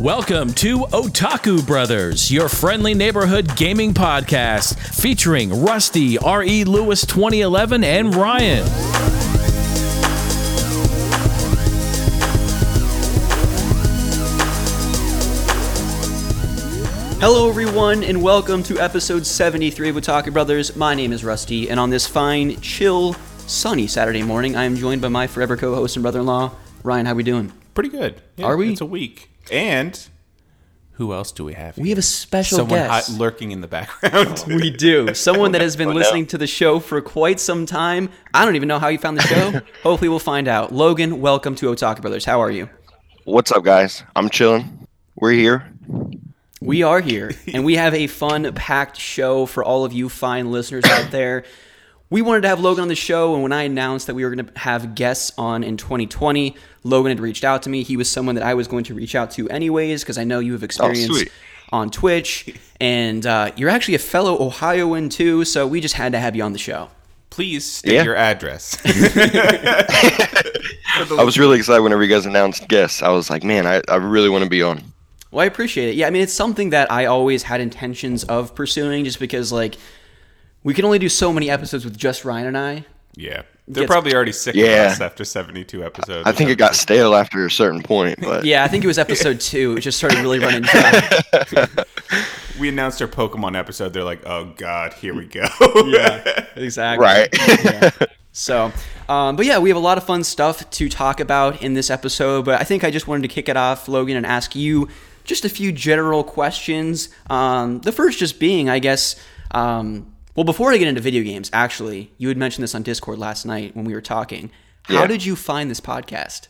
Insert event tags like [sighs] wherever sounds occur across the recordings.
Welcome to Otaku Brothers, your friendly neighborhood gaming podcast featuring Rusty, R.E. Lewis 2011, and Ryan. Hello, everyone, and welcome to episode 73 of Otaku Brothers. My name is Rusty, and on this fine, chill, sunny Saturday morning, I am joined by my forever co-host and brother-in-law, Ryan. How are we doing? Pretty good. Yeah, Are we? It's a week. And who else do we have? We have a special Someone guest. hot lurking in the background. [laughs] we do. Someone that has been listening to the show for quite some time. I don't even know how you found the show. [laughs] Hopefully, we'll find out. Logan, welcome to Otaku Brothers. How are you? What's up, guys? I'm chilling. We're here. We are here, and we have a fun, packed show for all of you fine listeners out there. [coughs] We wanted to have Logan on the show, and when I announced that we were going to have guests on in 2020, Logan had reached out to me. He was someone that I was going to reach out to anyways, because I know you have experience sweet. on Twitch, and uh, you're actually a fellow Ohioan too, so we just had to have you on the show. Please state Yeah. your address. [laughs] I was really excited whenever you guys announced guests. I was like, man, I, I really want to be on. Well, I appreciate it. Yeah, I mean, it's something that I always had intentions of pursuing, just because like we can only do so many episodes with just Ryan and I. yeah. They're Gets- probably already sick Yeah. of us after 72 episodes. I think it got stale after a certain point, [laughs] but Yeah, I think it was episode [laughs] two. It just started really running [laughs] dry. we announced our Pokemon episode. They're like, oh, God, here we go. yeah, exactly. right. So, um, but yeah, we have a lot of fun stuff to talk about in this episode. But I think I just wanted to kick it off, Logan, and ask you just a few general questions. Um, the first just being, I guess, um, well, before I get into video games, actually, you had mentioned this on Discord last night when we were talking. How Yeah. did you find this podcast?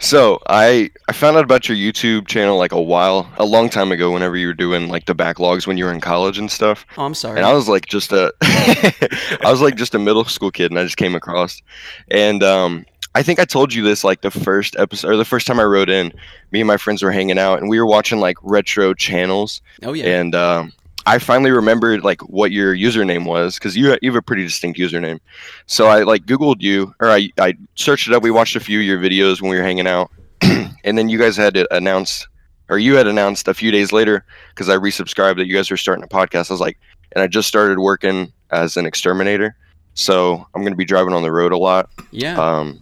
so I I found out about your YouTube channel like a while, a long time ago. Whenever you were doing like the backlogs when you were in college and stuff. Oh, I'm sorry. And I was like just a, [laughs] I was like just a middle school kid, and I just came across, and um, I think I told you this like the first episode or the first time I wrote in. Me and my friends were hanging out, and we were watching like retro channels, oh yeah. and um, I finally remembered like what your username was because you you have a pretty distinct username. So I like Googled you, or I I searched it up. We watched a few of your videos when we were hanging out, [clears throat] and then you guys had to announce, or you had announced a few days later because I resubscribed that you guys were starting a podcast. I was like, and I just started working as an exterminator, so I'm gonna be driving on the road a lot. yeah. Um,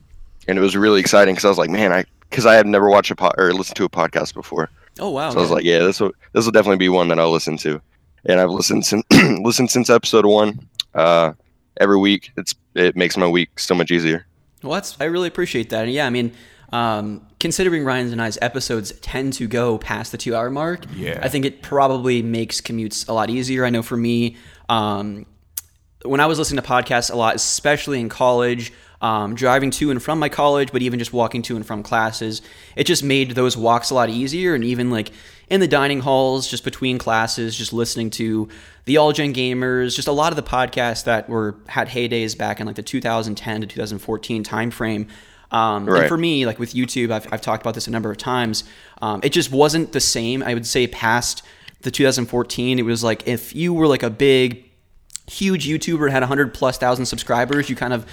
and it was really exciting because I was like, man, I because I had never watched a pod or listened to a podcast before. oh wow. So I was like, yeah, this will this will definitely be one that I'll listen to, and I've listened since [clears throat] listened since episode one. Uh, every week, it's it makes my week so much easier. Well, that's I really appreciate that. And yeah, I mean, um, considering Ryan's and I's episodes tend to go past the two-hour mark, Yeah. I think it probably makes commutes a lot easier. I know for me, um, when I was listening to podcasts a lot, especially in college, um, driving to and from my college, but even just walking to and from classes, it just made those walks a lot easier. And even like in the dining halls, just between classes, just listening to the All Gen Gamers, just a lot of the podcasts that were had heydays back in like the 2010 to 2014 timeframe. Um, And for me, like with YouTube, I've, I've talked about this a number of times. Um, it just wasn't the same. I would say past the 2014, it was like if you were like a big huge YouTuber had 100 plus thousand subscribers, you kind of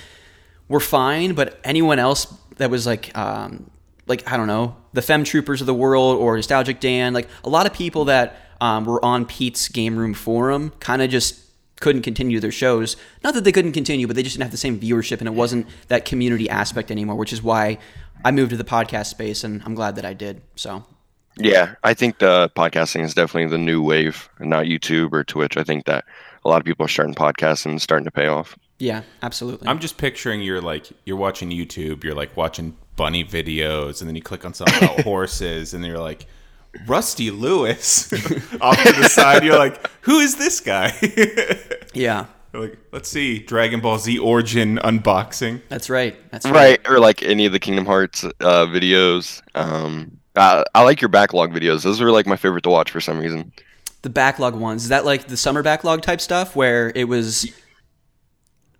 were fine. But anyone else that was like, um, like I don't know, the Fem Troopers of the world or Nostalgic Dan, like a lot of people that um, were on Pete's Game Room forum, kind of just couldn't continue their shows. Not that they couldn't continue, but they just didn't have the same viewership, and it wasn't that community aspect anymore. Which is why I moved to the podcast space, and I'm glad that I did. So. Yeah, I think the podcasting is definitely the new wave, not YouTube or Twitch. I think that a lot of people are starting podcasts and starting to pay off. Yeah, absolutely. I'm just picturing you're like, you're watching YouTube, you're like watching bunny videos, and then you click on something about [laughs] horses, and then you're like, Rusty Lewis [laughs] off to the side. You're like, who is this guy? [laughs] yeah, You're like, let's see, Dragon Ball Z Origin unboxing. that's right. That's right. Right, or like any of the Kingdom Hearts uh, videos. Um, I, I like your backlog videos. Those are like my favorite to watch for some reason. the backlog ones. Is that like the summer backlog type stuff where it was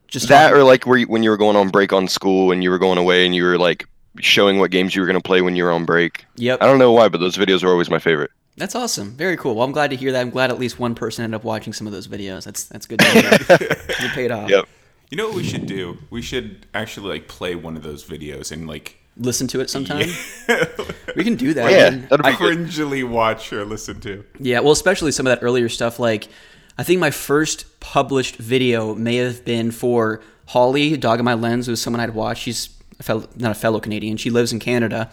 just That talking- or like where you, when you were going on break on school and you were going away and you were like showing what games you were going to play when you were on break. Yep. I don't know why, but those videos are always my favorite. That's awesome. Very cool. Well, I'm glad to hear that. I'm glad at least one person ended up watching some of those videos. That's that's good to hear. [laughs] it paid off. Yep. You know what we should do? We should actually like play one of those videos and like listen to it sometime? [laughs] we can do that. Yeah, I mean, that'd be I cringily watch or listen to. Yeah, well, especially some of that earlier stuff. Like, I think my first published video may have been for Holly, Dog in My Lens, who was someone I'd watched. She's a fellow, not a fellow Canadian. She lives in Canada,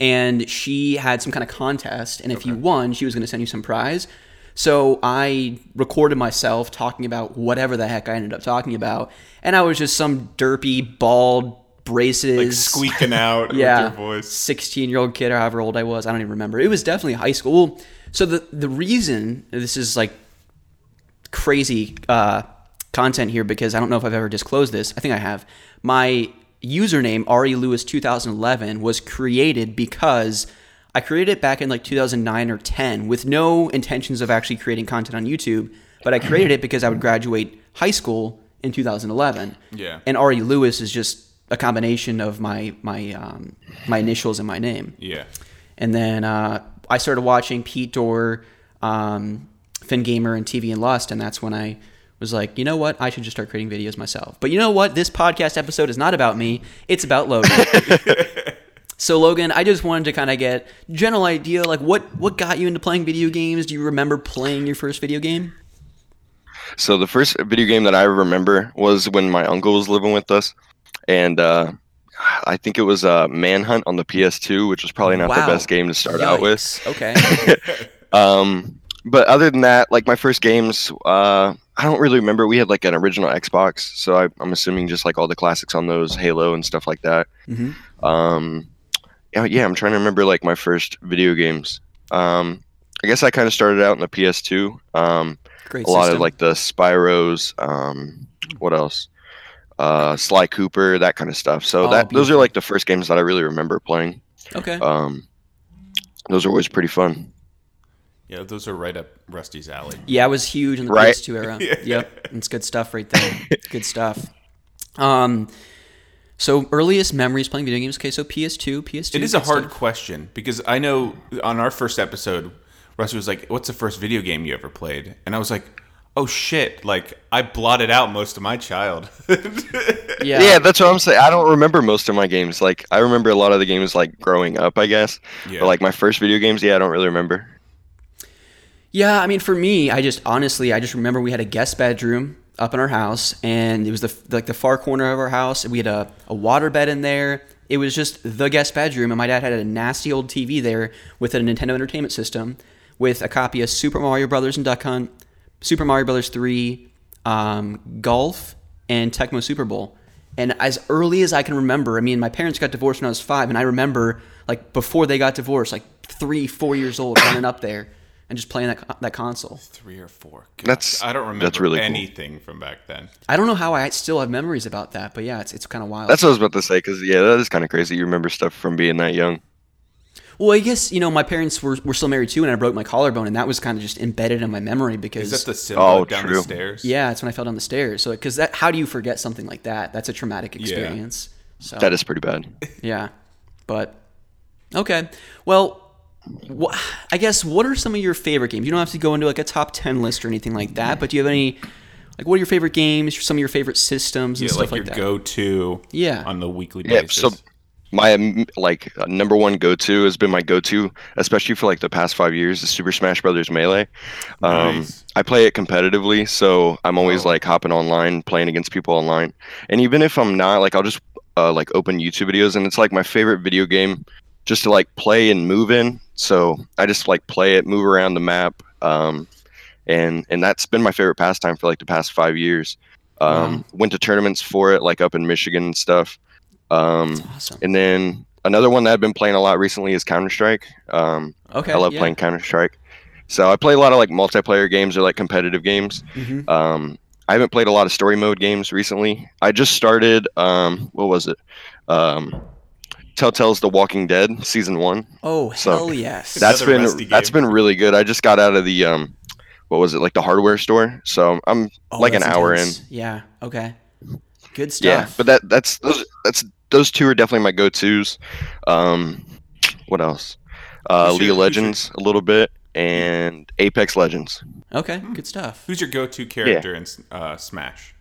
and she had some kind of contest, and if you won, she was going to send you some prize. So I recorded myself talking about whatever the heck I ended up talking about, and I was just some derpy, bald, braces, Like squeaking out [laughs] yeah, with your voice. 16 year old kid or however old I was. I don't even remember. It was definitely high school. So the the reason this is like crazy uh, content here because I don't know if I've ever disclosed this. I think I have. My username Ari Lewis 2011 was created because I created it back in like 2009 or 10 with no intentions of actually creating content on YouTube, but I created it because I would graduate high school in 2011. Yeah. And Ari Lewis is just a combination of my my um, my initials and my name. Yeah. And then uh, I started watching Pete Dorr, um, Finn Gamer, and TV and Lust, and that's when I was like, you know what? I should just start creating videos myself. But you know what? This podcast episode is not about me. It's about Logan. [laughs] so Logan, I just wanted to kind of get general idea, like what what got you into playing video games? Do you remember playing your first video game? So the first video game that I remember was when my uncle was living with us, and uh, I think it was uh, Manhunt on the PS2, which was probably not Wow. the best game to start out with. Okay. [laughs] Um, but other than that, like my first games, uh, I don't really remember. We had like an original Xbox, so I, I'm assuming just like all the classics on those, Halo and stuff like that. Mhm. Um, yeah, yeah, I'm trying to remember like my first video games. Um, I guess I kind of started out in the PS2. Um, Great a lot of like the Spyros. Um, what else? Uh, Sly Cooper, that kind of stuff. So Oh, that those are like the first games that I really remember playing. Okay. Um, those are always pretty fun. Yeah, those are right up Rusty's alley. Yeah, I was huge in the Right. PS2 era. [laughs] Yep, it's good stuff right there. good stuff. Um, so earliest memories playing video games. Okay, so PS2, PS2. It is a hard stuff. question because I know on our first episode, Rusty was like, "What's the first video game you ever played?" And I was like, "Oh shit!" Like I blotted out most of my childhood. [laughs] Yeah. Yeah, that's what I'm saying. I don't remember most of my games. Like I remember a lot of the games like growing up, I guess. Yeah. But like my first video games, yeah, I don't really remember. Yeah, I mean, for me, I just honestly, I just remember we had a guest bedroom up in our house, and it was the like the far corner of our house. We had a, a water bed in there. It was just the guest bedroom, and my dad had a nasty old TV there with a Nintendo Entertainment System, with a copy of Super Mario Brothers and Duck Hunt, Super Mario Brothers Three, um, Golf, and Tecmo Super Bowl. And as early as I can remember, I mean, my parents got divorced when I was five, and I remember like before they got divorced, like three, four years old, running up there and just playing that that console. Three or four. God, That's- I don't remember that's really cool. anything from back then. I don't know how I still have memories about that, but yeah, it's it's kind of wild. That's what I was about to say. Cause yeah, that is kind of crazy. You remember stuff from being that young. well, I guess you know my parents were, were still married too, and I broke my collarbone, and that was kind of just embedded in my memory because Is that the symbol Oh, down true. the stairs? yeah, it's when I fell down the stairs. So because that, how do you forget something like that? That's a traumatic experience. So That is pretty bad. [laughs] yeah, but okay, well. Wha I guess what are some of your favorite games? You don't have to go into like a top ten list or anything like that, but do you have any like what are your favorite games? Some of your favorite systems and Yeah, stuff like, like, your that. go-to. Yeah. On the weekly Yeah. basis. So my um, like uh, number one go-to has been my go-to, especially for like the past five years, is Super Smash Brothers Melee. Um, Nice. I play it competitively, so I'm always Oh. like hopping online, playing against people online. And even if I'm not, like I'll just uh, like open YouTube videos, and it's like my favorite video game, just to like play and move in. So I just like play it, move around the map, um, and and that's been my favorite pastime for like the past five years. Um, Went to tournaments for it, like up in Michigan and stuff. Um, awesome. and then another one that I've been playing a lot recently is Counter Strike. Um, Okay, I love yeah. playing Counter Strike. So I play a lot of like multiplayer games or like competitive games. Mhm. Um, I haven't played a lot of story mode games recently. I just started. Um, what was it? Um, Telltale's The Walking Dead season one. Oh So, hell yes! That's Another been rusty that's game. been really good. I just got out of the um, what was it like the hardware store? So I'm Oh, like an hour intense. in. Yeah. Okay. Good stuff. Yeah, but that that's those that's those two are definitely my go tos. Um, what else? Uh, League of who's your- Legends a little bit and Apex Legends. okay. Good stuff. Who's your go-to character in uh, Smash?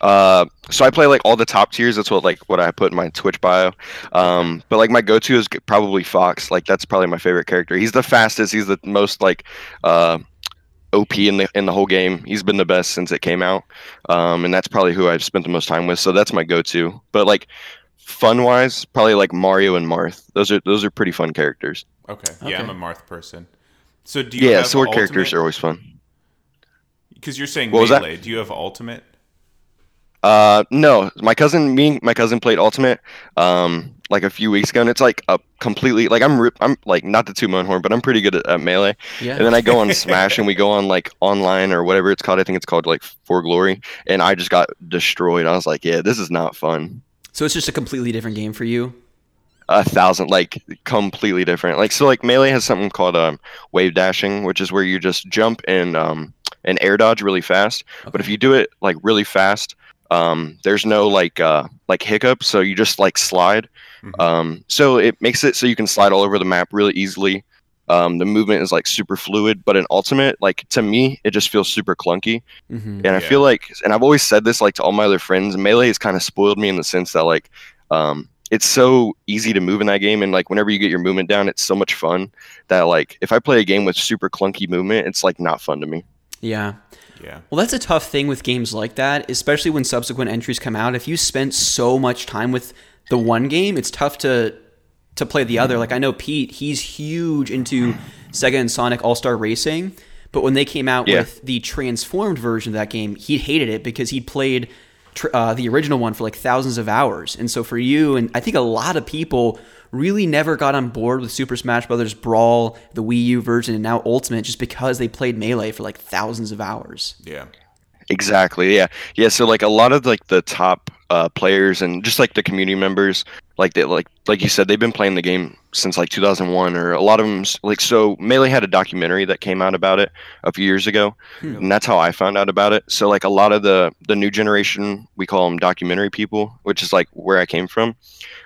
Uh, so I play like all the top tiers. That's what like what I put in my Twitch bio. Um, but like my go-to is probably Fox. Like that's probably my favorite character. He's the fastest. He's the most like uh, OP in the in the whole game. He's been the best since it came out. Um, and that's probably who I've spent the most time with. So that's my go-to. But like fun-wise, probably like Mario and Marth. Those are those are pretty fun characters. Okay. Yeah, I'm a Marth person. So do you Yeah, have sword characters are always fun. Because you're saying What was that? melee. Do you have ultimate? Uh, no, my cousin, me, my cousin played Ultimate, um, like a few weeks ago, and it's like a completely like I'm, rip- I'm like not the two moon horn, but I'm pretty good at, at melee. Yeah. And then I go on [laughs] Smash, and we go on like online or whatever it's called. I think it's called like For Glory, and I just got destroyed. I was like, yeah, this is not fun. So it's just a completely different game for you. A thousand, like completely different. Like so, like melee has something called um wave dashing, which is where you just jump and um and air dodge really fast. But if you do it like really fast, um, there's no like uh like hiccup, so you just like slide. Mhm. Um, so it makes it so you can slide all over the map really easily. Um, the movement is like super fluid, but in ultimate, like to me, it just feels super clunky. hmm And I feel like, and I've always said this like to all my other friends, melee has kind of spoiled me in the sense that like, um, it's so easy to move in that game, and like whenever you get your movement down, it's so much fun that like if I play a game with super clunky movement, it's like not fun to me. Yeah. Yeah. Well, that's a tough thing with games like that, especially when subsequent entries come out. If you spent so much time with the one game, it's tough to to play the other. Like I know Pete, he's huge into Sega and Sonic All Star Racing, but when they came out Yeah. with the transformed version of that game, he hated it because he'd played tr- uh, the original one for like thousands of hours. And so for you, and I think a lot of people really never got on board with Super Smash Brothers Brawl, the Wii U version, and now Ultimate, just because they played Melee for like thousands of hours. Yeah. Exactly. Yeah. Yeah. So like a lot of like the top uh, players and just like the community members, like they like like you said, they've been playing the game since like 2001, or a lot of them like so. Melee had a documentary that came out about it a few years ago, and that's how I found out about it. So like a lot of the the new generation, we call them documentary people, which is like where I came from.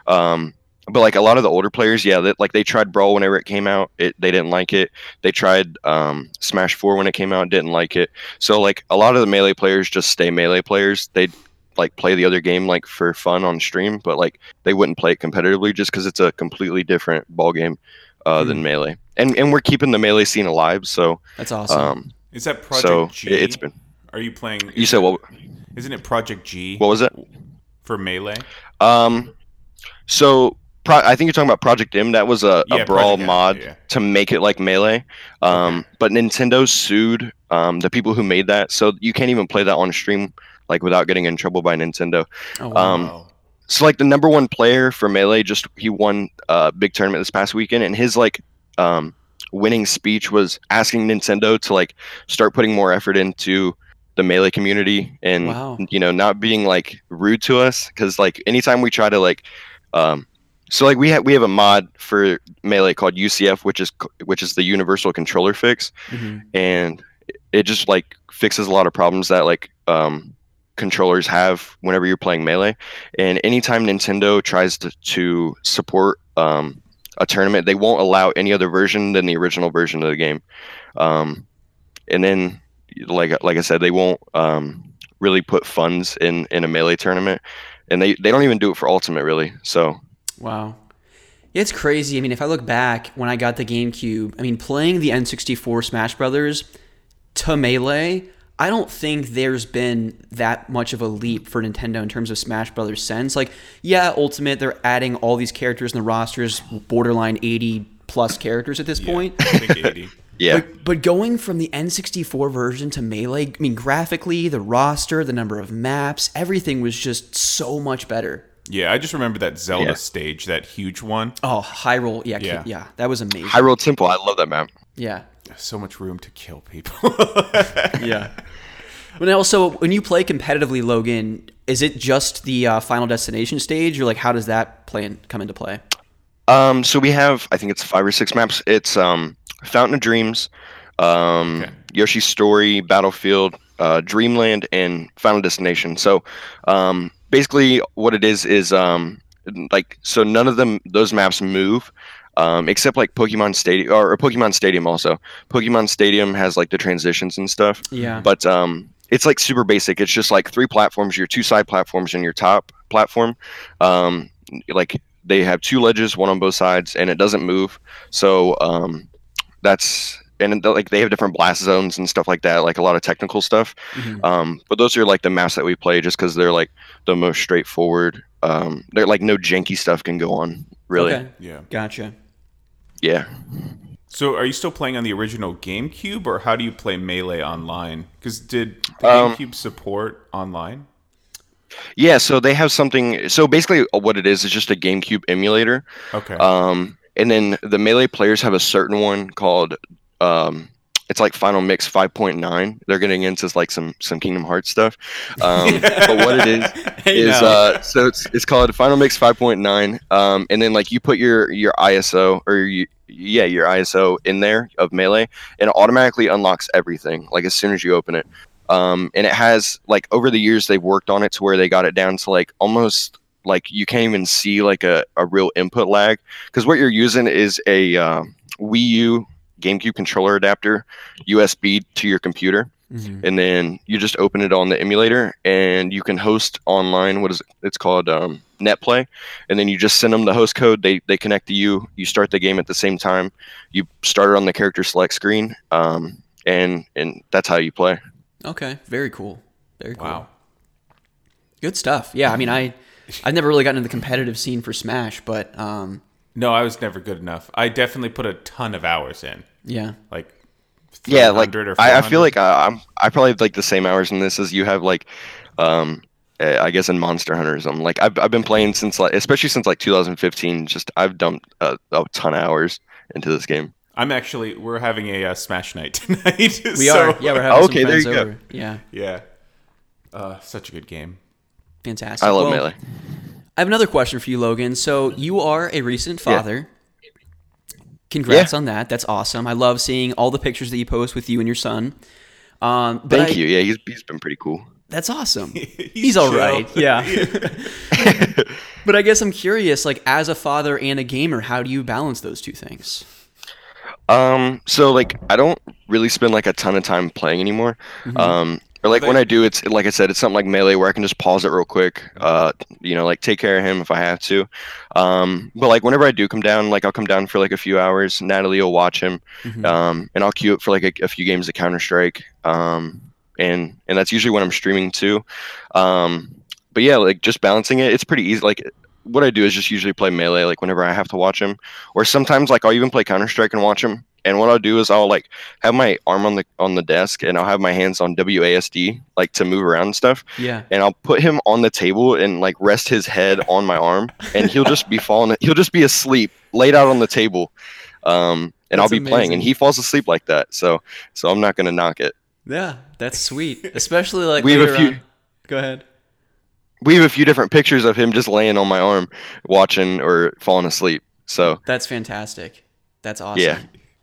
Um, but like a lot of the older players, yeah, that like they tried Brawl whenever it came out, it they didn't like it. They tried um, Smash Four when it came out, didn't like it. So like a lot of the melee players just stay melee players. They like play the other game like for fun on stream, but like they wouldn't play it competitively just because it's a completely different ball game uh, than melee. And and we're keeping the melee scene alive. So That's awesome. um, Is that Project so G? it- it's been. Are you playing? You said what? Isn't it Project G? What was it? For melee. Um, so pro- I think you're talking about Project M. That was a, Yeah, a brawl Project M, mod yeah. to make it like melee. Um, but Nintendo sued um, the people who made that, so you can't even play that on stream like without getting in trouble by Nintendo. oh, wow. um, Oh. So like the number one player for melee, just he won a big tournament this past weekend, and his like um, winning speech was asking Nintendo to like start putting more effort into the melee community and Wow. you know not being like rude to us because like anytime we try to like um, so like we have we have a mod for melee called UCF, which is which is the Universal Controller Fix, Mhm. and it just like fixes a lot of problems that like um, controllers have whenever you're playing melee. And anytime nintendo tries to, to support um, a tournament they won't allow any other version than the original version of the game. Um, and then like like i said they won't um, really put funds in in a melee tournament. And they, they don't even do it for ultimate really. So Wow. Yeah, it's crazy. I mean, if I look back when I got the GameCube, I mean, playing the N64 Smash Brothers to Melee, I don't think there's been that much of a leap for Nintendo in terms of Smash Brothers sense. Like, yeah, Ultimate, they're adding all these characters in the rosters, borderline 80 plus characters at this Yeah, point. I think 80. [laughs] yeah But, but going from the N64 version to Melee, I mean, graphically, the roster, the number of maps, everything was just so much better. Yeah, I just remember that Zelda Yeah. stage, that huge one. Oh, Hyrule, yeah, Yeah. yeah, yeah, that was amazing. hyrule temple i love that map yeah, So much room to kill people. [laughs] yeah. And also, when you play competitively, Logan, is it just the uh, Final Destination stage, or like how does that play in, come into play? Um, so we have, I think it's five or six maps. It's um, Fountain of Dreams, um, Okay. Yoshi's Story, Battlefield, uh, Dreamland, and Final Destination. So um, basically, what it is is um, like so none of them those maps move. Um, except like Pokemon Stadium or, or Pokemon Stadium also. Pokemon Stadium has like the transitions and stuff. Yeah. But um, it's like super basic. It's just like three platforms: your two side platforms and your top platform. Um, like they have two ledges, one on both sides, and it doesn't move. So um, that's and like they have different blast zones and stuff like that, like a lot of technical stuff. Mhm. Um, but those are like the maps that we play, just because they're like the most straightforward. Um, they're like no janky stuff can go on. Really, Okay. Yeah. Gotcha. yeah. So, are you still playing on the original GameCube, or how do you play Melee online? Because did the Um, GameCube support online? Yeah, so they have something. So basically, uh, what it is is just a GameCube emulator. Okay. Um, and then the melee players have a certain one called, um, it's like Final Mix 5.9. They're getting into like some some Kingdom Hearts stuff. Um, but what it is [laughs] is uh, so it's it's called Final Mix 5.9. Um, and then like you put your your ISO or you, yeah your ISO in there of melee, and it automatically unlocks everything like as soon as you open it. Um, and it has like over the years they've worked on it to where they got it down to like almost like you can't even see like a, a real input lag because what you're using is a um, Wii U GameCube controller adapter USB to your computer Mhm. and then you just open it on the emulator and you can host online what is it it's called um, netplay and then you just send them the host code they, they connect to you you start the game at the same time you start it on the character select screen um, and and that's how you play Okay. Very cool. Very cool. wow. Good stuff. Yeah. I mean, I I've never really gotten into the competitive scene for Smash, but um, No, I was never good enough. I definitely put a ton of hours in, yeah. like yeah like or I, I feel like I, i'm i probably have like the same hours in this as you have like um uh, i guess in monster hunter or something like i've, I've been playing since like especially since like 2015 just i've dumped a, a ton of hours into this game I'm actually we're having a uh, Smash night [laughs] tonight. We so- are. Yeah, we're having Okay, some there friends you go. Yeah. Yeah. Uh, such a good game. Fantastic. i love Well, melee I have another question for you, Logan. So you are a recent Yeah. father. Congrats Yeah. on that. That's awesome. I love seeing all the pictures that you post with you and your son. Um, Thank I- you. Yeah, he's, he's been pretty cool. That's awesome. [laughs] He's He's all chill. right. [laughs] Yeah. [laughs] but I guess I'm curious, like as a father and a gamer, how do you balance those two things? Um, so like I don't really spend like a ton of time playing anymore. Um, or like when I do, it's like I said, it's something like melee where I can just pause it real quick. Uh, you know, like take care of him if I have to. Um, but like whenever I do come down, like I'll come down for like a few hours. Natalie will watch him, Mhm. um, and I'll queue up for like a, a few games of Counter Strike. Um, and and that's usually when I'm streaming too. Um, but yeah, like just balancing it, it's pretty easy. Like what I do is just usually play melee, like whenever I have to watch him, or sometimes like I'll even play Counter Strike and watch him. And what I'll do is I'll like have my arm on the on the desk and I'll have my hands on WASD like to move around and stuff. Yeah. And I'll put him on the table and like rest his head on my arm, and he'll just be [laughs] falling. He'll just be asleep, laid out on the table. Um, and I'll That's be playing, and he falls asleep like that. So so I'm not gonna knock it. Yeah. That's sweet. Especially like We have a few- on- Go ahead. We have a few different pictures of him just laying on my arm, watching or falling asleep. So That's fantastic. That's awesome. Yeah.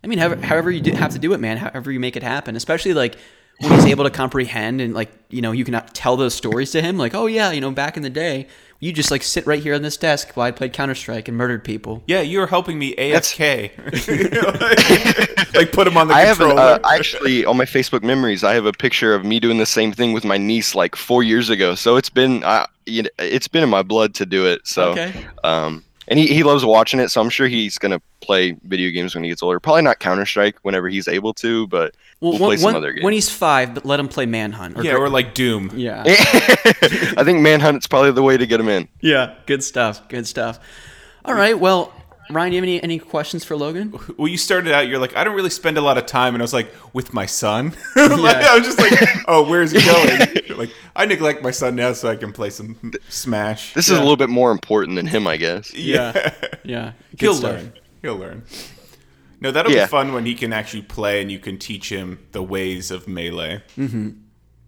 I mean, however, however you do, have to do it, man. However you make it happen, especially like when he's able to comprehend and like you know you can tell those stories to him. Like, oh yeah, you know, back in the day, you just like sit right here on this desk while I played Counter Strike and murdered people. Yeah, you were helping me AFK. like, [laughs] like, put him on the I have an, uh, actually on my Facebook memories. I have a picture of me doing the same thing with my niece like four years ago. So it's been uh, you know, it's been in my blood to do it. So Okay. um, and he, he loves watching it. So I'm sure he's gonna play video games when he gets older. Probably not Counter Strike whenever he's able to, but Well, we'll when, play some other games. when he's five, but let him play Manhunt. Or yeah, Gra- or like Doom. yeah, [laughs] I think Manhunt's probably the way to get him in. yeah. Good stuff. Good stuff. All right. Well, Ryan, do you have any any questions for Logan? Well, you started out, you're like, I don't really spend a lot of time, and I was like, with my son. [laughs] Like, Yeah. I was just like, oh, where's he going? [laughs] Like, I neglect my son now, so I can play some Smash. This is a little bit more important than him, I guess. Yeah. Yeah. [laughs] Good He'll stuff. learn. He'll learn. No, that'll Yeah. be fun when he can actually play and you can teach him the ways of melee. Mm-hmm.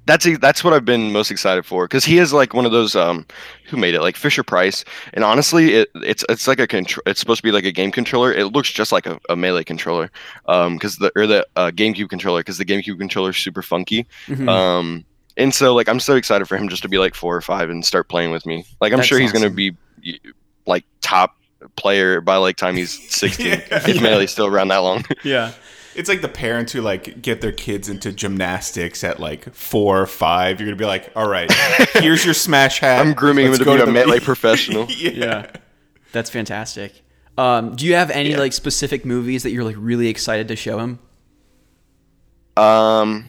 That's that's what I've been most excited for because he is like one of those um who made it like Fisher Price and honestly it it's it's like a contr- it's supposed to be like a game controller it looks just like a, a melee controller um because the or the uh, GameCube controller because the GameCube controller is super funky Mhm. um and so like I'm so excited for him just to be like four or five and start playing with me like I'm That's sure he's gonna be like top player by like time he's [laughs] 16 Yeah. if Melee's still around that long yeah. It's like the parents who like get their kids into gymnastics at like four or five. You're gonna be like, all right, [laughs] here's your smash hat. I'm grooming him Let's to go be a the- melee [laughs] professional. yeah. That's fantastic. Um, do you have any Yeah. like specific movies that you're like really excited to show him? Um,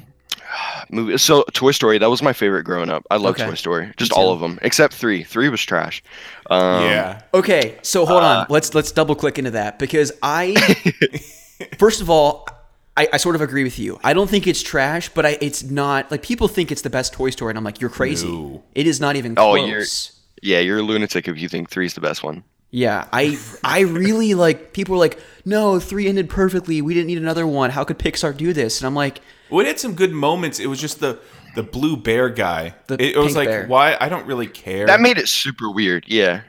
[sighs] movie. So Toy Story, that was my favorite growing up. I love Okay. Toy Story, just all of them except three. Three was trash. Um, yeah. Okay, so hold Uh, on. Let's let's double click into that because I [laughs] first of all, I, I sort of agree with you. I don't think it's trash, but I it's not like people think it's the best Toy Story, and I'm like, you're crazy. No. It is not even Oh, close. you're- Yeah, you're a lunatic if you think three's the best one. Yeah, I I really [laughs] like people are like, no, three ended perfectly. We didn't need another one. How could Pixar do this? And I'm like, Well, it had some good moments. It was just the the blue bear guy. The it, it was pink like, bear. why? I don't really care. That made it super weird. Yeah.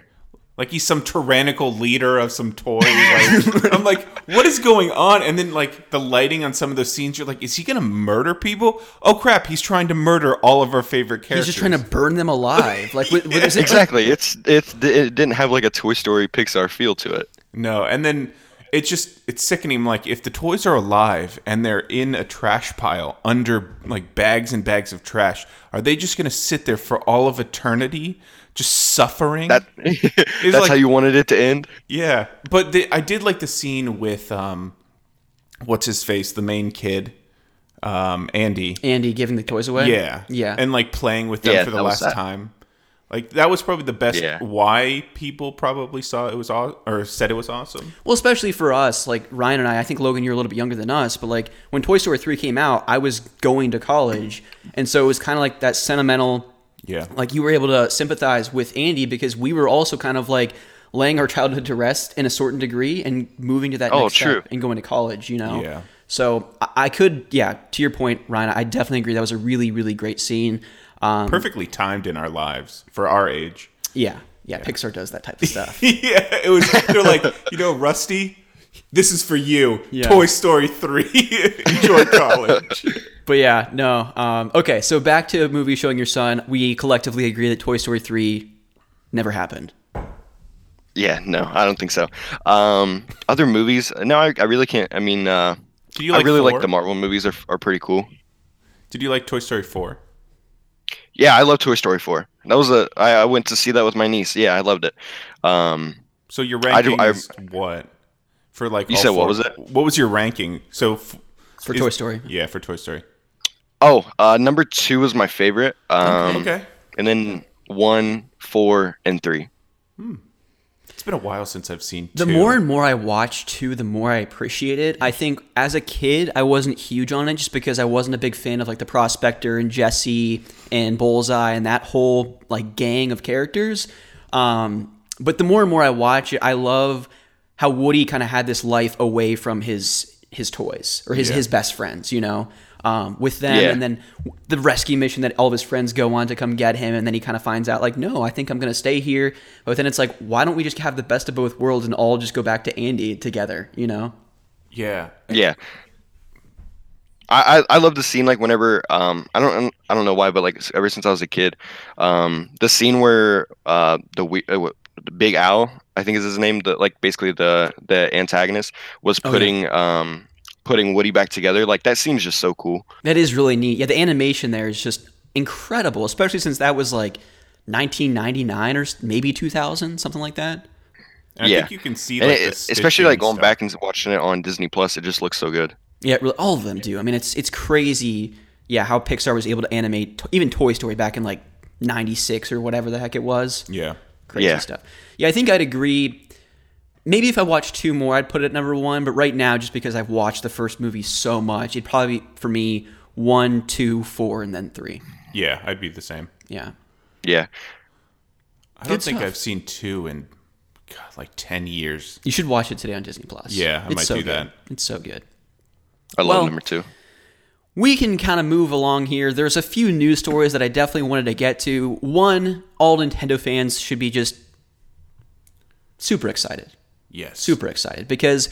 Like he's some tyrannical leader of some toys. Like, [laughs] I'm like, what is going on? And then like the lighting on some of those scenes, you're like, is he gonna murder people? Oh crap, he's trying to murder all of our favorite characters. he's just trying to burn them alive. Like, what, what is it? Exactly. It's it's it didn't have like a Toy Story Pixar feel to it. No, and then it's just it's sickening. Like if the toys are alive and they're in a trash pile under like bags and bags of trash, are they just gonna sit there for all of eternity, just suffering? That [laughs] [laughs] that's like- how you wanted it to end. yeah, but the, I did like the scene with um, what's his face, the main kid, um, Andy. Andy giving the toys away. Yeah, yeah. and like playing with them Yeah, for the last time. Like that was probably the best. Yeah. Why people probably saw it was aw- or said it was awesome. Well, especially for us, like Ryan and I, I think Logan, you're a little bit younger than us, but like when Toy Story 3 came out, I was going to college. And so it was kind of like that sentimental, Yeah, like you were able to sympathize with Andy because we were also kind of like laying our childhood to rest in a certain degree and moving to that Oh, next true. step and going to college, you know? Yeah. So I, I could, yeah, to your point, Ryan, I definitely agree. That was a really, really great scene. Um, perfectly timed in our lives for our age. yeah, yeah, Pixar does that type of [laughs] stuff. yeah, it was. They're like, you know, Rusty, this is for you. Yeah. Toy Story three. [laughs] Enjoy college. [laughs] But yeah, no. Um, okay, so back to a movie showing your son. We collectively agree that Toy Story 3 never happened. Yeah, no, I don't think so. Um, other movies? No, I, I really can't. I mean, uh, Did you I really four? like the Marvel movies. are are pretty cool. Did you like Toy Story four? Yeah, I love Toy Story 4. That was a I, I went to see that with my niece. Yeah, I loved it. Um, So your I do- I- is what? For like You all said what was it? What was your ranking? So f- For is- Toy Story. Yeah, for Toy Story. oh, uh, number two was my favorite. Um, okay. And then one, four, and three. It's been a while since I've seen. The two. more and more I watch two the more I appreciate it. I think as a kid, I wasn't huge on it just because I wasn't a big fan of like the Prospector and Jesse and Bullseye and that whole like gang of characters. Um, but the more and more I watch it, I love how Woody kind of had this life away from his his toys or his Yeah. his best friends, you know, um, with them, Yeah. and then the rescue mission that all of his friends go on to come get him, and then he kind of finds out like, no, I think I'm gonna stay here. But then it's like, why don't we just have the best of both worlds and all just go back to Andy together, you know? Yeah. Yeah. I, I, I love the scene like whenever um I don't I don't know why but like ever since I was a kid um the scene where uh the we uh, what- the big owl I think is his name the like basically the the antagonist was Oh, yeah. putting um putting Woody back together like that scene is just so cool That is really neat. Yeah, the animation there is just incredible, especially since that was like 1999 or maybe 2000, something like that. And I Yeah. think you can see and like it- the especially like going stuff. back and watching it on Disney Plus it just looks so good Yeah, really, all of them do. I mean, it's it's crazy. Yeah, how Pixar was able to animate to, even Toy Story back in like '96 or whatever the heck it was. Yeah. Crazy Yeah. stuff. Yeah, I think I'd agree. Maybe if I watched two more, I'd put it at number one. But right now, just because I've watched the first movie so much, it'd probably be for me one, two, four, and then three. Yeah, I'd be the same. Yeah. yeah I don't Good think stuff. I've seen two in God, like ten years. You should watch it today on Disney Plus. Yeah, I it's might so do good. that. It's so good. I love Well- number two We can kind of move along here. There's a few news stories that I definitely wanted to get to. One, all Nintendo fans should be just super excited. Yes. Super excited because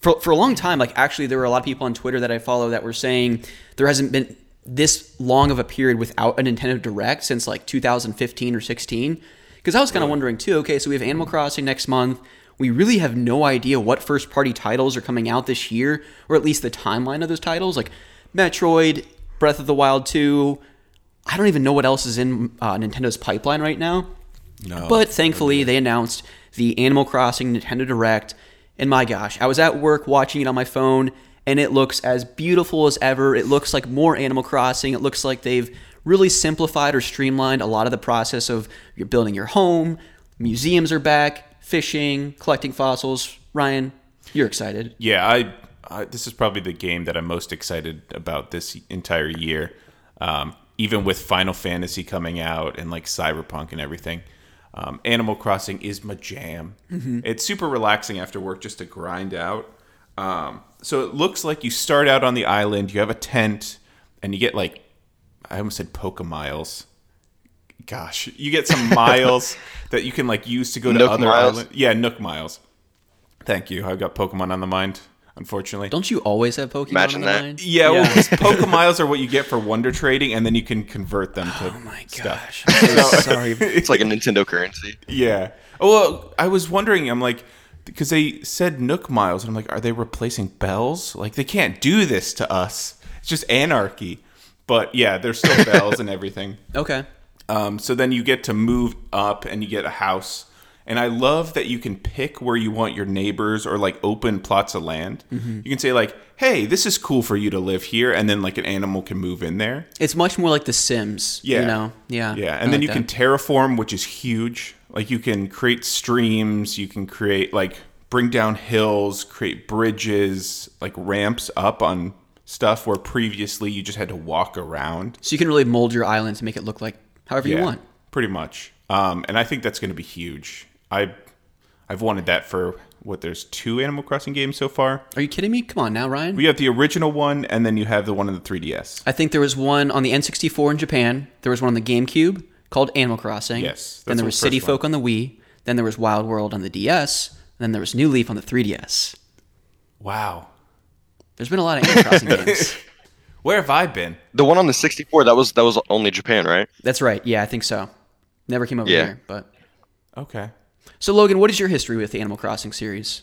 for, for a long time, like actually, there were a lot of people on Twitter that I follow that were saying there hasn't been this long of a period without a Nintendo Direct since like 2015 or 16. Because I was kind of wondering too. Okay, so we have Animal Crossing next month. we really have no idea what first party titles are coming out this year, or at least the timeline of those titles, like Metroid, Breath of the Wild 2. I don't even know what else is in uh, Nintendo's pipeline right now. No. But thankfully, they announced the Animal Crossing Nintendo Direct. And my gosh, I was at work watching it on my phone, and it looks as beautiful as ever. It looks like more Animal Crossing. It looks like they've really simplified or streamlined a lot of the process of you're building your home. Museums are back, fishing, collecting fossils. Ryan, you're excited. Yeah, I, I this is probably the game that I'm most excited about this entire year. Um, even with Final Fantasy coming out and like Cyberpunk and everything, um, Animal Crossing is my jam. It's super relaxing after work just to grind out. Um, so it looks like you start out on the island, you have a tent, and you get like I almost said Pokemiles. Gosh, you get some [laughs] miles that you can like use to go to Nook other miles? islands. Yeah, Nook miles. Thank you. I've got Pokemon on the mind, unfortunately. Don't you always have Pokemon Imagine on that. line? yeah, well, 'cause [laughs] Pokemiles are what you get for wonder [laughs] trading, and then you can convert them to Oh my stuff. gosh. [laughs] I'm so sorry. It's like a Nintendo currency. Yeah. Oh, well, I was wondering. I'm like, because they said Nook Miles, and I'm like, are they replacing bells? Like, they can't do this to us. It's just anarchy. But yeah, there's still bells and everything. Okay. Um, so then you get to move up and you get a house. And I love that you can pick where you want your neighbors or like open plots of land. Mm-hmm. You can say like, "Hey, this is cool for you to live here," and then like an animal can move in there. It's much more like The Sims. Yeah. You know? Yeah. Yeah, I and then like you can terraform, which is huge. Like you can create streams, you can create like bring down hills, create bridges, like ramps up on stuff where previously you just had to walk around. So you can really mold your island to make it look like however you want. pretty much. Um, and I think that's going to be huge. I I've wanted that for what there's two Animal Crossing games so far. Are you kidding me? Come on now, Ryan. We have the original one, and then you have the one on the 3DS. I think there was one on the N64 in Japan. There was one on the GameCube called Animal Crossing. Yes, Then there the was City first one. Folk on the Wii. Then there was Wild World on the DS. And then there was New Leaf on the 3DS. Wow, There's been a lot of Animal Crossing [laughs] games. where have I been? The one on the 64 that was that was only Japan, right? That's right. Yeah, I think so. Never came over Yeah. here, but Okay. So Logan, what is your history with the Animal Crossing series?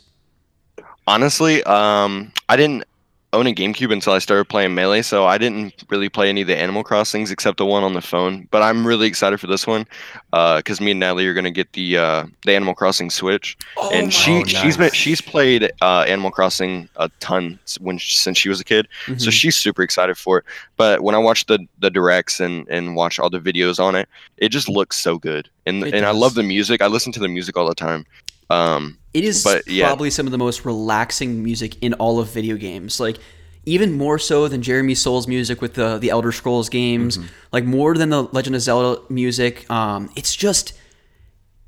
Honestly, um, I didn't own a GameCube until I started playing Melee, so I didn't really play any of the Animal Crossings except the one on the phone. But I'm really excited for this one because me and Natalie are gonna get the uh, the Animal Crossing Switch, and she Oh, she's been she's played uh, Animal Crossing a ton when since she was a kid, so she's super excited for it. But when I watch the the directs and and watch all the videos on it, it just looks so good, and It and I love the music. I listen to the music all the time. Um, It is But, yeah. probably some of the most relaxing music in all of video games. Like even more so than Jeremy Soule's music with the the Elder Scrolls games. Mm-hmm. Like more than the Legend of Zelda music. Um, it's just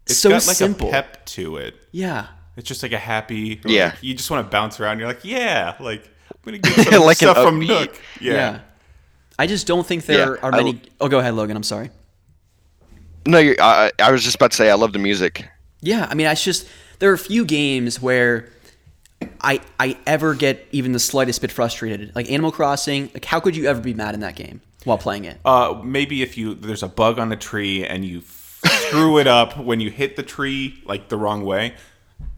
It's so got like simple. a pep to it. Yeah. It's just like a happy. Yeah. like, you just want to bounce around. You're like, yeah, like I'm gonna get [laughs] some Like stuff from Nook. [laughs] yeah, Yeah. I just don't think there Yeah, are many. l- oh, go ahead, Logan. I'm sorry. no, you're, I I was just about to say I love the music. Yeah, I mean, it's just there are a few games where I I ever get even the slightest bit frustrated. Like Animal Crossing. Like, how could you ever be mad in that game while playing it? Uh, maybe if you there's a bug on a tree and you screw it up [laughs] when you hit the tree like the wrong way,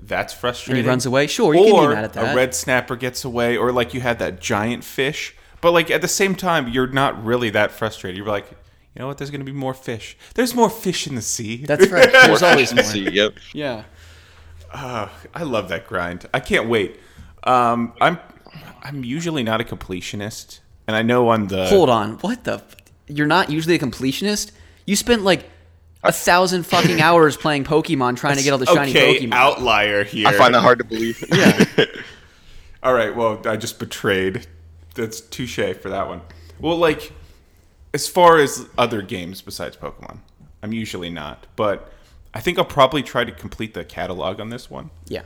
that's frustrating. He runs away? Sure, you can be mad at that. a red snapper gets away, or like you had that giant fish. But like at the same time, you're not really that frustrated. You're like, you know what? There's gonna be more fish. There's more fish in the sea. That's right. [laughs] There's always more. See, yep. Yeah. Uh, I love that grind. I can't wait. Um, I'm I'm usually not a completionist, and I know on the Hold on. What the? f- You're not usually a completionist. You spent like a thousand fucking hours playing Pokemon trying to get all the shiny okay Pokemon. outlier here. I find that hard to believe. [laughs] Yeah. All right, well, I just betrayed. That's touche for that one. Well, like, as far as other games besides Pokemon, I'm usually not, but I think I'll probably try to complete the catalog on this one, yeah.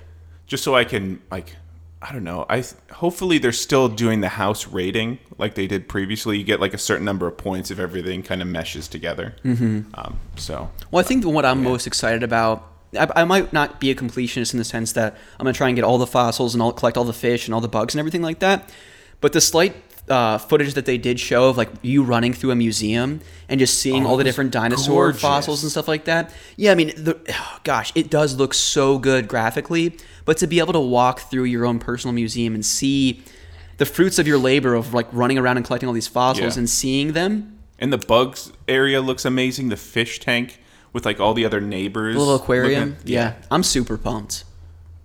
just so I can, like, I don't know. I hopefully they're still doing the house rating like they did previously. You get like a certain number of points if everything kind of meshes together. Mm-hmm. Um, so Well, I think what I'm most excited about. I, I might not be a completionist in the sense that I'm gonna try and get all the fossils and all, collect all the fish and all the bugs and everything like that. But the slight uh, footage that they did show of like you running through a museum and just seeing Oh, all the different dinosaur gorgeous. fossils and stuff like that. Yeah, I mean, the, oh, [sighs] gosh, it does look so good graphically, but to be able to walk through your own personal museum and see the fruits of your labor of like running around and collecting all these fossils Yeah. and seeing them, And the bugs area looks amazing. The fish tank with like all the other neighbors. the little aquarium. looking- yeah, I'm super pumped.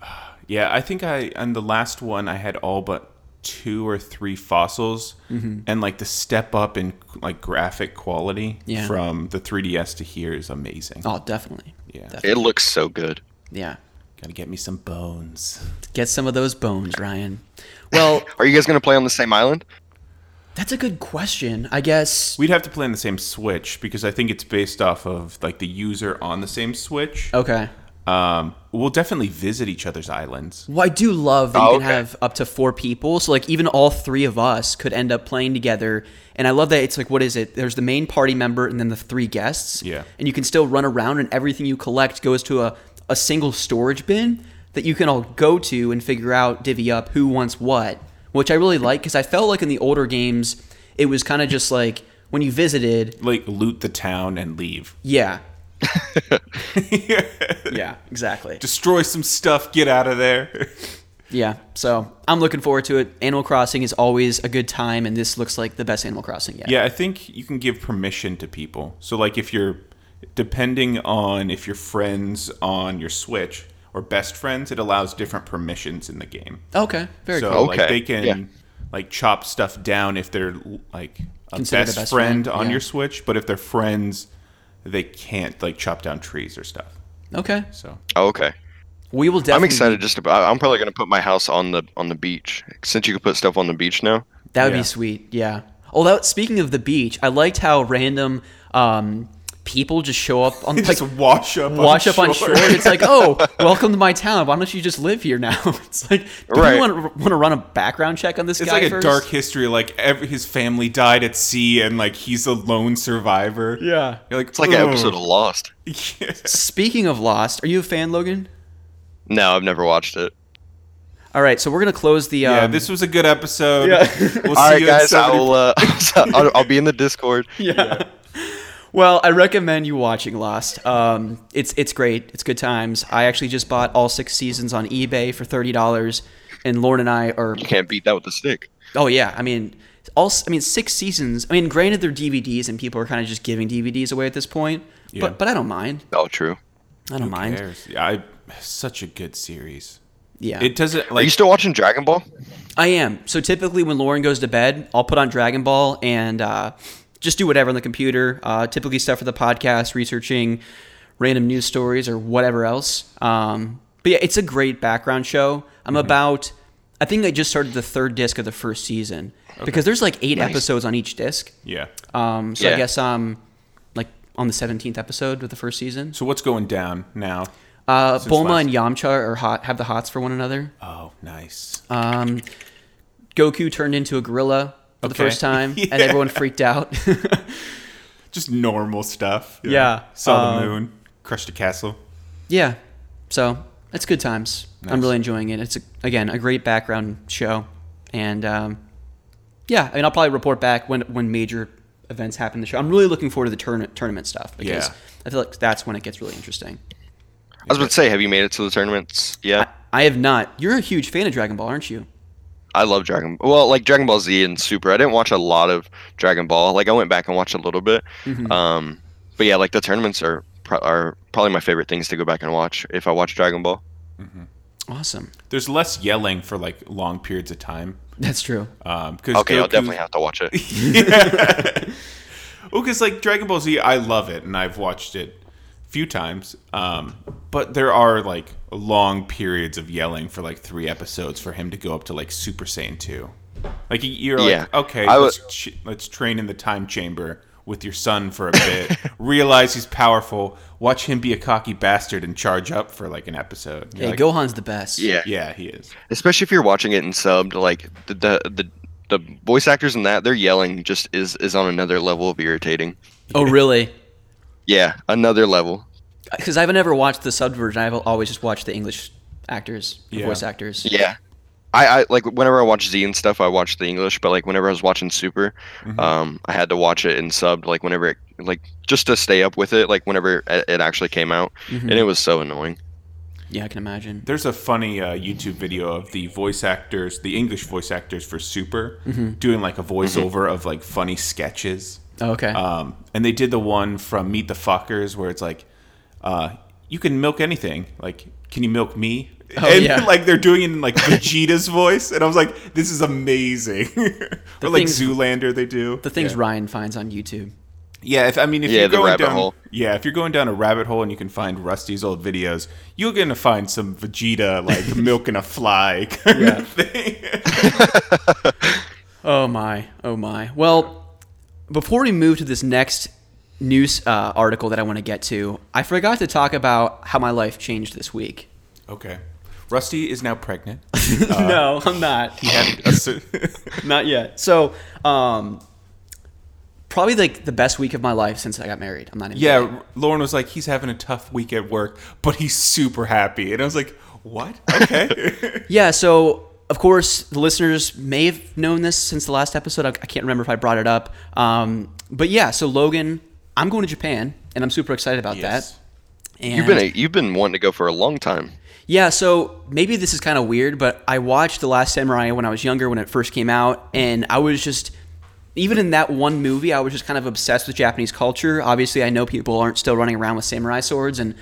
[sighs] Yeah, I think I on the last one I had all but two or three fossils, Mm-hmm. and like the step up in like graphic quality Yeah. from the 3DS to here is amazing. Oh, definitely. Yeah. Definitely. It looks so good. Yeah. Gotta get me some bones. Get some of those bones, Ryan. Well, [laughs] Are you guys gonna play on the same island? that's a good question. I guess. We'd have to play on the same Switch because I think it's based off of like the user on the same Switch. Okay. Um, we'll definitely visit each other's islands. Well, I do love that Oh, you can okay. have up to four people. So, like, even all three of us could end up playing together. And I love that it's like, what is it? There's the main party member and then the three guests. Yeah. And you can still run around, and everything you collect goes to a, a single storage bin that you can all go to and figure out, divvy up who wants what, which I really like because I felt like in the older games, it was kind of just like when you visited, Like loot the town and leave. yeah. [laughs] yeah, exactly. Destroy some stuff. Get out of there. [laughs] Yeah, so I'm looking forward to it. Animal Crossing is always a good time, and this looks like the best Animal Crossing yet. Yeah, I think you can give permission to people. So like if you're depending on if you're friends on your Switch or best friends, it allows different permissions in the game. Okay, very so cool. like Okay, they can yeah. like chop stuff down if they're like a best, a best friend, friend, on yeah. your Switch, but if they're friends, they can't like chop down trees or stuff. Okay, So Oh, okay. we will definitely. I'm excited just about. I'm probably gonna put my house on the on the beach since you can put stuff on the beach now. That would Yeah. be sweet. Yeah. Although speaking of the beach, I liked how random um, people just show up on like just wash up wash on up on shore. It's like, oh, [laughs] welcome to my town. Why don't you just live here now? [laughs] It's like, do Right. you want to, want to run a background check on this It's guy like a first? dark history. Like every his family died at sea, and like he's a lone survivor. Yeah. You're like It's like an episode of Lost. [laughs] Yeah. Speaking of Lost, are you a fan, Logan? No, I've never watched it. All right, so we're gonna close the. Um, Yeah, this was a good episode. Yeah. We'll All see right, you guys. I 70 will. Uh, I'll, I'll be in the Discord. yeah. Well, I recommend you watching Lost. Um, it's it's great. It's good times. I actually just bought all six seasons on eBay for thirty dollars, and Lauren and I are. You can't beat that with a stick. Oh yeah, I mean, all I mean six seasons. I mean, granted they're DVDs and people are kind of just giving DVDs away at this point, Yeah. but but I don't mind. Oh, true. I don't Who mind. cares? Yeah, I such a good series. Yeah, It doesn't like Are you still watching Dragon Ball? I am. So typically when Lauren goes to bed, I'll put on Dragon Ball and uh, just do whatever on the computer. Uh, typically stuff for the podcast, researching random news stories or whatever else. Um, but yeah, it's a great background show. I'm about, I think I just started the third disc of the first season because there's like eight Nice. episodes on each disc. yeah. Um, so I Yeah. guess um, like on the 17th episode of the first season. So what's going down now? Uh, Bulma last- and Yamcha are hot, have the hots for one another. Oh, nice. Um, Goku turned into a gorilla for the first time, Yeah. [laughs] and everyone freaked out. [laughs] Just normal stuff. you Yeah. Saw um, the moon, crushed a castle. yeah, so it's good times. I'm really enjoying it. It's a, again a great background show, and um, yeah, I mean I'll probably report back when when major events happen in the show. I'm really looking forward to the tourna- tournament stuff because Yeah. I feel like that's when it gets really interesting. I was about to say, have you made it to the tournaments? Yeah. I have not. You're a huge fan of Dragon Ball, aren't you? I love Dragon. Well, like Dragon Ball Z and Super. I didn't watch a lot of Dragon Ball. Like I went back and watched a little bit. Mm-hmm. Um, but yeah, like the tournaments are pro- are probably my favorite things to go back and watch if I watch Dragon Ball. Awesome. There's less yelling for like long periods of time. That's true. Um, cause Okay, I'll definitely have to watch it. [laughs] Well, because like Dragon Ball Z, I love it and I've watched it a few times. Um, but there are like long periods of yelling for like three episodes for him to go up to like Super Saiyan two. Like you're Yeah. like, okay, I let's was- ch- let's train in the time chamber with your son for a bit. [laughs] realize he's powerful. Watch him be a cocky bastard and charge up for like an episode. You're Hey, like, Gohan's the best. yeah. Yeah, he is. especially if you're watching it in subbed. Like the the the, the voice actors in that, they're yelling just is is on another level of irritating. Oh, really? Yeah, another level. Because I've never watched the sub version. I've always just watched the English actors, the Yeah. voice actors. Yeah. I, I like whenever I watch Z and stuff, I watch the English. But like whenever I was watching Super, Mm-hmm. um, I had to watch it in subbed. Like whenever it, like just to stay up with it. Like whenever it, it actually came out, Mm-hmm. and it was so annoying. Yeah, I can imagine. There's a funny uh, YouTube video of the voice actors, the English voice actors for Super, doing like a voiceover of like funny sketches. Oh, okay. Um, and they did the one from Meet the Fockers where it's like, uh, you can milk anything. Like, can you milk me? Oh, and yeah. like they're doing it in like Vegeta's [laughs] voice, and I was like, this is amazing. [laughs] or like things- Zoolander, they do the things Yeah. Ryan finds on YouTube. Yeah, if I mean if Yeah, you're the going rabbit down, hole. yeah, if you're going down a rabbit hole and you can find Rusty's old videos, you're gonna find some Vegeta like [laughs] milking a fly kind Yeah. of thing. Oh my, oh my. Well, before we move to this next news uh, article that I want to get to, I forgot to talk about how my life changed this week. okay, Rusty is now pregnant. [laughs] no, I'm not. He had a, su- [laughs] [laughs] Not yet. So, um, probably like the best week of my life since I got married. I'm not even kidding. yeah. Lauren was like, he's having a tough week at work, but he's super happy, and I was like, what? Okay. Yeah, so of course the listeners may have known this since the last episode. I, I can't remember if I brought it up. Um, but yeah, so Logan, I'm going to Japan, and I'm super excited about Yes. that. And You've been a, you've been wanting to go for a long time. yeah, so maybe this is kind of weird, but I watched The Last Samurai when I was younger, when it first came out, and I was just, even in that one movie, I was just kind of obsessed with Japanese culture. Obviously, I know people aren't still running around with samurai swords and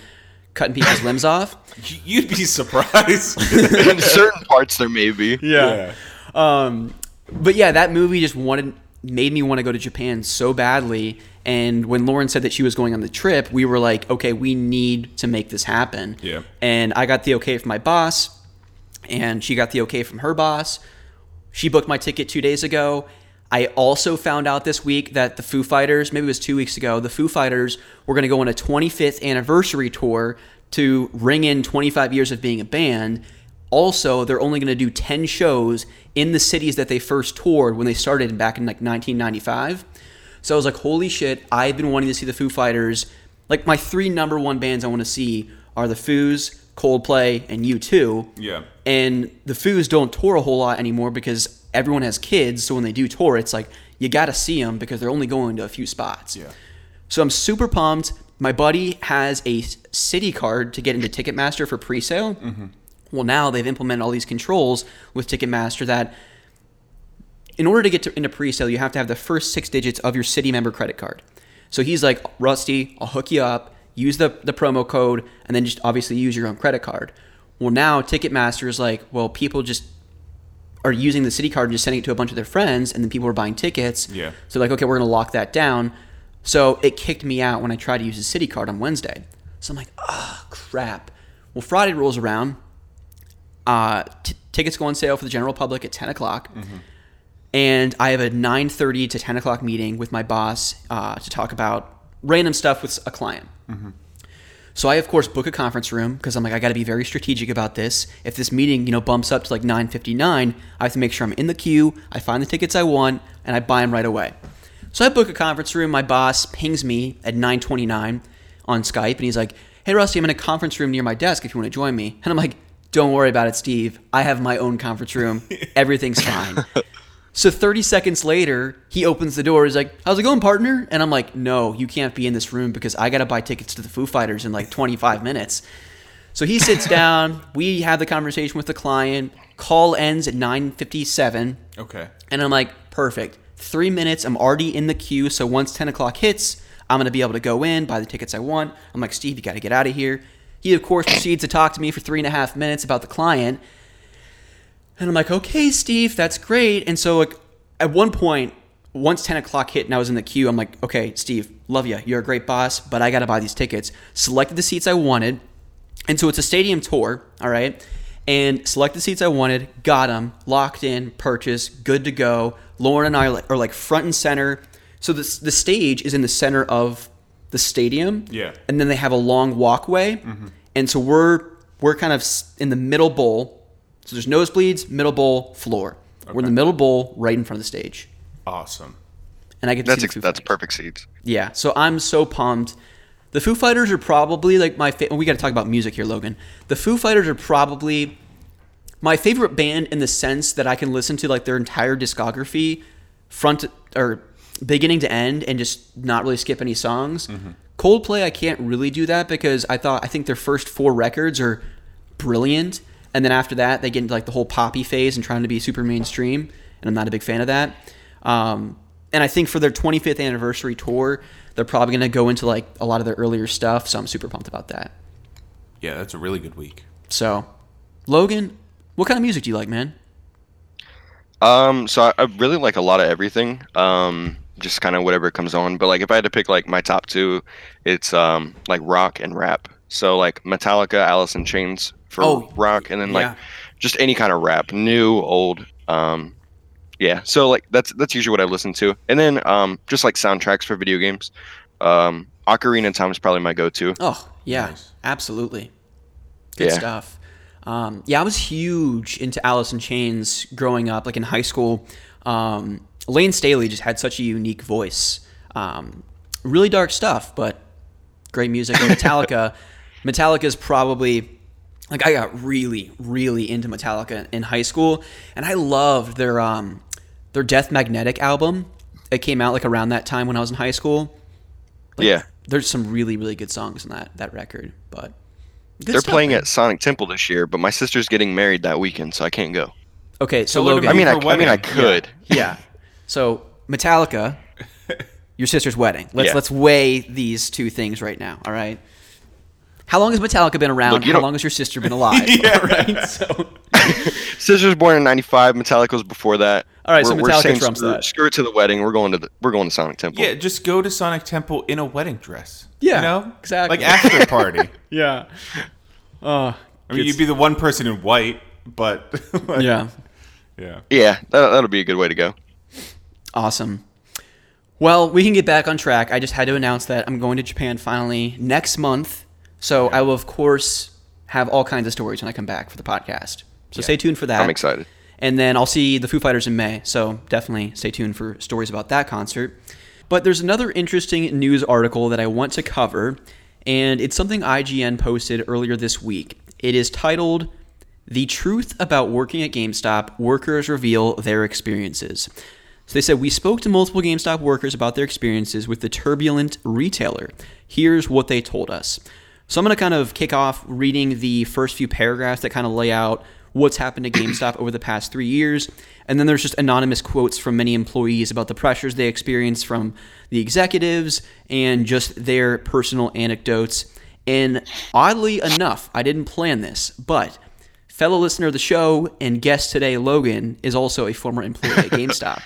cutting people's limbs off. [laughs] You'd be surprised. [laughs] In certain parts, there may be. yeah. Um, but yeah, that movie just wanted made me want to go to Japan so badly. And when Lauren said that she was going on the trip, we were like, okay, we need to make this happen. Yeah. And I got the okay from my boss, and she got the okay from her boss. She booked my ticket two days ago. I also found out this week that the Foo Fighters, maybe it was two weeks ago, the Foo Fighters were going to go on a 25th anniversary tour to ring in 25 years of being a band. Also, they're only going to do 10 shows in the cities that they first toured when they started back in like 1995. So I was like, holy shit, I've been wanting to see the Foo Fighters. Like, my three number one bands I want to see are the Foos, Coldplay, and U2. Yeah. And the Foos don't tour a whole lot anymore because everyone has kids. So when they do tour, it's like you got to see them because they're only going to a few spots. Yeah. So I'm super pumped. My buddy has a Citi card to get into Ticketmaster for pre-sale. Mm-hmm. Well, now they've implemented all these controls with Ticketmaster that in order to get to, into pre-sale, you have to have the first six digits of your Citi member credit card. So he's like, Rusty, I'll hook you up, use the, the promo code, and then just obviously use your own credit card. Well, now Ticketmaster is like, well, people just are using the Citi card and just sending it to a bunch of their friends, and then people were buying tickets. Yeah. So like, okay, we're gonna lock that down. So it kicked me out when I tried to use the Citi card on Wednesday. So I'm like, oh crap. Well, Friday rolls around. Uh, t- tickets go on sale for the general public at 10 o'clock. And I have a 9:30 to 10 o'clock meeting with my boss uh, to talk about random stuff with a client. So I of course book a conference room because I'm like I got to be very strategic about this. If this meeting you know bumps up to like 9:59, I have to make sure I'm in the queue. I find the tickets I want and I buy them right away. So I book a conference room. My boss pings me at 9:29 on Skype and he's like, "Hey Rusty, I'm in a conference room near my desk. If you want to join me." And I'm like, "Don't worry about it, Steve. I have my own conference room. [laughs] Everything's fine." So 30 seconds later, he opens the door. He's like, "How's it going, partner?" And I'm like, "No, you can't be in this room because I got to buy tickets to the Foo Fighters in like 25 minutes." So he sits down. We have the conversation with the client. Call ends at 9:57, Okay. and I'm like, "Perfect. Three minutes. I'm already in the queue. So once 10 o'clock hits, I'm gonna be able to go in, buy the tickets I want." I'm like, "Steve, you got to get out of here." He of course proceeds to talk to me for three and a half minutes about the client. And I'm like, okay, Steve, that's great. And so, like, at one point, once 10 o'clock hit and I was in the queue, I'm like, okay, Steve, love you. You're a great boss, but I got to buy these tickets. Selected the seats I wanted. And so it's a stadium tour, all right? And select the seats I wanted, got them, locked in, purchased, good to go. Lauren and I are like, front and center. So the, the stage is in the center of the stadium. Yeah. And then they have a long walkway. Mm-hmm. And so we're we're kind of in the middle bowl. So there's nosebleeds, middle bowl, floor. We're in the middle bowl, right in front of the stage, Awesome. and I get to That's see the ex- Foo that's Fighters. perfect seats. Yeah, so I'm so pumped. The Foo Fighters are probably like my. Fa- we got to talk about music here, Logan. The Foo Fighters are probably my favorite band in the sense that I can listen to like their entire discography, front or beginning to end, and just not really skip any songs. Mm-hmm. Coldplay, I can't really do that because I thought I think their first four records are brilliant, and then after that they get into like the whole poppy phase and trying to be super mainstream, and I'm not a big fan of that. Um, and I think for their 25th anniversary tour, they're probably going to go into like a lot of their earlier stuff, so I'm super pumped about that. Yeah, that's a really good week. So, Logan, what kind of music do you like, man? Um, so I, I really like a lot of everything. Um, just kind of whatever comes on. But like if I had to pick like my top two, it's um like rock and rap. So like Metallica, Alice in Chains for Oh, rock, and then like just any kind of rap, new, old. Um, yeah. So like that's that's usually what I listen to, and then um just like soundtracks for video games. Um, Ocarina of Time is probably my go-to. Oh, yeah, Nice. absolutely. Good Yeah. stuff. Um, yeah, I was huge into Alice in Chains growing up, like in high school. Um, Layne Staley just had such a unique voice. Um, really dark stuff, but great music. And [laughs] Metallica, Metallica is probably like I got really, really into Metallica in high school, and I loved their um, their Death Magnetic album. It came out like around that time when I was in high school. Like, Yeah. there's some really, really good songs in that that record. But good They're stuff, playing man. at Sonic Temple this year, but my sister's getting married that weekend, so I can't go. Okay, so, So Logan. I mean, I, I mean, I wedding, could. yeah. So Metallica, [laughs] your sister's wedding. Let's Yeah. let's weigh these two things right now. All right. How long has Metallica been around? Look, you How don't- long has your sister been [laughs] alive? Yeah. [laughs] right. So [laughs] Sister's born in '95. Metallica was before that. All right, so We're- we're Metallica trumps screw, that. Screw it to the wedding. We're going to the we're going to Sonic Temple. Yeah, just go to Sonic Temple in a wedding dress. Yeah, you know, exactly. Like after party. yeah. Oh. I mean, you'd be the one person in white, but like, yeah. yeah. Yeah, that, that'll be a good way to go. Awesome. Well, we can get back on track. I just had to announce that I'm going to Japan finally next month. So I will, of course, have all kinds of stories when I come back for the podcast. So stay tuned for that. I'm excited. And then I'll see the Foo Fighters in May. So definitely stay tuned for stories about that concert. But there's another interesting news article that I want to cover, and it's something IGN posted earlier this week. It is titled The Truth About Working at GameStop Workers Reveal Their Experiences. So they said, We spoke to multiple GameStop workers about their experiences with the turbulent retailer. Here's what they told us. So I'm going to kind of kick off reading the first few paragraphs that kind of lay out what's happened to GameStop over the past three years. And then there's just anonymous quotes from many employees about the pressures they experience from the executives and just their personal anecdotes. And oddly enough, I didn't plan this, but fellow listener of the show and guest today, Logan, is also a former employee at GameStop.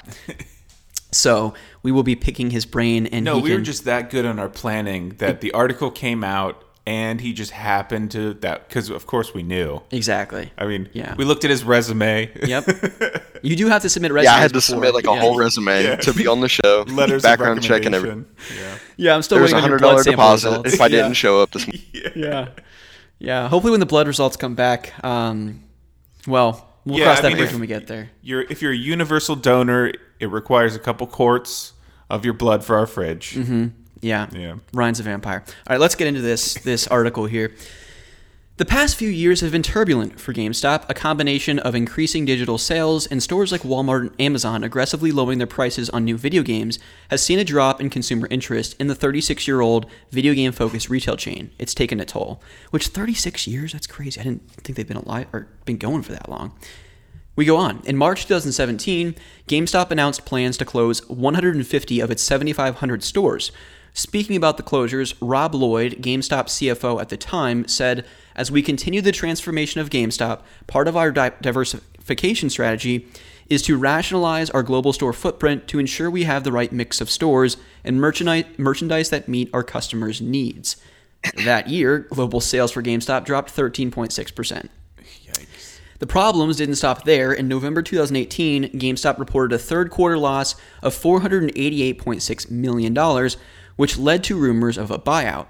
[laughs] so we will be picking his brain and No, we were just that good on our planning that the article came out and he just happened to that because of course we knew. exactly. I mean, Yeah. we looked at his resume. Yep. [laughs] You do have to submit resumes. Yeah, I had to before. submit like a Yeah. whole resume to be on the show. [laughs] Letters background of check and everything. Yeah. Yeah, I'm still There was a waiting on your hundred dollar deposit results. if I didn't Yeah. show up this [laughs] morning. yeah, yeah. Hopefully, when the blood results come back, um, well, we'll Yeah, cross I that mean, bridge when we get there. You're if you're a universal donor, it requires a couple quarts of your blood for our fridge. Yeah, Yeah. Ryan's a vampire. All right, let's get into this this article here. The past few years have been turbulent for GameStop, a combination of increasing digital sales and stores like Walmart and Amazon aggressively lowering their prices on new video games has seen a drop in consumer interest in the 36-year-old video game focused retail chain. It's taken a toll. Which 36 years? That's crazy. I didn't think they've been alive or been going for that long. We go on. In March 2017, GameStop announced plans to close 150 of its 7,500 stores. Speaking about the closures, Rob Lloyd, GameStop CFO at the time, said, As we continue the transformation of GameStop, part of our di- diversification strategy is to rationalize our global store footprint to ensure we have the right mix of stores and merchandise, merchandise that meet our customers' needs. That year, global sales for GameStop dropped 13.6%. Yikes. The problems didn't stop there. In November 2018, GameStop reported a third quarter loss of $488.6 million, which led to rumors of a buyout.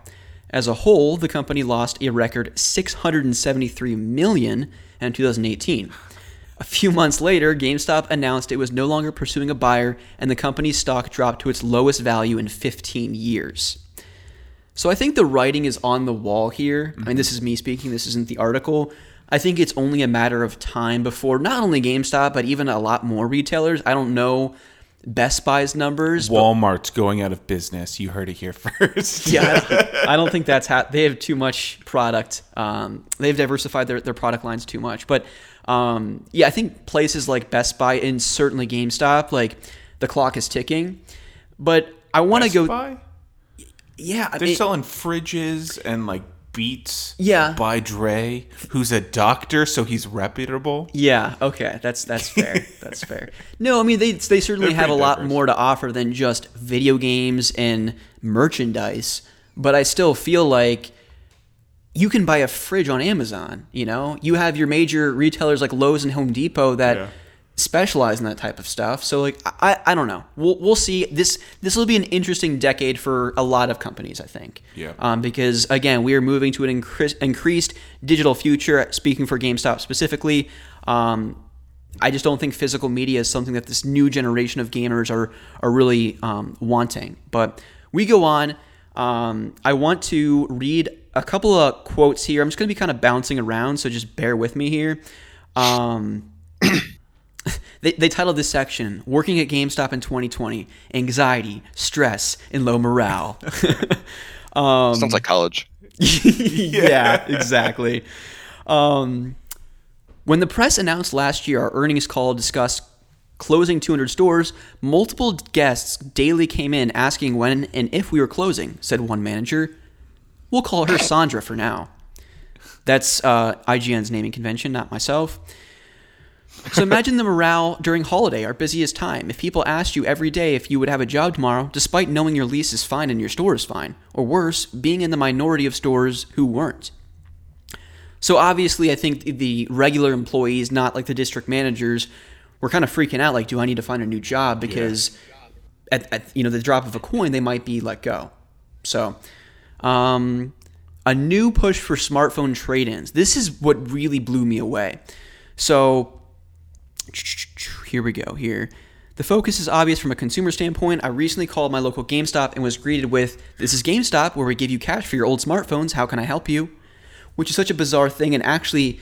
As a whole, the company lost a record 673 million in 2018. A few months later, GameStop announced it was no longer pursuing a buyer, and the company's stock dropped to its lowest value in 15 years. So I think the writing is on the wall here. I mean, this is me speaking. This isn't the article, I think it's only a matter of time before not only GameStop but even a lot more retailers. I don't know Best Buy's numbers. but- Walmart's going out of business. You heard it here [laughs] first. yeah, I don't, I don't think that's ha- they have too much product. Um, they've diversified their, their product lines too much. But um, yeah, I think places like Best Buy and certainly GameStop, like the clock is ticking. But I want to go. Buy? Yeah, I They're mean, selling fridges and like Beats. Yeah. By Dre, who's a doctor, so he's reputable. Yeah. Okay. That's that's fair. [laughs] that's fair. No, I mean they they certainly have a pretty lot more to offer than just video games and merchandise. But I still feel like you can buy a fridge on Amazon. You know, you have your major retailers like Lowe's and Home Depot that Yeah. Specialize in that type of stuff. So like I I don't know. We'll we'll see. This this will be an interesting decade for a lot of companies. I think. Yeah. Um, because again, we are moving to an incre- increased digital future. Speaking for GameStop specifically, um, I just don't think physical media is something that this new generation of gamers are are really um, wanting. But we go on. Um, I want to read a couple of quotes here. I'm just going to be kind of bouncing around, so just bear with me here. [clears throat] [laughs] They, they titled this section "Working at GameStop in 2020: Anxiety, Stress, and Low Morale." [laughs] Um, Sounds like college. [laughs] yeah, exactly. Um, when the press announced last year our earnings call discussed closing 200 stores, multiple guests daily came in asking when and if we were closing, said one manager. We'll call her Sandra for now. That's uh, IGN's naming convention, not myself. So imagine the morale during holiday, our busiest time. If people asked you every day if you would have a job tomorrow, despite knowing your lease is fine and your store is fine, or worse, being in the minority of stores who weren't. So obviously, I think the regular employees, not like the district managers, were kind of freaking out. Like, do I need to find a new job? Because at, at you know the drop of a coin, they might be let go. So, um, a new push for smartphone trade-ins. This is what really blew me away. So, here we go. Here. The focus is obvious from a consumer standpoint. I recently called my local GameStop and was greeted with, This is GameStop, where we give you cash for your old smartphones. How can I help you? Which is such a bizarre thing. And actually,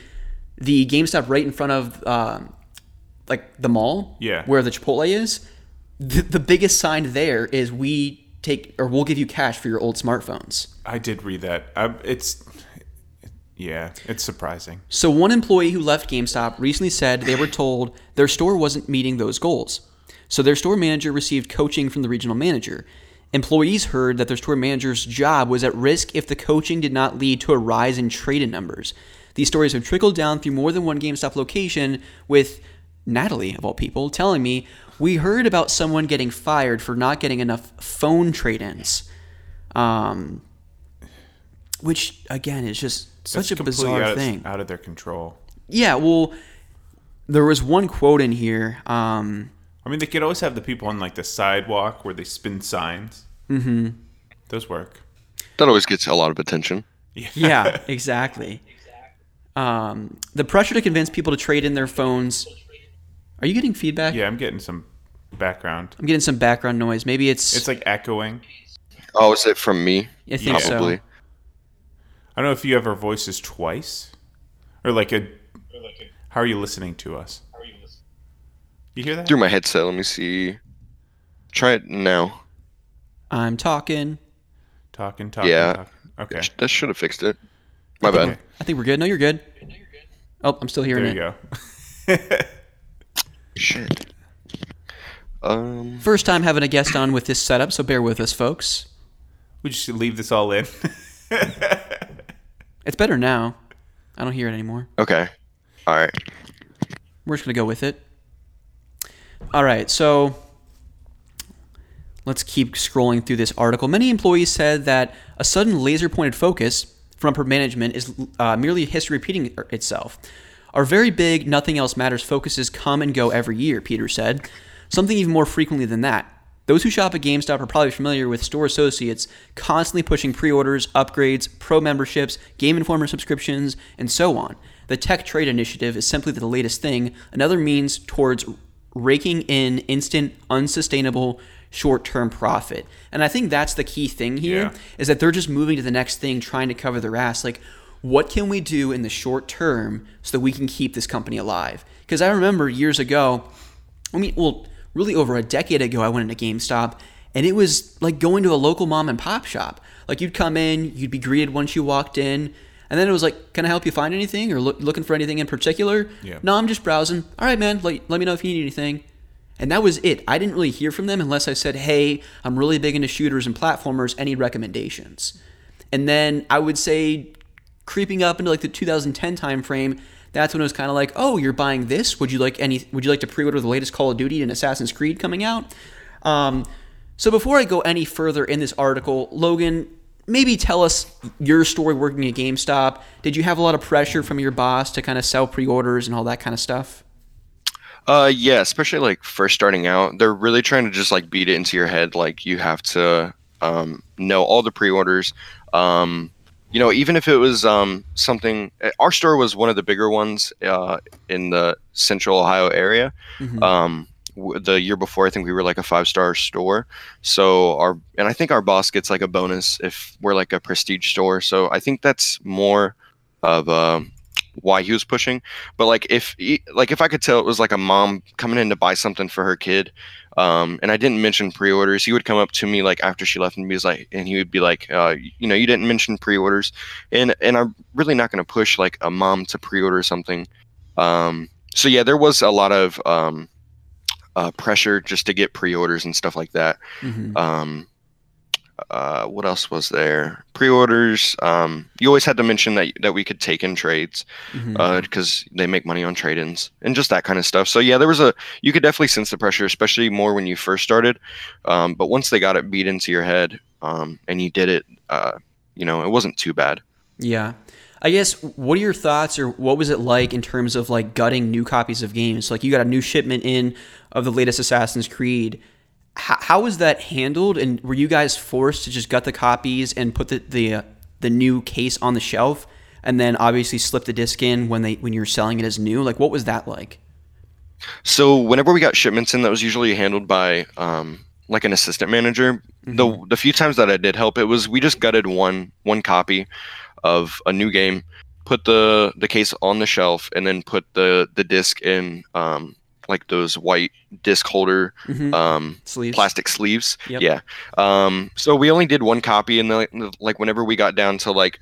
the GameStop right in front of um, like the mall, Yeah. where the Chipotle is, the, the biggest sign there is we take or we'll give you cash for your old smartphones. I did read that. I, it's yeah, it's surprising. So one employee who left GameStop recently said they were told their store wasn't meeting those goals. So their store manager received coaching from the regional manager. Employees heard that their store manager's job was at risk if the coaching did not lead to a rise in trade-in numbers. These stories have trickled down through more than one GameStop location with Natalie of all people telling me we heard about someone getting fired for not getting enough phone trade-ins. Um which again is just such It's a bizarre out of, thing. out of their control. Yeah, well, there was one quote in here. Um, I mean, they could always have the people on like the sidewalk where they spin signs. Mm-hmm. Those work. That always gets a lot of attention. yeah, [laughs] exactly. Um, the pressure to convince people to trade in their phones. Are you getting feedback? Yeah, I'm getting some background. I'm getting some background noise. Maybe it's. It's like echoing. Oh, is it from me? I think Probably. so. I don't know if you have our voices twice, or like a. How are you listening to us? You hear that? Through my headset. Let me see. Try it now. I'm talking. Talking, talking, Yeah. talking. Okay. That should have fixed it. My bad. Okay. I think we're good. No, you're good. Oh, I'm still hearing There it. There you go. [laughs] Shit. Um. First time having a guest on with this setup, so bear with us, folks. We just leave this all in. [laughs] It's better now. I don't hear it anymore. Okay. All right. We're just going to go with it. All right, so let's keep scrolling through this article. Many employees said that a sudden laser pointed focus from upper management is uh, merely history repeating itself. Our very big, nothing else matters focuses come and go every year, Peter said. Something even more frequently than that. Those who shop at GameStop are probably familiar with store associates constantly pushing pre orders, upgrades, pro memberships, Game Informer subscriptions, and so on. The Tech Trade Initiative is simply the latest thing, another means towards raking in instant, unsustainable, short term profit. And I think that's the key thing here Yeah. is that they're just moving to the next thing, trying to cover their ass. Like, what can we do in the short term so that we can keep this company alive? Because I remember years ago, I mean, well, really over a decade ago, I went into GameStop and it was like going to a local mom and pop shop. Like you'd come in, you'd be greeted once you walked in, and then it was like, "Can I help you find anything or look, looking for anything in particular?" Yeah. No, I'm just browsing. All right, man. Let, let me know if you need anything. And that was it. I didn't really hear from them unless I said, "Hey, I'm really big into shooters and platformers. Any recommendations?" And then I would say, creeping up into like the 2010 timeframe, that's when it was kind of like, "Oh, you're buying this? Would you like any? Would you like to pre-order the latest Call of Duty and Assassin's Creed coming out?" Um, so before I go any further in this article, Logan, maybe tell us your story working at GameStop. Did you have a lot of pressure from your boss to kind of sell pre-orders and all that kind of stuff? Uh, yeah, especially like first starting out, they're really trying to just like beat it into your head. Like you have to um, know all the pre-orders. Um, you know, even if it was um, something, our store was one of the bigger ones uh, in the Central Ohio area. Um, w- the year before, I think we were like a five-star store. So our and I think our boss gets like a bonus if we're like a prestige store. So I think that's more of um why he was pushing but like if he- like if i could tell it was like a mom coming in to buy something for her kid um and i didn't mention pre-orders. He would come up to me like after she left and be like and he would be like uh you know you didn't mention pre-orders. And and i'm really not going to push like a mom to pre-order something. Um so yeah there was a lot of um uh, pressure just to get pre-orders and stuff like that. Mm-hmm. um, uh, what else was there? Pre-orders. Um, you always had to mention that that we could take in trades Mm-hmm. because they make money on trade-ins and just that kind of stuff. So yeah, there was a you could definitely sense the pressure, especially more when you first started. Um, but once they got it beat into your head um, and you did it, uh, you know, it wasn't too bad. Yeah. I guess what are your thoughts or what was it like in terms of like gutting new copies of games? Like you got a new shipment in of the latest Assassin's Creed. How, how was that handled and were you guys forced to just gut the copies and put the the, uh, the new case on the shelf and then obviously slip the disc in when they when you're selling it as new? Like what was that like? So whenever we got shipments in, that was usually handled by um, like an assistant manager. The the few times that I did help, it was we just gutted one one copy of a new game, put the the case on the shelf, and then put the the disc in um, like those white disc holder Mhm. um, Sleeves. plastic sleeves. Yep. Yeah. Um, so we only did one copy, and then like whenever we got down to like,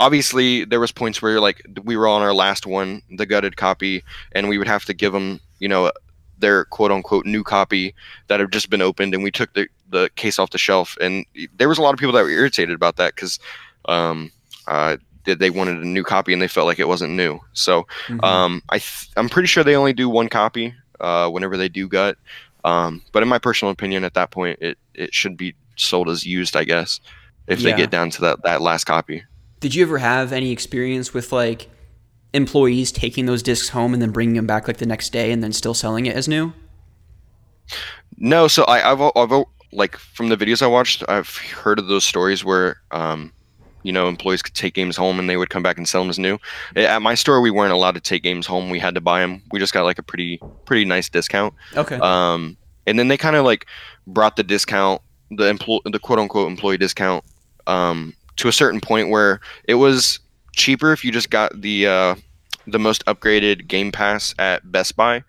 obviously there was points where like we were on our last one, the gutted copy, and we would have to give them, you know, their quote unquote new copy that had just been opened, and we took the the case off the shelf, and there was a lot of people that were irritated about that because, um, uh, they- they wanted a new copy and they felt like it wasn't new. So Mhm. um, I th- I'm pretty sure they only do one copy uh, whenever they do gut. Um, but in my personal opinion, at that point, it, it should be sold as used, I guess, if Yeah. they get down to that, that last copy. Did you ever have any experience with like employees taking those discs home and then bringing them back like the next day and then still selling it as new? No, so I, I've, I've like from the videos I watched, I've heard of those stories where, um, you know employees could take games home and they would come back and sell them as new. At my store we weren't allowed to take games home. We had to buy them we just got like a pretty pretty nice discount. Okay. Um and then they kind of like brought the discount the employee the quote unquote employee discount um to a certain point where it was cheaper if you just got the uh the most upgraded game pass at best buy.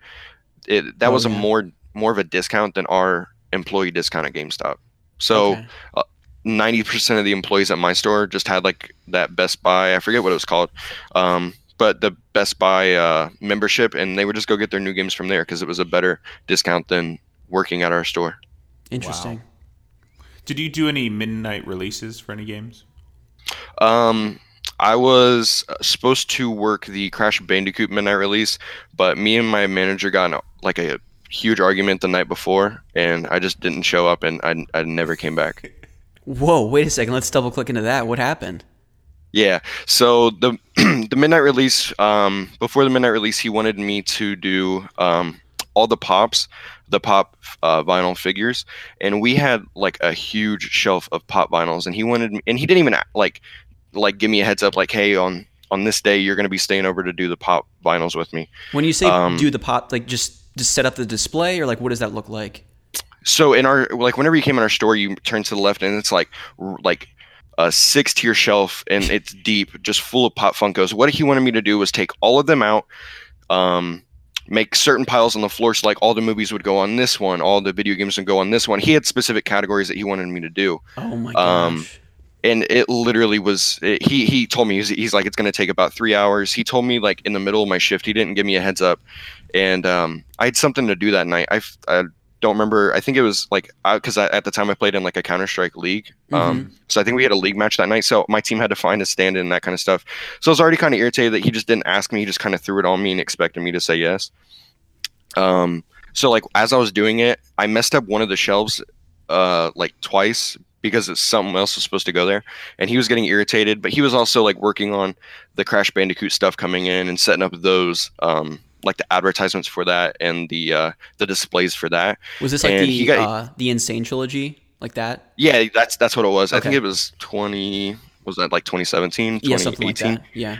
It, that oh, was a more more of a discount than our employee discount at gamestop. So okay. uh, 90% of the employees at my store just had like that Best Buy, I forget what it was called, um, but the Best Buy uh, membership, and they would just go get their new games from there because it was a better discount than working at our store. Interesting. Wow. Did you do any midnight releases for any games? Um, I was uh, supposed to work the Crash Bandicoot midnight release, but me and my manager got like a huge argument the night before, and I just didn't show up, and I, I never came back. Whoa, wait a second. Let's double click into that. What happened? Yeah. So the [clears throat] the midnight release, um, before the midnight release, he wanted me to do um, all the pops, the pop uh, vinyl figures, and we had like a huge shelf of pop vinyls, and he wanted me, and he didn't even like like give me a heads up, like, hey, on on this day you're gonna be staying over to do the pop vinyls with me. When you say Um, do the pop, like just just set up the display, or like what does that look like? So in our like whenever you came in our store, you turn to the left, and it's like like a six tier shelf and it's deep, just full of Pop Funkos. What he wanted me to do was take all of them out, um, make certain piles on the floor so like all the movies would go on this one, all the video games would go on this one. He had specific categories that he wanted me to do. Oh my gosh. Um, and it literally was it, he he told me he's, he's like it's going to take about three hours he told me like in the middle of my shift he didn't give me a heads up and um, i had something to do that night I, I don't remember i think it was like because at the time i played in like a counter-strike league um, so i think we had a league match that night so my team had to find a stand in and that kind of stuff. So i was already kind of irritated that he just didn't ask me he just kind of threw it on me and expected me to say yes. Um, so like as i was doing it i messed up one of the shelves uh, like twice because it's something else was supposed to go there and he was getting irritated but he was also like working on the crash bandicoot stuff coming in and setting up those um like the advertisements for that and the uh the displays for that Was this like and the got- uh, the N. Sane trilogy, like that? yeah that's that's what it was i think it was 20 was that like 2017 Yeah, something like 2018 that. Yeah.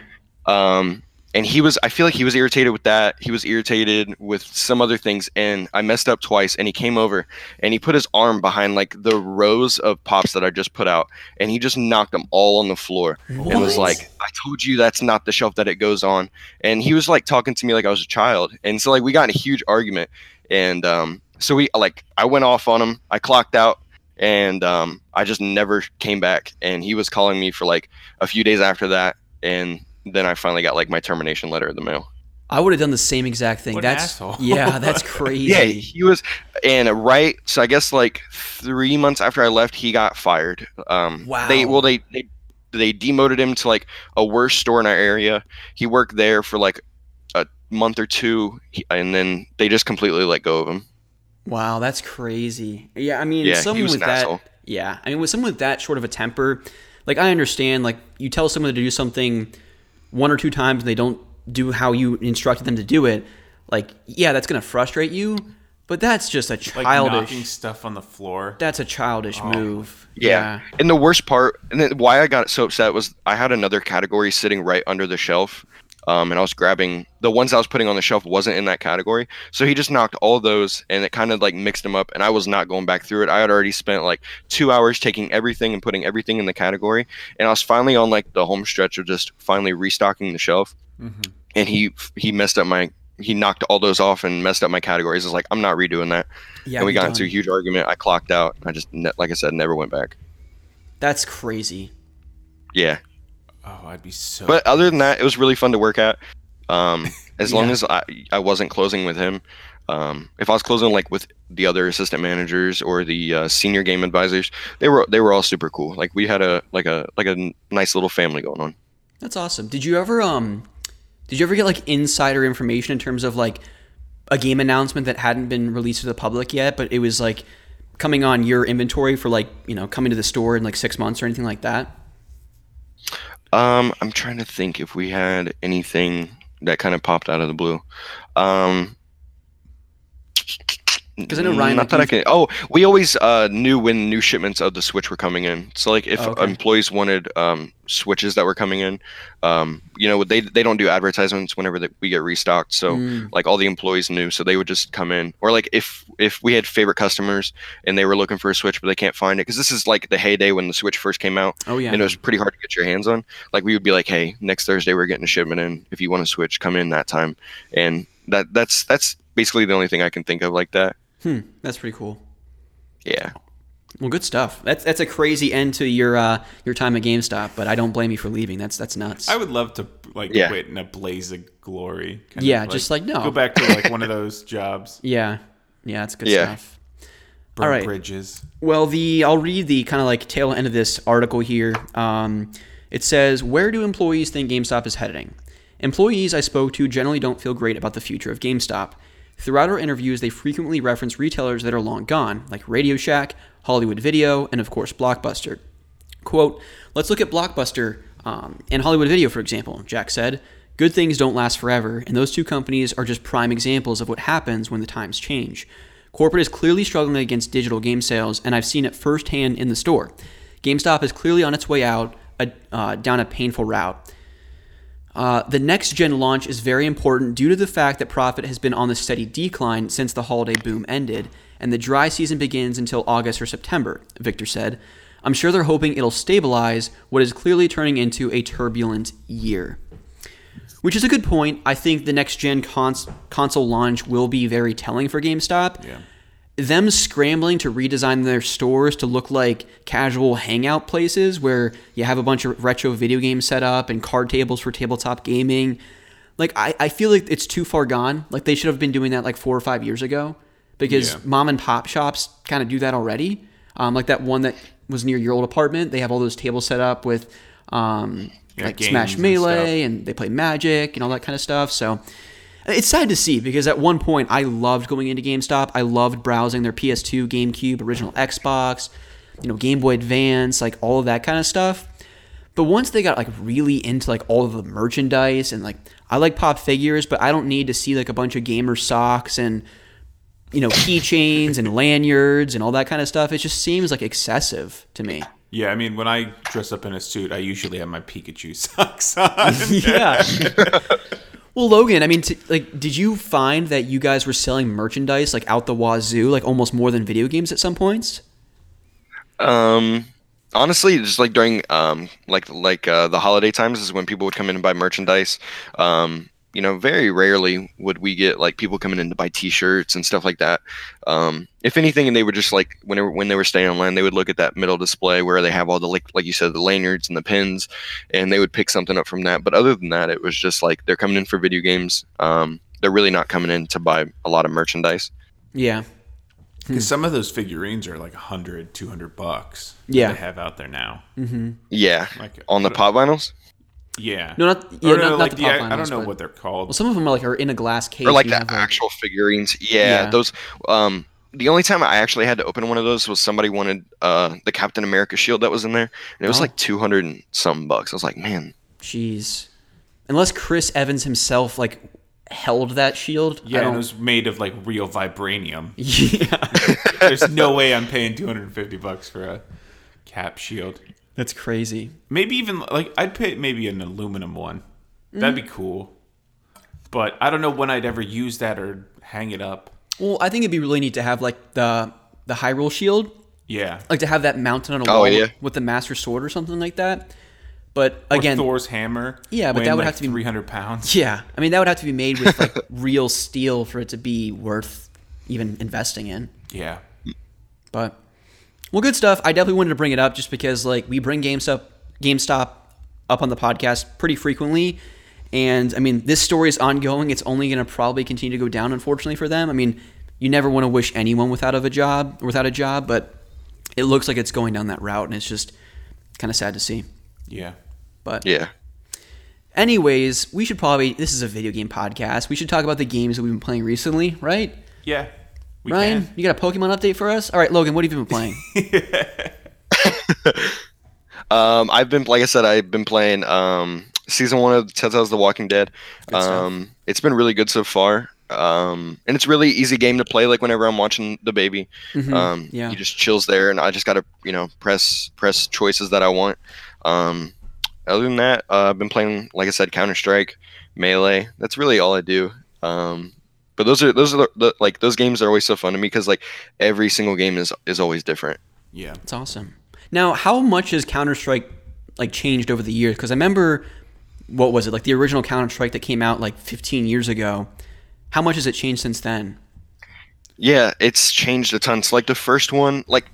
um and he was i feel like he was irritated with that. He was irritated with some other things and i messed up twice and he came over and he put his arm behind like the rows of pops that i just put out and he just knocked them all on the floor. And was like i told you that's not the shelf that it goes on. And he was like talking to me like i was a child and so like we got in a huge argument and um so we like i went off on him. I clocked out and um, I just never came back. And he was calling me for like a few days after that, and then I finally got like my termination letter in the mail. I would have done the same exact thing. What that's asshole. [laughs] yeah, [laughs] that's crazy. Yeah, he was, and right. So I guess like three months after I left, he got fired. Um, They Wow. well they they they demoted him to like a worse store in our area. He worked there for like a month or two, and then they just completely let go of him. Wow, that's crazy. Yeah, I mean, Yeah, he someone was with an that. asshole. Yeah, I mean, with someone with that short of a temper, like I understand, like you tell someone to do something one or two times and they don't do how you instructed them to do it. Like, yeah, that's gonna frustrate you, but that's just a Like childish. knocking stuff on the floor. that's a childish oh. move. Yeah. And the worst part, and then why I got so upset was I had another category sitting right under the shelf. Um, and I was grabbing the ones I was putting on the shelf wasn't in that category. So he just knocked all those and it kind of like mixed them up. And I was not going back through it. I had already spent like two hours taking everything and putting everything in the category. And I was finally on like the home stretch of just finally restocking the shelf. And he he messed up my he knocked all those off and messed up my categories. I was like, I'm not redoing that. Yeah, and we got into a huge argument. I clocked out. I just like I said, never went back. That's crazy. Yeah. Oh, I'd be so. But other than that, it was really fun to work at. Um, [laughs] as long as I, I wasn't closing with him. Um, if I was closing like with the other assistant managers or the uh, senior game advisors, they were they were all super cool. Like we had a like a like a nice little family going on. That's awesome. Did you ever um did you ever get like insider information in terms of like a game announcement that hadn't been released to the public yet, but it was like coming on your inventory for like, you know, coming to the store in like 6 months or anything like that? Um, I'm trying to think if we had anything that kind of popped out of the blue. Um, 'Cause I know Ryan, Not like, that I can. Oh, we always uh, knew when new shipments of the Switch were coming in. So like, if Oh, okay. employees wanted um, Switches that were coming in, um, you know, they they don't do advertisements whenever that we get restocked. So Mm. like, all the employees knew, so they would just come in. Or like, if if we had favorite customers and they were looking for a Switch but they can't find it, because this is like the heyday when the Switch first came out, Oh yeah. and it was pretty hard to get your hands on. Like we would be like, hey, next Thursday we're getting a shipment in. If you want to switch, come in that time. And that that's that's basically the only thing I can think of like that. Hmm, that's pretty cool. Yeah. Well, good stuff. That's that's a crazy end to your uh your time at GameStop, but I don't blame you for leaving. That's that's nuts. I would love to like Yeah. quit in a blaze of glory. kind Yeah, of, just like, no. Go back to like one of [laughs] those jobs. yeah. Yeah, that's good Yeah. stuff. Burn All right. bridges. Well, the I'll read the kind of like tail end of this article here. Um, it says, "Where do employees think GameStop is heading?" Employees I spoke to generally don't feel great about the future of GameStop. Throughout our interviews, they frequently reference retailers that are long gone, like Radio Shack, Hollywood Video, and of course Blockbuster. Quote, let's look at Blockbuster um, and Hollywood Video, for example, Jack said. Good things don't last forever, and those two companies are just prime examples of what happens when the times change. Corporate is clearly struggling against digital game sales, and I've seen it firsthand in the store. GameStop is clearly on its way out, uh, uh, down a painful route. Uh, the next gen launch is very important due to the fact that profit has been on the steady decline since the holiday boom ended, and the dry season begins until August or September, Victor said. I'm sure they're hoping it'll stabilize what is clearly turning into a turbulent year. Which is a good point. I think the next gen cons- console launch will be very telling for GameStop. Yeah. Them scrambling to redesign their stores to look like casual hangout places where you have a bunch of retro video games set up and card tables for tabletop gaming. Like, I, I feel like it's too far gone. Like, they should have been doing that like four or five years ago because Yeah. mom and pop shops kind of do that already. Um, like that one that was near your old apartment, they have all those tables set up with um, Yeah, like Smash and Melee and, they play Magic and all that kind of stuff. So it's sad to see because at one point I loved going into GameStop. I loved browsing their PS2, GameCube, original Xbox, you know, Game Boy Advance, like all of that kind of stuff. But once they got like really into like all of the merchandise and like I like pop figures, but I don't need to see like a bunch of gamer socks and you know keychains and lanyards and all that kind of stuff. It just seems like excessive to me. Yeah, I mean, when I dress up in a suit, I usually have my Pikachu [laughs] socks on. [laughs] yeah. [laughs] well, Logan, I mean, t- like, did you find that you guys were selling merchandise like out the wazoo, like almost more than video games at some points? Um, honestly, just like during um like like uh, the holiday times is when people would come in and buy merchandise. Um, you know, very rarely would we get like people coming in to buy T-shirts and stuff like that. Um, if anything, and they were just like whenever when they were staying online, they would look at that middle display where they have all the like like you said the lanyards and the pins, and they would pick something up from that. But other than that, it was just like they're coming in for video games. Um, they're really not coming in to buy a lot of merchandise. Yeah. Because some of those figurines are like 100, 200 bucks. that Yeah. They have out there now. Mm-hmm. Yeah, Like, on the what- pop vinyls. Yeah. No, not yeah, Or not, not like the the- pop I, I don't know but- what they're called. Well, some of them are like are in a glass case. or like the have, like- actual figurines. Yeah, Yeah. those. Um, the only time I actually had to open one of those was somebody wanted uh the Captain America shield that was in there, and it was Oh. like two hundred and some bucks. I was like, man, Jeez. Unless Chris Evans himself like held that shield. Yeah, and don't- it was made of like real vibranium. [laughs] yeah. There's no way I'm paying 250 bucks for a cap shield. That's crazy. Maybe even like I'd pay maybe an aluminum one. That'd be mm. cool. But I don't know when I'd ever use that or hang it up. Well, I think it'd be really neat to have like the the Hyrule shield, Yeah. like to have that mounted on a Oh, wall yeah. with the Master Sword or something like that. But Or again, Thor's hammer. Yeah, but that would like have to be- 300 pounds. yeah, I mean that would have to be made with like [laughs] real steel for it to be worth even investing in. Yeah. But well, good stuff. I definitely wanted to bring it up just because like we bring GameStop GameStop up on the podcast pretty frequently. And I mean, this story is ongoing. It's only going to probably continue to go down, unfortunately, for them. I mean, you never want to wish anyone without of a job without a job, but it looks like it's going down that route, and it's just kind of sad to see. Yeah. But yeah, anyways, we should probably this is a video game podcast. We should talk about the games that we've been playing recently, right? Yeah. We Ryan, can. you got a Pokemon update for us? All right, Logan, what have you been playing? [laughs] um, I've been like I said, I've been playing um season one of Telltale's The Walking Dead. Um, it's been really good so far. Um, and it's really easy game to play. Like whenever I'm watching the baby, Mhm, um, yeah. he just chills there, and I just gotta you know press press choices that I want. Um, other than that, uh, I've been playing like I said, Counter Strike, Melee. That's really all I do. Um, but those are those are the, the like those games are always so fun to me because like every single game is is always different. Yeah. It's awesome. Now, how much has Counter Strike like changed over the years? Because I remember, what was it like the original Counter Strike that came out like 15 years ago? How much has it changed since then? Yeah, it's changed a ton. So like the first one, like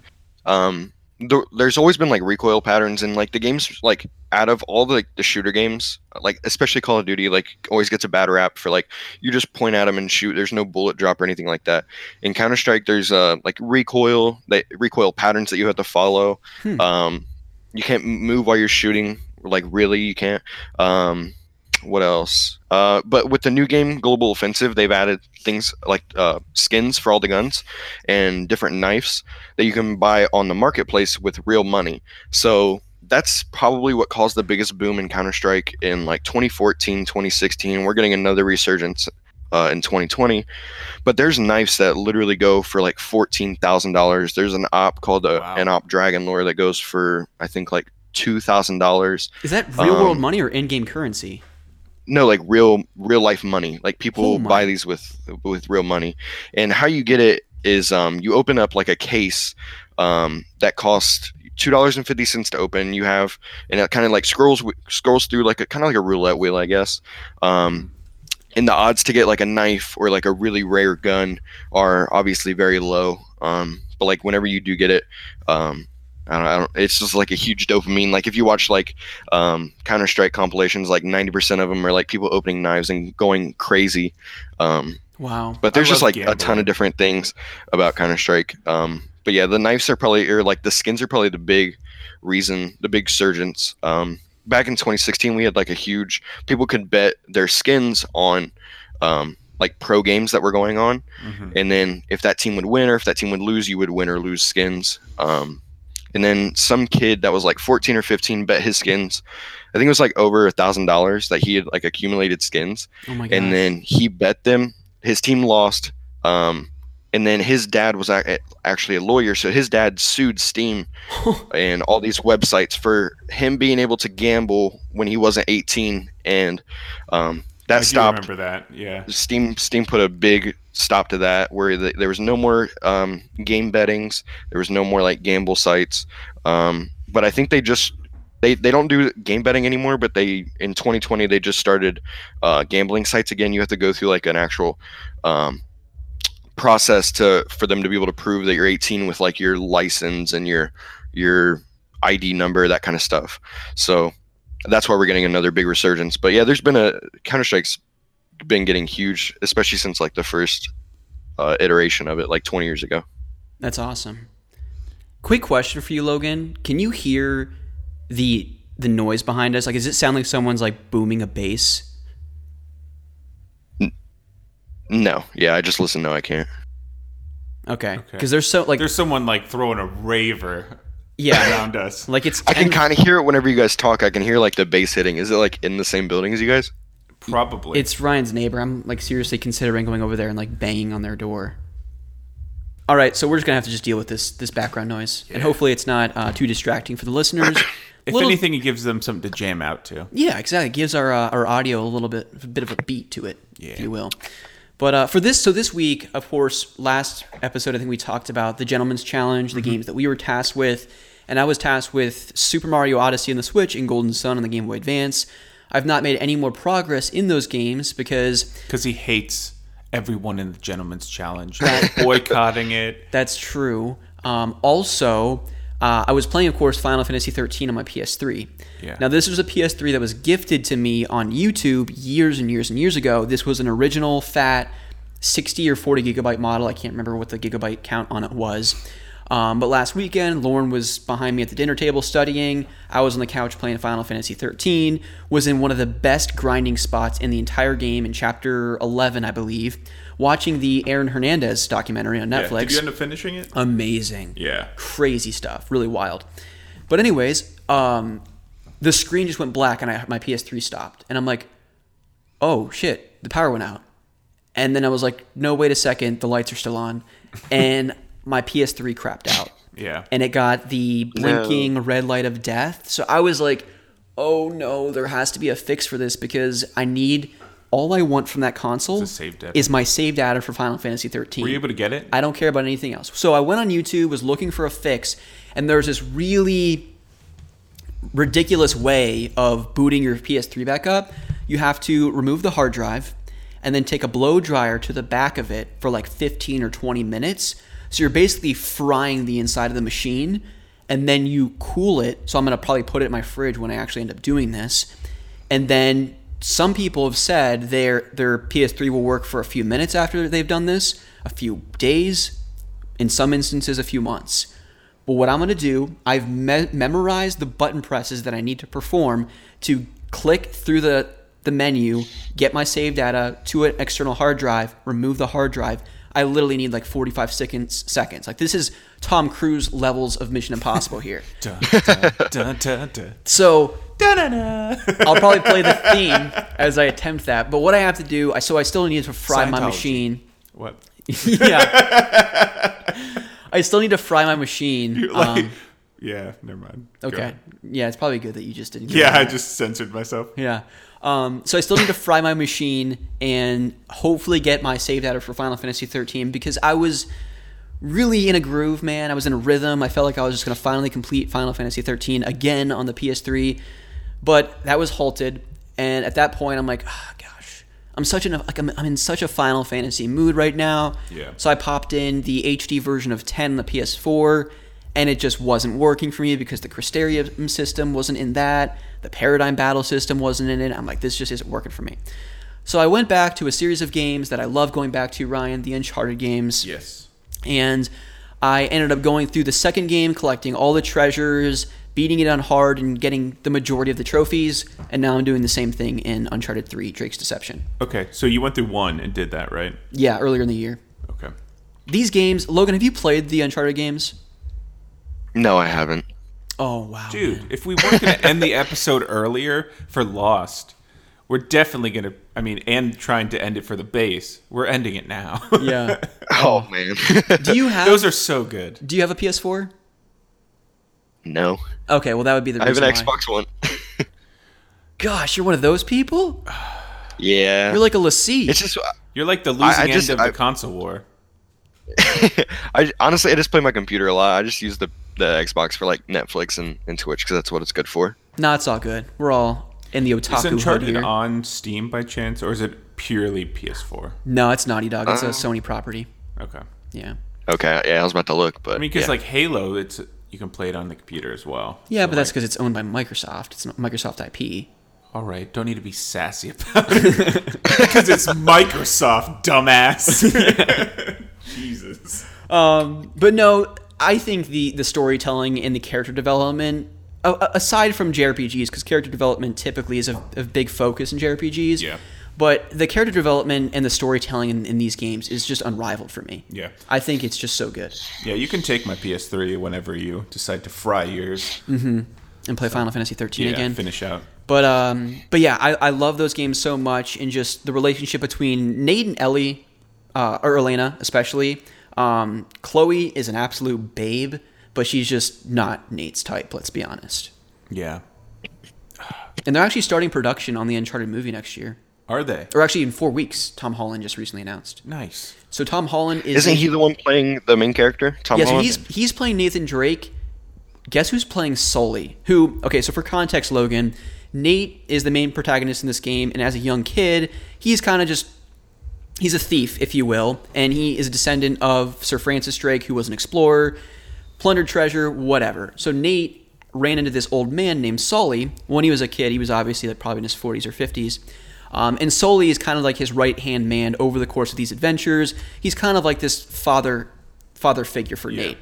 um the, there's always been like recoil patterns and like the games like out of all the like the shooter games, like especially Call of Duty, like always gets a bad rap for like you just point at them and shoot. There's no bullet drop or anything like that. In Counter Strike, there's uh like recoil that recoil patterns that you have to follow. Hmm. Um, you can't move while you're shooting. Like really, you can't. Um, what else? Uh, but with the new game, Global Offensive, they've added things like uh, skins for all the guns and different knives that you can buy on the marketplace with real money. So that's probably what caused the biggest boom in Counter Strike in like 2014, 2016. We're getting another resurgence uh, in 2020. But there's knives that literally go for like $14,000. There's an AWP called a, Wow. an AWP Dragon Lore that goes for, I think, like $2,000. Is that real world Um, money or in game currency? No like real real life money like people Oh buy these with with real money and how you get it is um you open up like a case um that costs two dollars and fifty cents to open. You have and it kind of like scrolls scrolls through like a kind of like a roulette wheel, I guess. Um, and the odds to get like a knife or like a really rare gun are obviously very low. Um, but like whenever you do get it, um, I don't, I don't, it's just like a huge dopamine. Like if you watch like um, Counter Strike compilations, like ninety percent of them are like people opening knives and going crazy. Um, Wow. but there's I just like a ton of different things about Counter Strike. Um, but yeah, the knives are probably or like the skins are probably the big reason, the big surgence. Um, back in 2016, we had like a huge people could bet their skins on um, like pro games that were going on, Mhm. and then if that team would win or if that team would lose, you would win or lose skins. Um, and then some kid that was like 14 or 15 bet his skins. I think it was like over a thousand dollars that he had like accumulated skins Oh my god. and then he bet them. His team lost, um, and then his dad was actually a lawyer, so his dad sued Steam [laughs] and all these websites for him being able to gamble when he wasn't 18, and um, that do stopped. remember that. Yeah. Steam Steam put a big stop to that, where the, there was no more um, game bettings, there was no more like gamble sites. Um, but I think they just they, they don't do game betting anymore. But they in 2020 they just started uh, gambling sites again. You have to go through like an actual um, process to for them to be able to prove that you're 18 with like your license and your your ID number, that kind of stuff. So that's why we're getting another big resurgence. But yeah, there's been a Counter Strike's been getting huge, especially since like the first uh, iteration of it, like 20 years ago. That's awesome. Quick question for you, Logan. Can you hear the the noise behind us? Like, does it sound like someone's like booming a bass? No, yeah, I just listen. No, I can't. Okay, because there's so like There's someone like throwing a raver yeah, around us. like it's I can kind of hear it whenever you guys talk. I can hear like the bass hitting. Is it like in the same building as you guys? Probably. it's Ryan's neighbor. I'm like seriously considering going over there and like banging on their door. All right, so we're just gonna have to just deal with this this background noise, and hopefully it's not uh, too distracting for the listeners. [coughs] if Little- anything, it gives them something to jam out to. Yeah, exactly. It gives our uh, our audio a little bit a bit of a beat to it, if you will. But uh, for this, so this week, of course, last episode I think we talked about the Gentleman's Challenge, the games that we were tasked with, and I was tasked with Super Mario Odyssey on the Switch and Golden Sun on the Game Boy Advance. I've not made any more progress in those games because Because he hates everyone in the Gentleman's Challenge, [laughs] boycotting it. That's true. Um, also, uh, I was playing, of course, Final Fantasy 13 on my PS3. Yeah. Now, this was a PS3 that was gifted to me on YouTube years and years and years ago. This was an original fat 60 or 40 gigabyte model. I can't remember what the gigabyte count on it was. Um, but last weekend, Lauren was behind me at the dinner table studying. I was on the couch playing Final Fantasy 13. Was in one of the best grinding spots in the entire game in Chapter 11, I believe, watching the Aaron Hernandez documentary on Yeah. Netflix Did you end up finishing it? amazing. Yeah. Crazy stuff. Really wild. But anyways, um, the screen just went black and I, my PS3 stopped. And I'm like, oh shit, the power went out. And then I was like, no, wait a second, the lights are still on. And my PS3 crapped out. [laughs] Yeah. And it got the blinking red light of death. So I was like, oh no, there has to be a fix for this because I need all I want from that console save data. is my save data for Final Fantasy 13. Were you able to get it? I don't care about anything else. So I went on YouTube, was looking for a fix, and there's this really ridiculous way of booting your PS3 back up. You have to remove the hard drive and then take a blow dryer to the back of it for like 15 or 20 minutes. So you're basically frying the inside of the machine and then you cool it. So I'm going to probably put it in my fridge when I actually end up doing this. And then some people have said their their PS3 will work for a few minutes after they've done this, a few days, in some instances a few months. But what I'm going to do, I've me- memorized the button presses that I need to perform to click through the the menu, get my save data to an external hard drive, remove the hard drive. I literally need like 45 seconds. Seconds. Like this is Tom Cruise levels of Mission Impossible here. [laughs] Dun, dun, dun. So I'll probably play the theme as I attempt that. But what I have to do, I so I still need to fry my machine. What? [laughs] yeah. I still need to fry my machine. Like, Um, yeah, never mind. Go okay. ahead. Yeah, it's probably good that you just didn't. Yeah. I just censored myself. Yeah. Um, so I still need to fry my machine and hopefully get my save data for Final Fantasy 13 because I was really in a groove, man. I was in a rhythm. I felt like I was just going to finally complete Final Fantasy 13 again on the PS3, but that was halted. And at that point, I'm like, oh, gosh, I'm such in a, like I'm, I'm in such a Final Fantasy mood right now. Yeah. So I popped in the HD version of 10 on the PS4, and it just wasn't working for me because the Crystarium system wasn't in that. The Paradigm Battle system wasn't in it. I'm like, this just isn't working for me. So I went back to a series of games that I love going back to, Ryan, the Uncharted games Yes. and I ended up going through the second game, collecting all the treasures, beating it on hard, and getting the majority of the trophies. And now I'm doing the same thing in Uncharted 3: Drake's Deception. Okay, so you went through one and did that, right? Yeah, earlier in the year. Okay. These games, Logan, have you played the Uncharted games? No, I haven't. Oh wow, Dude, if we weren't going to end the episode earlier for Lost, we're definitely going to, I mean, and trying to end it for the base, we're ending it now. Yeah. [laughs] Oh man. Do you have? Those are so good. do you have a PS4? no. Okay, well that would be the I have reason an why. Xbox One. [laughs] Gosh, you're one of those people. yeah. You're like a lassie. it's just You're like the losing I end just- of I- the console war. [laughs] I honestly I just play my computer a lot. I just use the the Xbox for like Netflix and, and Twitch because that's what it's good for. nah, it's all good. We're all in the Is otaku hood Uncharted here. on Steam by chance, or is it purely PS4? No, it's Naughty Dog. It's a Oh. Sony property. Okay. Yeah. Okay, yeah, I was about to look, but I mean, because yeah. like Halo, it's you can play it on the computer as well. Yeah, So, but that's because it's owned by Microsoft. It's not Microsoft IP. all right. Don't need to be sassy about it [laughs] because it's Microsoft, dumbass. [laughs] [laughs] Jesus. Um, but no, I think the the storytelling and the character development, aside from JRPGs, because character development typically is a, a big focus in JRPGs. Yeah. But the character development and the storytelling in, in these games is just unrivaled for me. Yeah. I think it's just so good. Yeah, you can take my PS3 whenever you decide to fry yours. And play Final Fantasy 13 Yeah, again. finish out. But um, but yeah, I, I love those games so much, and just the relationship between Nate and Ellie, uh, or Elena especially. Um, Chloe is an absolute babe, but she's just not Nate's type. Let's be honest. Yeah. And they're actually starting production on the Uncharted movie next year, Are they? or actually in four weeks. Tom Holland just recently announced. Nice. So Tom Holland is isn't he the one playing the main character? Tom Yeah, so Holland. he's he's playing Nathan Drake. Guess who's playing Sully? Who? Okay, so for context, Logan, Nate is the main protagonist in this game, and as a young kid, he's kind of just he's a thief, if you will, and he is a descendant of Sir Francis Drake, who was an explorer, plundered treasure, whatever. So Nate ran into this old man named Sully when he was a kid. He was obviously like probably in his 40s or 50s. Um, and Sully is kind of like his right hand man over the course of these adventures. He's kind of like this father father figure for Yeah. Nate.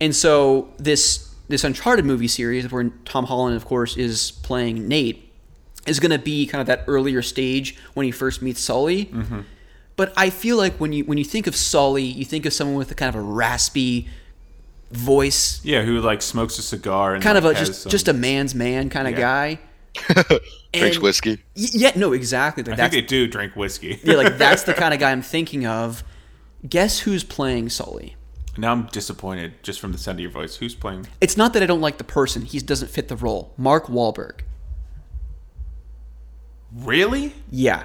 And so this this Uncharted movie series, where Tom Holland, of course, is playing Nate, is going to be kind of that earlier stage when he first meets Sully. But I feel like when you when you think of Sully, you think of someone with a kind of a raspy voice, Yeah, who like smokes a cigar and kind of a just some- just a man's man kind of Yeah. guy. [laughs] drinks whiskey. Yeah, no, exactly. Like I that's, think they do drink whiskey. yeah, like [laughs] that's the kind of guy I'm thinking of. Guess who's playing Sully? now I'm disappointed just from the sound of your voice. Who's playing? It's not that I don't like the person; he doesn't fit the role. Mark Wahlberg. Really? Yeah,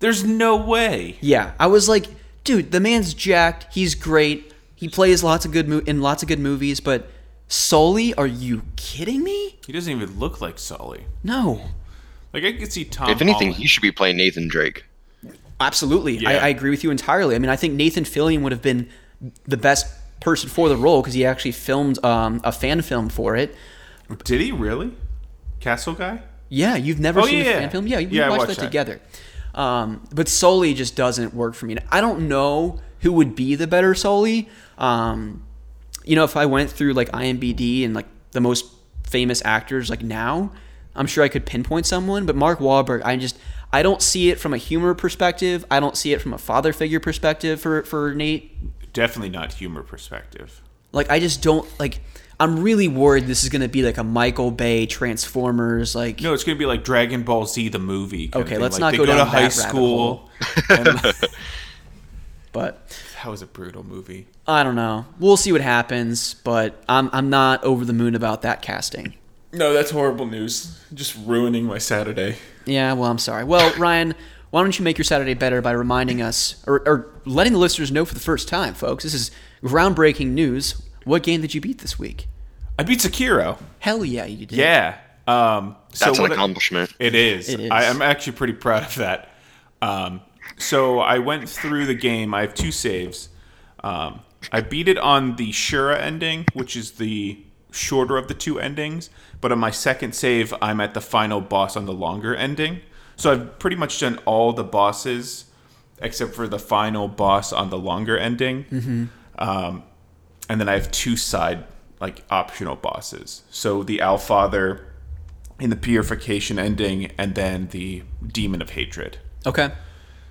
There's no way. yeah. I was like, dude, the man's jacked. He's great. He plays lots of good mo- in lots of good movies, but Sully, are you kidding me? He doesn't even look like Sully. No. Like I could see Tom. if anything, Holland. he should be playing Nathan Drake. Absolutely. I, Yeah. I agree with you entirely. I mean, I think Nathan Fillion would have been the best person for the role because he actually filmed um, a fan film for it. did he really? Castle guy? Yeah, you've never Oh, seen the yeah. fan film? Yeah, we Yeah, I watched, watched that, that. together. Um, but Sully just doesn't work for me. I don't know who would be the better Sully. Um, you know, if I went through like IMBD and like the most famous actors like now, I'm sure I could pinpoint someone. But Mark Wahlberg, I just I don't see it from a humor perspective. I don't see it from a father figure perspective for for Nate. Definitely not humor perspective. Like I just don't like. I'm really worried this is going to be like a Michael Bay Transformers like. No, it's gonna be like Dragon Ball Z the movie. Okay, let's Like, not they go go down to high school. and [laughs] But that was a brutal movie. I don't know. We'll see what happens, but I'm I'm not over the moon about that casting. No, that's horrible news. Just ruining my Saturday. Yeah, well, I'm sorry. Well, [laughs] Ryan, why don't you make your Saturday better by reminding us or, or letting the listeners know for the first time, folks? This is groundbreaking news. What game did you beat this week? I beat Sekiro. Hell yeah, you did. Yeah. Um, so That's an what I- accomplishment. It is. It is. I, I'm actually pretty proud of that. Um, so I went through the game. I have two saves. Um, I beat it on the Shura ending, which is the shorter of the two endings. But on my second save, I'm at the final boss on the longer ending. So I've pretty much done all the bosses except for the final boss on the longer ending. Um, and then I have two side like optional bosses. So the Owl Father in the purification ending, and then the demon of hatred. Okay.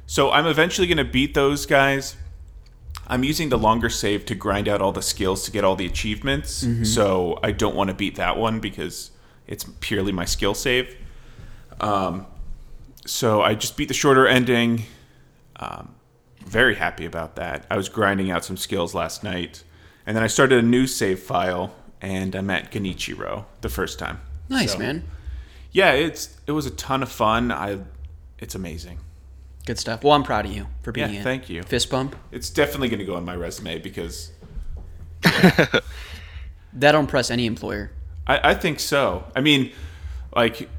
So I'm eventually going to beat those guys. I'm using the longer save to grind out all the skills to get all the achievements. So I don't want to beat that one because it's purely my skill save. Um, so I just beat the shorter ending. Um, very happy about that. I was grinding out some skills last night, and then I started a new save file, and I met Genichiro the first time. Nice, So- man. Yeah, it's it was a ton of fun. I it's amazing. Good stuff. Well, I'm proud of you for beating Yeah, it. thank you. Fist bump. It's definitely going to go on my resume because [laughs] That'll impress any employer. I, I think so. I mean, like,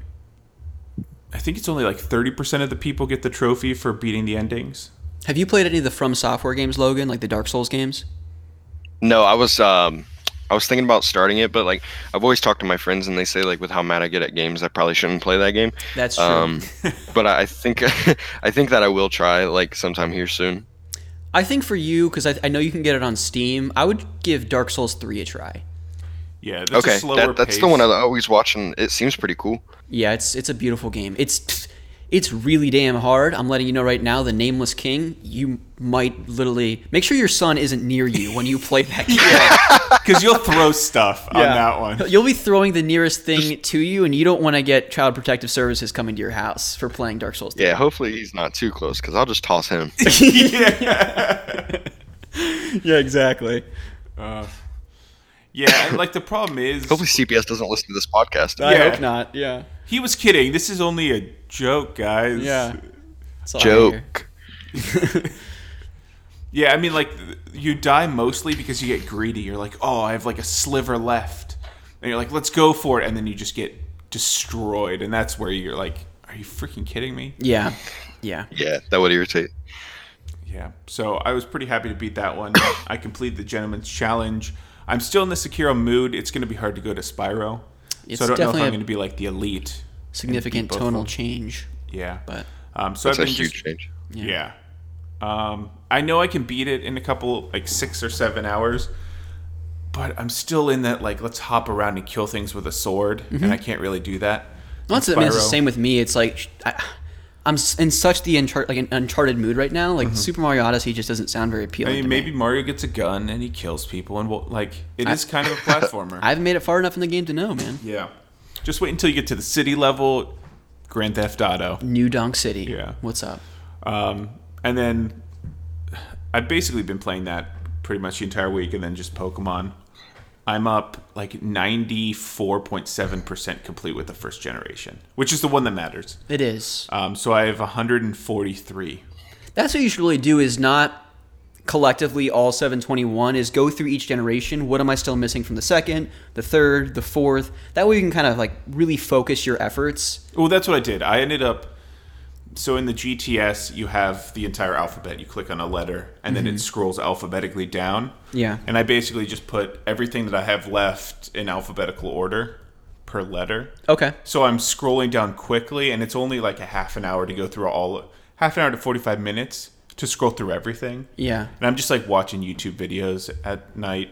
I think it's only like 30% of the people get the trophy for beating the endings. Have you played any of the From Software games, Logan, like the Dark Souls games? No, I was um I was thinking about starting it, but like I've always talked to my friends and they say like with how mad I get at games, I probably shouldn't play that game. That's true. Um, [laughs] but I think [laughs] I think that I will try like sometime here soon. I think for you, because I, I know you can get it on Steam, I would give Dark Souls 3 a try. Yeah, that's okay, a slower that, that's the one I always watch, and it seems pretty cool. Yeah, it's it's a beautiful game. It's it's really damn hard. I'm letting you know right now, the Nameless King, you might literally make sure your son isn't near you when you play that game. [laughs] Because you'll throw stuff on that one. You'll be throwing the nearest thing to you, and you don't want to get Child Protective Services coming to your house for playing Dark Souls. 3. Yeah, hopefully he's not too close because I'll just toss him. [laughs] [laughs] yeah, exactly. Yeah, and like the problem is, hopefully CPS doesn't listen to this podcast. I Yeah. hope not. Yeah. he was kidding. This is only a joke, guys. Yeah. That's all I hear. Joke. [laughs] Yeah, I mean, like you die mostly because you get greedy. You're like, oh, I have like a sliver left, and you're like, let's go for it, and then you just get destroyed, and that's where you're like, are you freaking kidding me? Yeah. Yeah. Yeah, that would irritate. Yeah. So I was pretty happy to beat that one. [coughs] I completed the gentleman's challenge. I'm still in the Sekiro mood. It's going to be hard to go to Spyro, It's so I don't know if definitely I'm going to be like the elite. significant tonal of them. change, Yeah. but Um, so That's I've a been huge just change. Yeah. Um, I know I can beat it in a couple, like six or seven hours, but I'm still in that, like, let's hop around and kill things with a sword, and I can't really do that. Well, that's In I mean, it's the same with me. It's like I, I'm in such the unchart, like an uncharted mood right now. Like Super Mario Odyssey just doesn't sound very Mm-hmm. I mean, to maybe me. Mario gets a gun and he kills people, and we'll, like, it is kind of a [laughs] platformer. I haven't made it far enough in the game to know, man. yeah. Just wait until you get to the city level, Grand Theft Auto. New Donk City. Yeah. What's up? Um, and then I've basically been playing that pretty much the entire week, and then just Pokemon. I'm up like 94.7% complete with the first generation, which is the one that matters. It is. Um, so I have 143. That's what you should really do. Is not collectively all 721. Is go through each generation. What am I still missing from the second, the third, the fourth? That way you can kind of like really focus your efforts. Well, that's what I did. I ended up. So in the GTS, you have the entire alphabet. You click on a letter, and then it mm-hmm. scrolls alphabetically down. Yeah. And I basically just put everything that I have left in alphabetical order per letter. Okay. So I'm scrolling down quickly, and it's only like a half an hour to go through all, half an hour to 45 minutes to scroll through everything. Yeah. And I'm just like watching YouTube videos at night.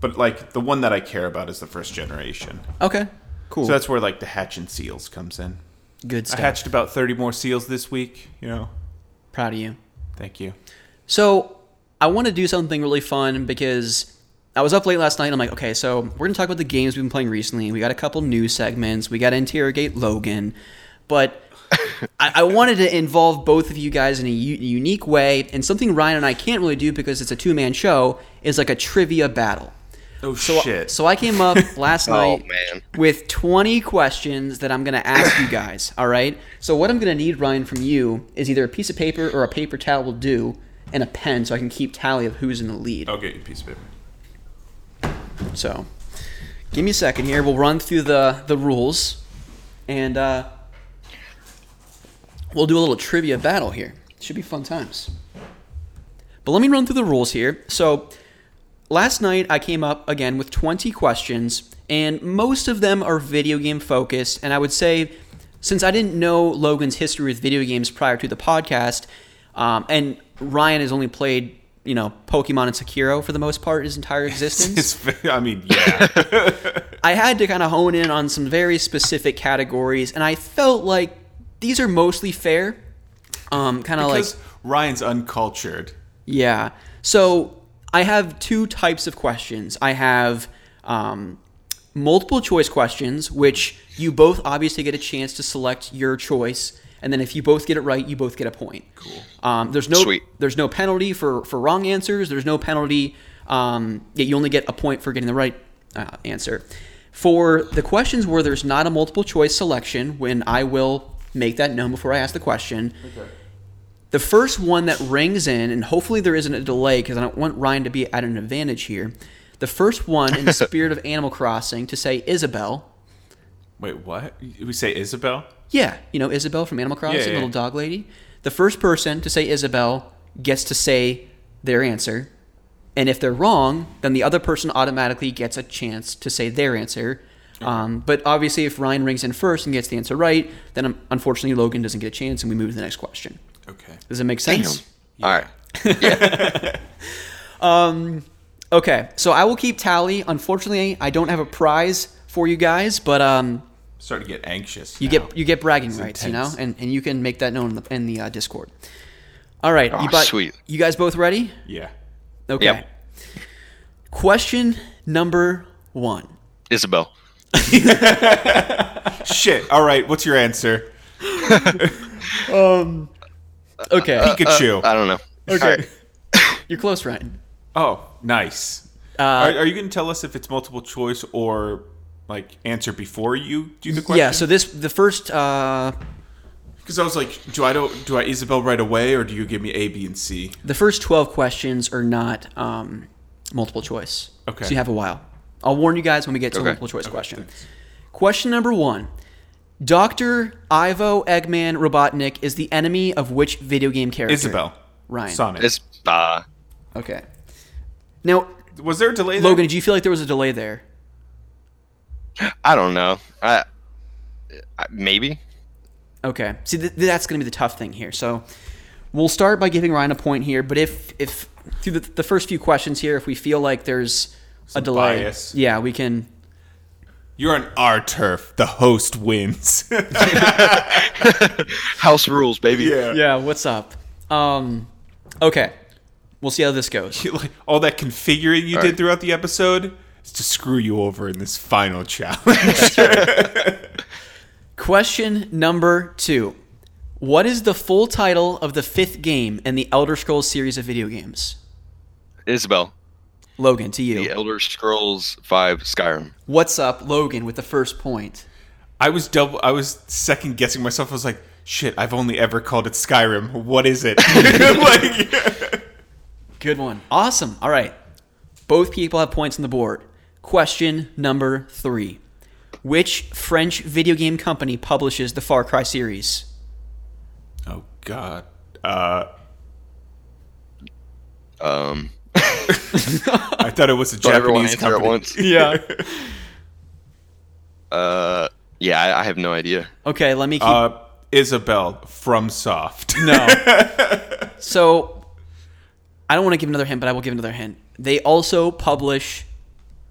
But like the one that I care about is the first generation. Okay. Cool. So that's where like the hatch and seals comes in. Good stuff. I hatched about 30 more seals this week, you know. Proud of you. Thank you. So I want to do something really fun because I was up late last night. And I'm like, okay, so we're gonna talk about the games we've been playing recently. We got a couple new segments. We got to interrogate Logan, but I, I wanted to involve both of you guys in a u- unique way. And something Ryan and I can't really do because it's a two man show is like a trivia battle. Oh So, shit. so I came up [laughs] last Oh night man. with 20 questions that I'm going to ask you guys. All right. So what I'm going to need, Ryan, from you is either a piece of paper or a paper towel will do, and a pen so I can keep tally of who's in the lead. I'll get you a piece of paper. So, give me a second here. We'll run through the the rules, and uh, we'll do a little trivia battle here. Should be fun times. But let me run through the rules here. So, last night I came up again with 20 questions, and most of them are video game focused. And I would say, since I didn't know Logan's history with video games prior to the podcast, um, and Ryan has only played, you know, Pokemon and Sekiro for the most part his entire [laughs] existence. It's, I mean, yeah. [laughs] I had to kind of hone in on some very specific categories, and I felt like these are mostly fair. Um, kind of like because Ryan's uncultured. yeah. So I have two types of questions. I have um, multiple choice questions, which you both obviously get a chance to select your choice, and then if you both get it right, you both get a point. Cool. Um, there's no Sweet. there's no penalty for for wrong answers. There's no penalty. Um, yeah, you only get a point for getting the right uh, answer. For the questions where there's not a multiple choice selection, when I will make that known before I ask the question. The first one that rings in, and hopefully there isn't a delay because I don't want Ryan to be at an advantage here. The first one, in the [laughs] spirit of Animal Crossing, to say Isabel. Wait, what? We say Isabel? Yeah, you know Isabel from Animal Crossing, yeah. little dog lady. The first person to say Isabel gets to say their answer, and if they're wrong, then the other person automatically gets a chance to say their answer. Um, but obviously, if Ryan rings in first and gets the answer right, then um, unfortunately Logan doesn't get a chance, and we move to the next question. Okay. Does it make sense? All right. [laughs] Okay, so I will keep tally. Unfortunately, I don't have a prize for you guys, but um, starting to get anxious. you now. get you get bragging rights, you know, and and you can make that known in the, in the uh, Discord. All right, Oh, you, bu- sweet. you guys both ready? Yeah. Okay. Yep. Question number one. Isabel. [laughs] Shit. All right. What's your answer? [laughs] Okay, Pikachu. I don't know. okay, [coughs] you're close, Ryan. oh, nice. Uh, are, are you going to tell us if it's multiple choice or like answer before you do the question? Yeah. So this the first. Uh, because I was like, do I do, do I Isabel right away or do you give me A, B, and C? the first twelve questions are not um, multiple choice. Okay. So you have a while. I'll warn you guys when we get to Okay. multiple choice question. thanks. Question number one. Dr. Ivo Eggman Robotnik is the enemy of which video game character? Isabel. Ryan. Sonic. It's uh Okay. Now, was there a delay there? Logan, did you feel like there was a delay there? I don't know. I, I maybe. Okay. See, th- that's going to be the tough thing here. So, we'll start by giving Ryan a point here. But if if through the, the first few questions here, if we feel like there's a delay, bias. yeah, we can. You're on our turf. The host wins. [laughs] House rules, baby. Yeah. Yeah. What's up? Um. Okay. We'll see how this goes. [laughs] like all that configuring you All did right. throughout the episode is to screw you over in this final challenge. [laughs] Question number two. What is the full title of the fifth game in the Elder Scrolls series of video games? Isabel. Logan, to you. The Elder Scrolls Five Skyrim. What's up, Logan, with the first point? I was double. I was second guessing myself. I was like, "Shit! I've only ever called it Skyrim. What is it?" [laughs] [laughs] like, Good one. Awesome. All right. Both people have points on the board. Question number three. Which French video game company publishes the Far Cry series? oh God. Uh, Um, [laughs] I thought it was a don't Japanese answer at company. once. [laughs] Yeah. [laughs] Uh, yeah, I, I have no idea. Okay, let me keep. Uh, Isabel from Soft. no. so, I don't want to give another hint, but I will give another hint. They also publish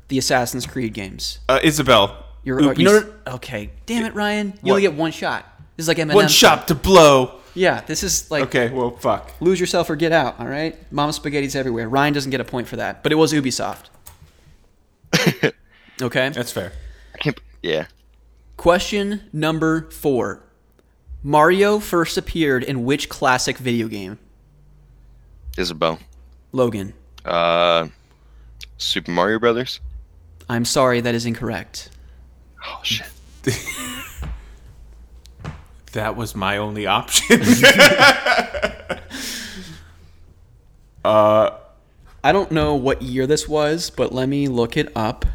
the Assassin's Creed games. Uh, Isabel. You're, Ubis- you know, okay. Damn it, Ryan. You only get one shot. This is like Eminem. one shot to blow. Yeah, this is like Okay, well, fuck. lose yourself or get out. All right, Mama Spaghetti's everywhere. Ryan doesn't get a point for that, but it was Ubisoft. [laughs] okay. That's fair. I can't. Yeah. Question number four: Mario first appeared in which classic video game? Isabel. Logan. Uh, Super Mario Brothers. I'm sorry, that is incorrect. Oh shit. [laughs] That was my only option. [laughs] I don't know what year this was, but let me look it up.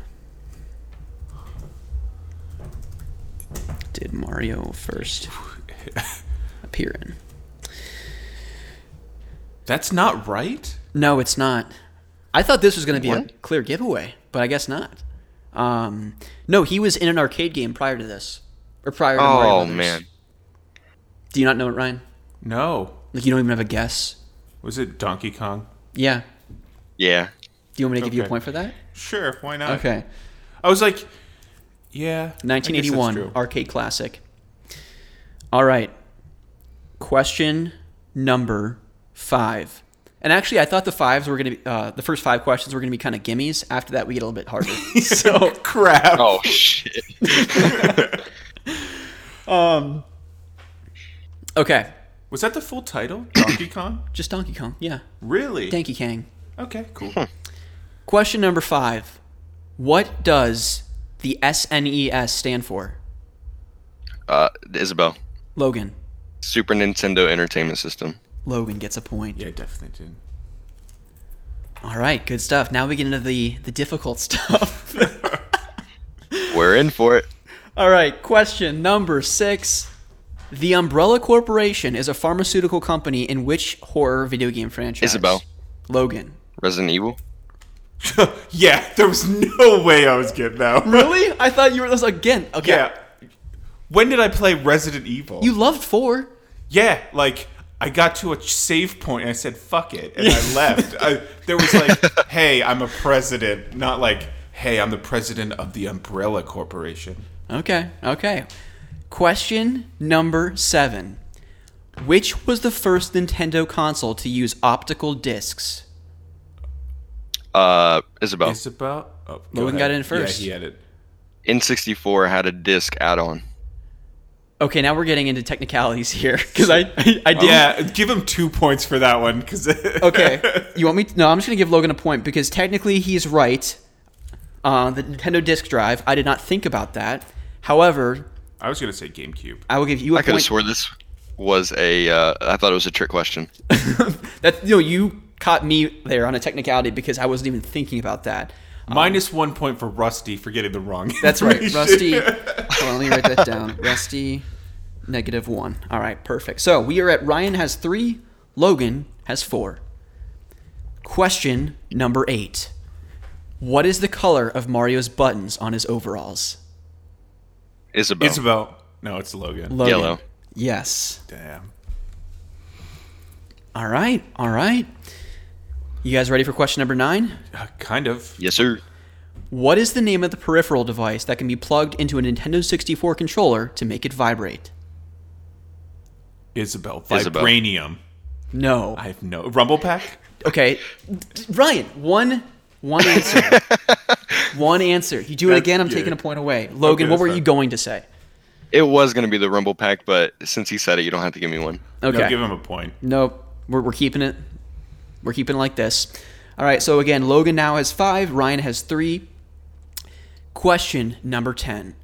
Did Mario first [laughs] appear in? That's not right. No, it's not. I thought this was going to be a clear giveaway, but I guess not. Um, no, he was in an arcade game prior to this, or prior to Mario Oh Brothers. man. Do you not know it, Ryan? No. Like you don't even have a guess. Was it Donkey Kong? Yeah. Yeah. Do you want me to give you a point for that? Sure, why not? Okay. I was like, yeah. I guess that's 1981 true. arcade classic. All right. Question number five. And actually, I thought the fives were going to be uh, the first five questions were going to be kind of gimmies. After that, we get a little bit harder. [laughs] so, Crap. Oh shit. [laughs] okay, Was that the full title? [coughs] Donkey Kong? just Donkey Kong. Yeah, Really? Donkey Kong. Okay, cool. Question number five. What does the SNES stand for? Uh, Isabel. Logan. Super Nintendo Entertainment System. Logan gets a point. yeah, definitely did. All right, good stuff. Now we get into the the difficult [laughs] stuff. We're in for it. All right, question number six. The Umbrella Corporation is a pharmaceutical company in which horror video game franchise? Isabel. Logan. Resident Evil. [laughs] yeah, there was no way I was getting that. one. Really? I thought you were this again. Okay. Yeah. When did I play Resident Evil? You loved four. Yeah, like I got to a save point and I said "fuck it" and I [laughs] left. I, there was like, "Hey, I'm a president," not like, "Hey, I'm the president of the Umbrella Corporation." Okay. Okay. Question number seven. Which was the first Nintendo console to use optical discs? Uh, Isabel. Isabel. Oh, go Logan ahead. got it in first. Yeah, he had it. N64 had a disc add-on. Okay, now we're getting into technicalities here because I, [laughs] I I didn't. Yeah, give him two points for that one because. [laughs] Okay, you want me? To, no, I'm just gonna give Logan a point because technically he's right. Uh, the Nintendo disc drive. I did not think about that. However, I was gonna say GameCube. I will give you a I could have point. swore this was a. Uh, I thought it was a trick question. [laughs] that you know you caught me there on a technicality because I wasn't even thinking about that. Minus one point for Rusty for getting the wrong. [laughs] That's right. Rusty. [laughs] hold on, let me write that down. Rusty, negative one. All right, perfect. So we are at Ryan has three, Logan has four. Question number eight. What is the color of Mario's buttons on his overalls? Isabel. Isabel. No, it's Logan. Logan. Yellow. Yes. Damn. All right. All right. You guys ready for question number nine? Uh, kind of. Yes, sir. What is the name of the peripheral device that can be plugged into a Nintendo 64 controller to make it vibrate? Isabel. Isabel. Vibranium. No. I have no Rumble Pack. Okay, Ryan, one one answer. [laughs] one answer. You do it That's again, I'm good. taking a point away. Logan, Okay, what were fine. you going to say? It was gonna be the Rumble Pack, but since he said it, you don't have to give me one. Okay. No, give him a point. Nope. We're, we're keeping it. We're keeping it like this. All right. So again, Logan now has five. Ryan has three. Question number ten.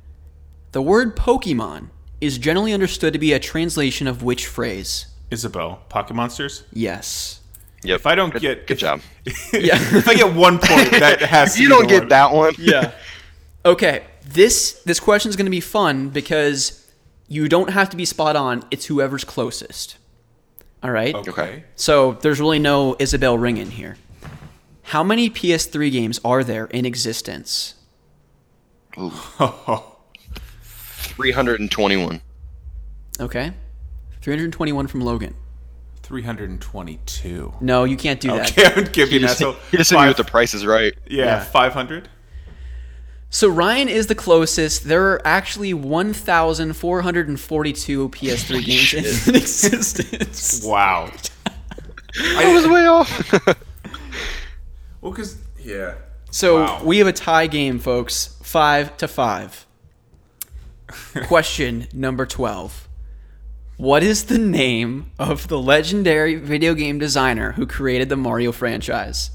The word Pokemon is generally understood to be a translation of which phrase? Isabel. Pocket Monsters. Yes. Yep. If I don't good, get good if- job. [laughs] Yeah. if I get one point, [laughs] that has to you be don't the get one. that one. yeah. [laughs] Okay. This this question is going to be fun because you don't have to be spot on. It's whoever's closest. All right. Okay. So there's really no Isabel ring in here. How many PS3 games are there in existence? 321. Okay. 321 from Logan. 322. No, you can't do that. Okay, I would give you an asshole. He just hit me with the prices right. yeah, Yeah. 500. So Ryan is the closest. There are actually 1,442 PS3 games [laughs] in existence. Wow. [laughs] I was way off. [laughs] Well, because yeah. So Wow. we have a tie game, folks. Five to five. Question number 12. What is the name of the legendary video game designer who created the Mario franchise?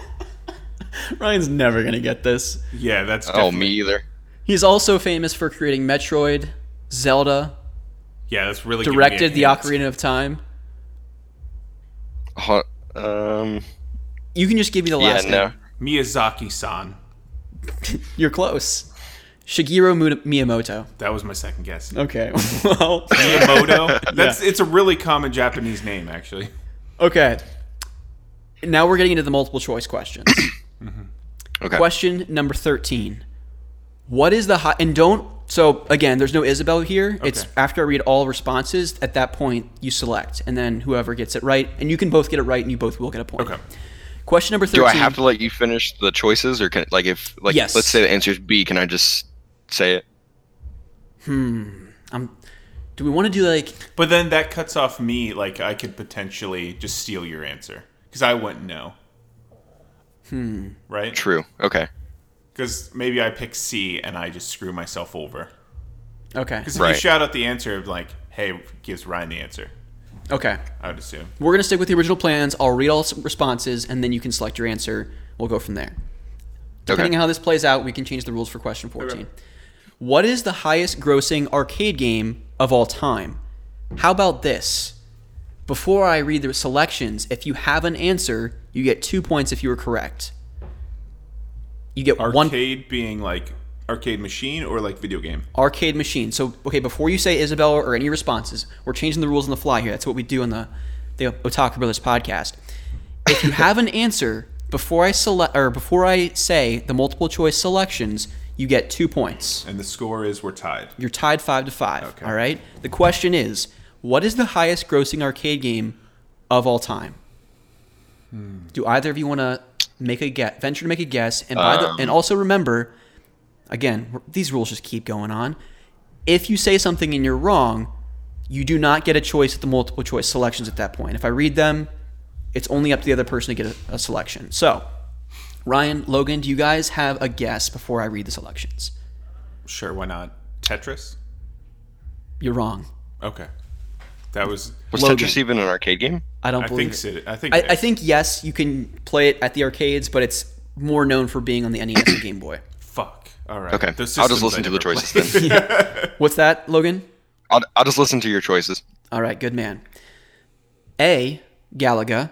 [laughs] Ryan's never gonna get this. Yeah, that's Oh, me either. He's also famous for creating Metroid, Zelda, Yeah, that's really giving me a directed the hint. Ocarina of Time. Huh, um, You can just give me the yeah, last no. name. Miyazaki-san. [laughs] You're close. Shigeru Miyamoto. That was my second guess. Okay. [laughs] well, Miyamoto. [laughs] That's it's a really common Japanese name, actually. okay. Now we're getting into the multiple choice questions. [coughs] Mm-hmm. Okay. Question number 13. What is the high and don't so again, there's no Isabel here. It's after I read all responses, at that point you select and then whoever gets it right and you can both get it right and you both will get a point. Okay. Question number 13. Do I have to let you finish the choices, or can like if like Yes. let's say the answer is B, can I just say it? Hmm. Um, do we want to do like But then that cuts off me. Like I could potentially just steal your answer because I wouldn't know. Hmm. Right. True. Okay. Because maybe I pick C and I just screw myself over. Okay. Because if Right. you shout out the answer of like, "Hey," gives Ryan the answer. Okay. I would assume. We're going to stick with the original plans. I'll read all s- responses and then you can select your answer. We'll go from there. Depending Okay. on how this plays out, we can change the rules for question 14. What is the highest grossing arcade game of all time? How about this? Before I read the selections, if you have an answer, you get two points if you were correct. You get one Arcade being like arcade machine or like video game. arcade machine. So, okay, before you say Isabella or any responses, we're changing the rules on the fly here. That's what we do on the the Otaku Brothers podcast. If you have an [laughs] answer before I select or before I say the multiple choice selections, you get two points. And the score is we're tied. You're tied five to five. Okay. All right. The question is, what is the highest grossing arcade game of all time? Do either of you want to make a guess, venture to make a guess, and by the, Um. and also remember, again, these rules just keep going on. If you say something and you're wrong, you do not get a choice at the multiple choice selections at that point. If I read them, it's only up to the other person to get a, a selection. So, Ryan, Logan, do you guys have a guess before I read the selections? Sure, why not? Tetris. You're wrong. Okay. That was. Was Logan. Tetris even an arcade game? I don't I believe think. it. Sid- I think. I, I think yes, you can play it at the arcades, but it's more known for being on the NES and Game Boy. Fuck. All right. Okay. I'll just systems I listen to the choices played. [laughs] then. [laughs] What's that, Logan? I'll, I'll just listen to your choices. All right, good man. A. Galaga.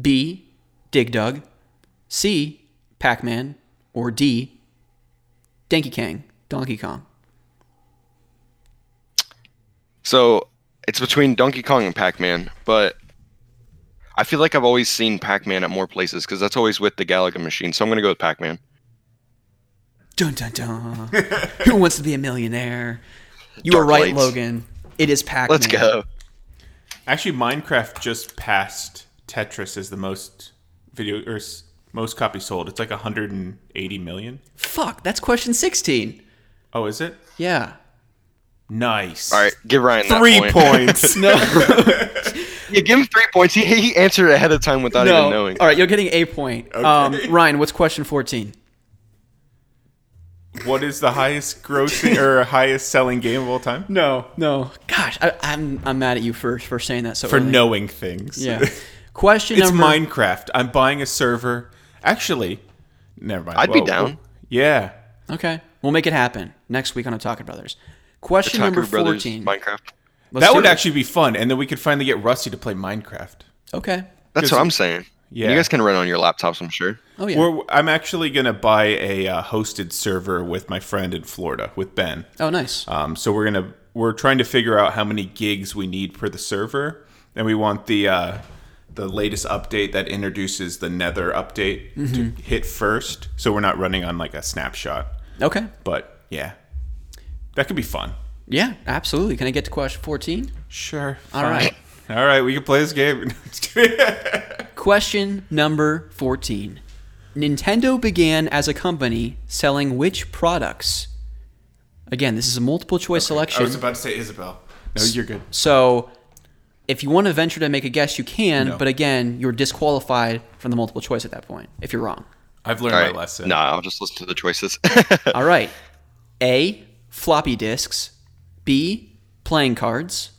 B. Dig Dug. C. Pac Man. Or D. Donkey Kong. Donkey Kong. So it's between Donkey Kong and Pac-Man, but I feel like I've always seen Pac-Man at more places because that's always with the Galaga machine. So I'm gonna go with Pac-Man. Dun dun dun. Who wants to be a millionaire? You Dark are right, lights. Logan. It is Pac Man. Let's go. Actually, Minecraft just passed Tetris as the most video or s- most copies sold. It's like 180 million. Fuck, that's question 16. Oh, is it? Yeah. Nice. All right, give Ryan that Three point. points. [laughs] No. [laughs] Yeah, give him three points. He, he answered ahead of time without even knowing. All right, you're getting a point. Um, Ryan, what's question 14? what is the highest grossing or highest selling game of all time? No, no. Gosh, I, I'm I'm mad at you for for saying that so For early. knowing things. Yeah. [laughs] Question it's number. Minecraft. I'm buying a server. Actually, never mind. I'd be down. yeah. Okay, we'll make it happen next week on Otaku Brothers. Question number Otaku Brothers 14. Minecraft. Let's that would it. actually be fun, and then we could finally get Rusty to play Minecraft. Okay. That's what I'm saying. Yeah. You guys can run on your laptops, I'm sure. Oh yeah. We're, I'm actually gonna buy a uh, hosted server with my friend in Florida with Ben. oh nice. Um, so we're gonna we're trying to figure out how many gigs we need for the server, and we want the uh, the latest update that introduces the Nether update to mm-hmm. hit first, so we're not running on like a snapshot. Okay. But yeah, that could be fun. Yeah, absolutely. Can I get to question 14? Sure. All right. [laughs] All right, we can play this game. [laughs] [laughs] Question number 14. Nintendo began as a company selling which products? Again, this is a multiple choice I selection. I was about to say Isabel. No, you're good. So, if you want to venture to make a guess, you can. No. But again, you're disqualified from the multiple choice at that point if you're wrong. I've learned All my lesson. No, I'll just listen to the choices. [laughs] All right. A. Floppy disks. B. Playing cards.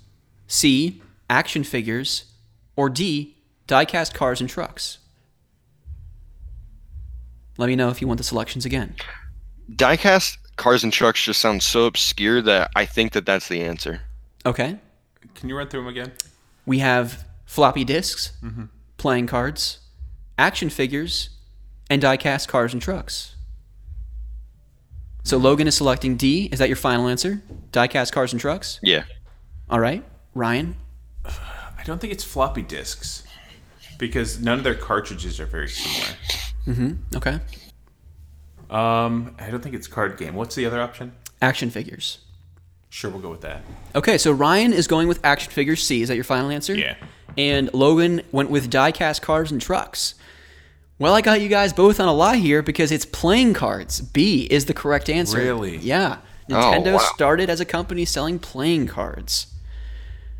C. Action figures. Or D. Diecast cars and trucks. Let me know if you want the selections again. Diecast cars and trucks just sounds so obscure that I think that that's the answer. Okay. Can you run through them again? We have floppy disks, playing cards, action figures, and diecast cars and trucks. So Logan is selecting D. Is that your final answer? Diecast cars and trucks? Yeah. All right. Ryan? I don't think it's floppy disks because none of their cartridges are very similar. Mm-hmm. Okay. Um, I don't think it's card game. What's the other option? Action figures. Sure, we'll go with that. Okay, so Ryan is going with action figures C. Is that your final answer? Yeah. And Logan went with diecast cars and trucks. Well, I got you guys both on a lie here because it's playing cards. B is the correct answer. Really? Yeah. Oh, Nintendo wow. started as a company selling playing cards.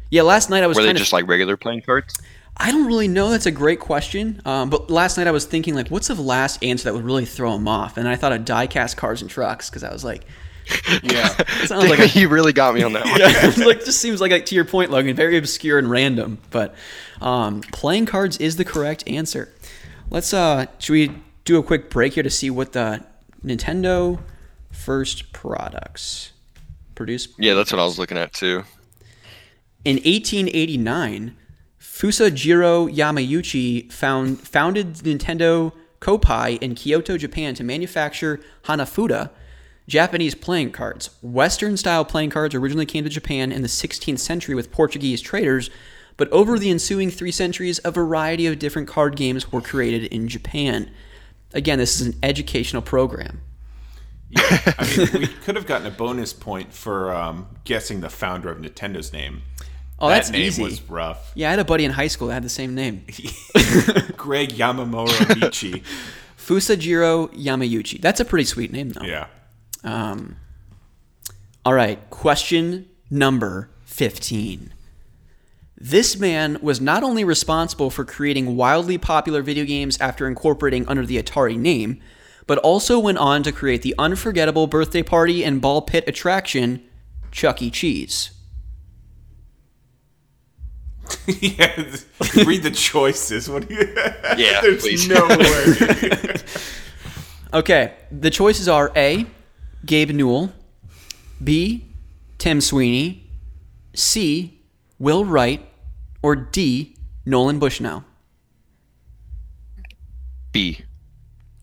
Yeah, last night I was Were they kind of just like regular playing cards? I don't really know. That's a great question. Um, but last night I was thinking like, what's the last answer that would really throw them off? And I thought of diecast cars and trucks because I was like, [laughs] Yeah. it sounds like a you really got me on that [laughs] one. yeah, it's like just seems like, like to your point, Logan, very obscure and random. But um, playing cards is the correct answer. Let's uh, should we do a quick break here to see what the Nintendo first products produced Yeah, that's what I was looking at too. in 1889? Fusajiro Yamauchi found, founded Nintendo Koppai in Kyoto, Japan to manufacture Hanafuda, Japanese playing cards. Western style playing cards originally came to Japan in the 16th century with Portuguese traders, but over the ensuing three centuries, a variety of different card games were created in Japan. Again, this is an educational program. Yeah, I mean, we could have gotten a bonus point for um, guessing the founder of Nintendo's name. Oh, that that's name easy. was rough. Yeah, I had a buddy in high school that had the same name. [laughs] Greg Yamamoto Michi. [laughs] Fusajiro Yamauchi. That's a pretty sweet name, though. Yeah. Um, all right, question number 15. This man was not only responsible for creating wildly popular video games after incorporating under the Atari name, but also went on to create the unforgettable birthday party and ball pit attraction, Chuck E. Cheese. yeah. [laughs] Read the choices. What do you? [laughs] Yeah, There's please. no [laughs] way. Okay, the choices are A, Gabe Newell, B, Tim Sweeney, C, Will Wright, or D, Nolan Bushnell. B.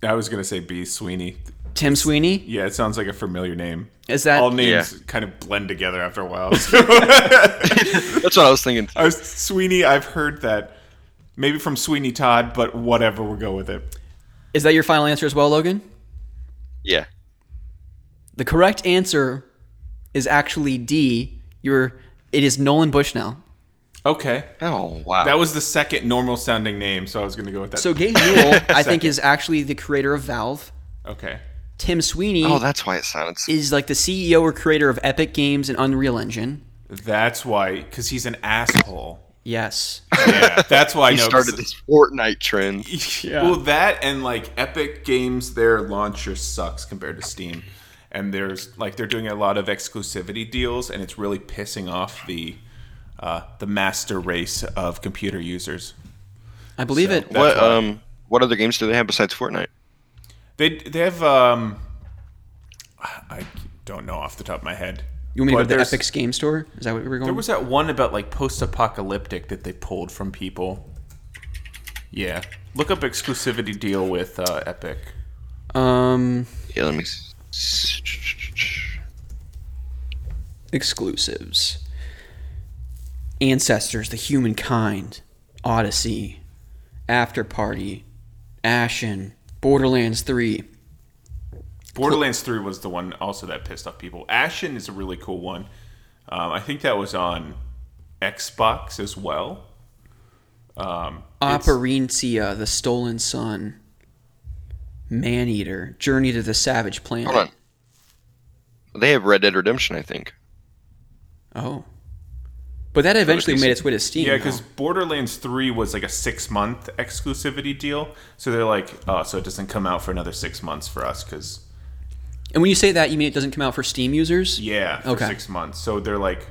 I was gonna say B. Sweeney. Tim Sweeney? Yeah, it sounds like a familiar name. Is that All names Yeah. kind of blend together after a while. [laughs] [laughs] That's what I was thinking. I was Sweeney. I've heard that maybe from Sweeney Todd, but whatever. We'll go with it. Is that your final answer as well, Logan? Yeah. The correct answer is actually D. Your it is Nolan Bushnell. Okay. Oh wow. That was the second normal sounding name, so I was gonna go with that. So Gabe Newell, [laughs] I think, is actually the creator of Valve. okay. Tim Sweeney oh, that's why it sounds. is like the CEO or creator of Epic Games and Unreal Engine. That's why, because he's an asshole. Yes. Yeah, that's why I [laughs] He know. started 'cause- this Fortnite trend. [laughs] Yeah. Well, that and like Epic Games, their launcher sucks compared to Steam, and there's like they're doing a lot of exclusivity deals, and it's really pissing off the uh, the master race of computer users. I believe So- it. What why. um what other games do they have besides Fortnite? They they have um, I don't know off the top of my head. You want me to go to the there's- Epic's game store? Is that what we were going? There was that one about like post-apocalyptic that they pulled from people. Yeah, look up exclusivity deal with uh, Epic. um Yeah, let me. s- exclusives. Ancestors, the Humankind, Odyssey, After Party, Ashen, Borderlands 3. Borderlands 3 was the one also that pissed off people. Ashen is a really cool one. Um, I think that was on Xbox as well. Um, Operencia, The Stolen Sun, Maneater, Journey to the Savage Planet. Hold on. They have Red Dead Redemption, I think. Oh. But that eventually made its way to Steam. yeah, because Borderlands 3 was like a six month exclusivity deal. So they're like, oh, so it doesn't come out for another six months for us because, And when you say that, you mean it doesn't come out for Steam users? yeah, for Okay. six months. So they're like,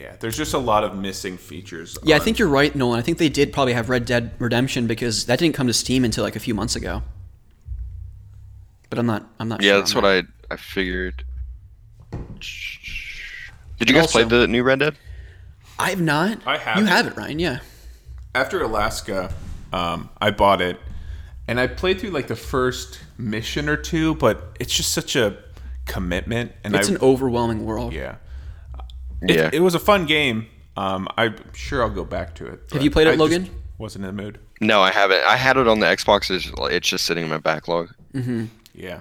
yeah, there's just a lot of missing features. Yeah, I think you're right, Nolan. I think they did probably have Red Dead Redemption because that didn't come to Steam until like a few months ago. but I'm not. I'm not. Yeah, sure that's what that. I I figured. Did you guys Also- play the new Red Dead? I have not. I have You it. have it, Ryan. Yeah. After Alaska, um, I bought it, and I played through like the first mission or two, but it's just such a commitment. And It's I, an overwhelming world. yeah, it, Yeah. it was a fun game. Um, I'm sure I'll go back to it. Have you played it, I just Logan? Wasn't in the mood. No, I haven't. I had it on the Xbox. It's, it's just sitting in my backlog. Yeah.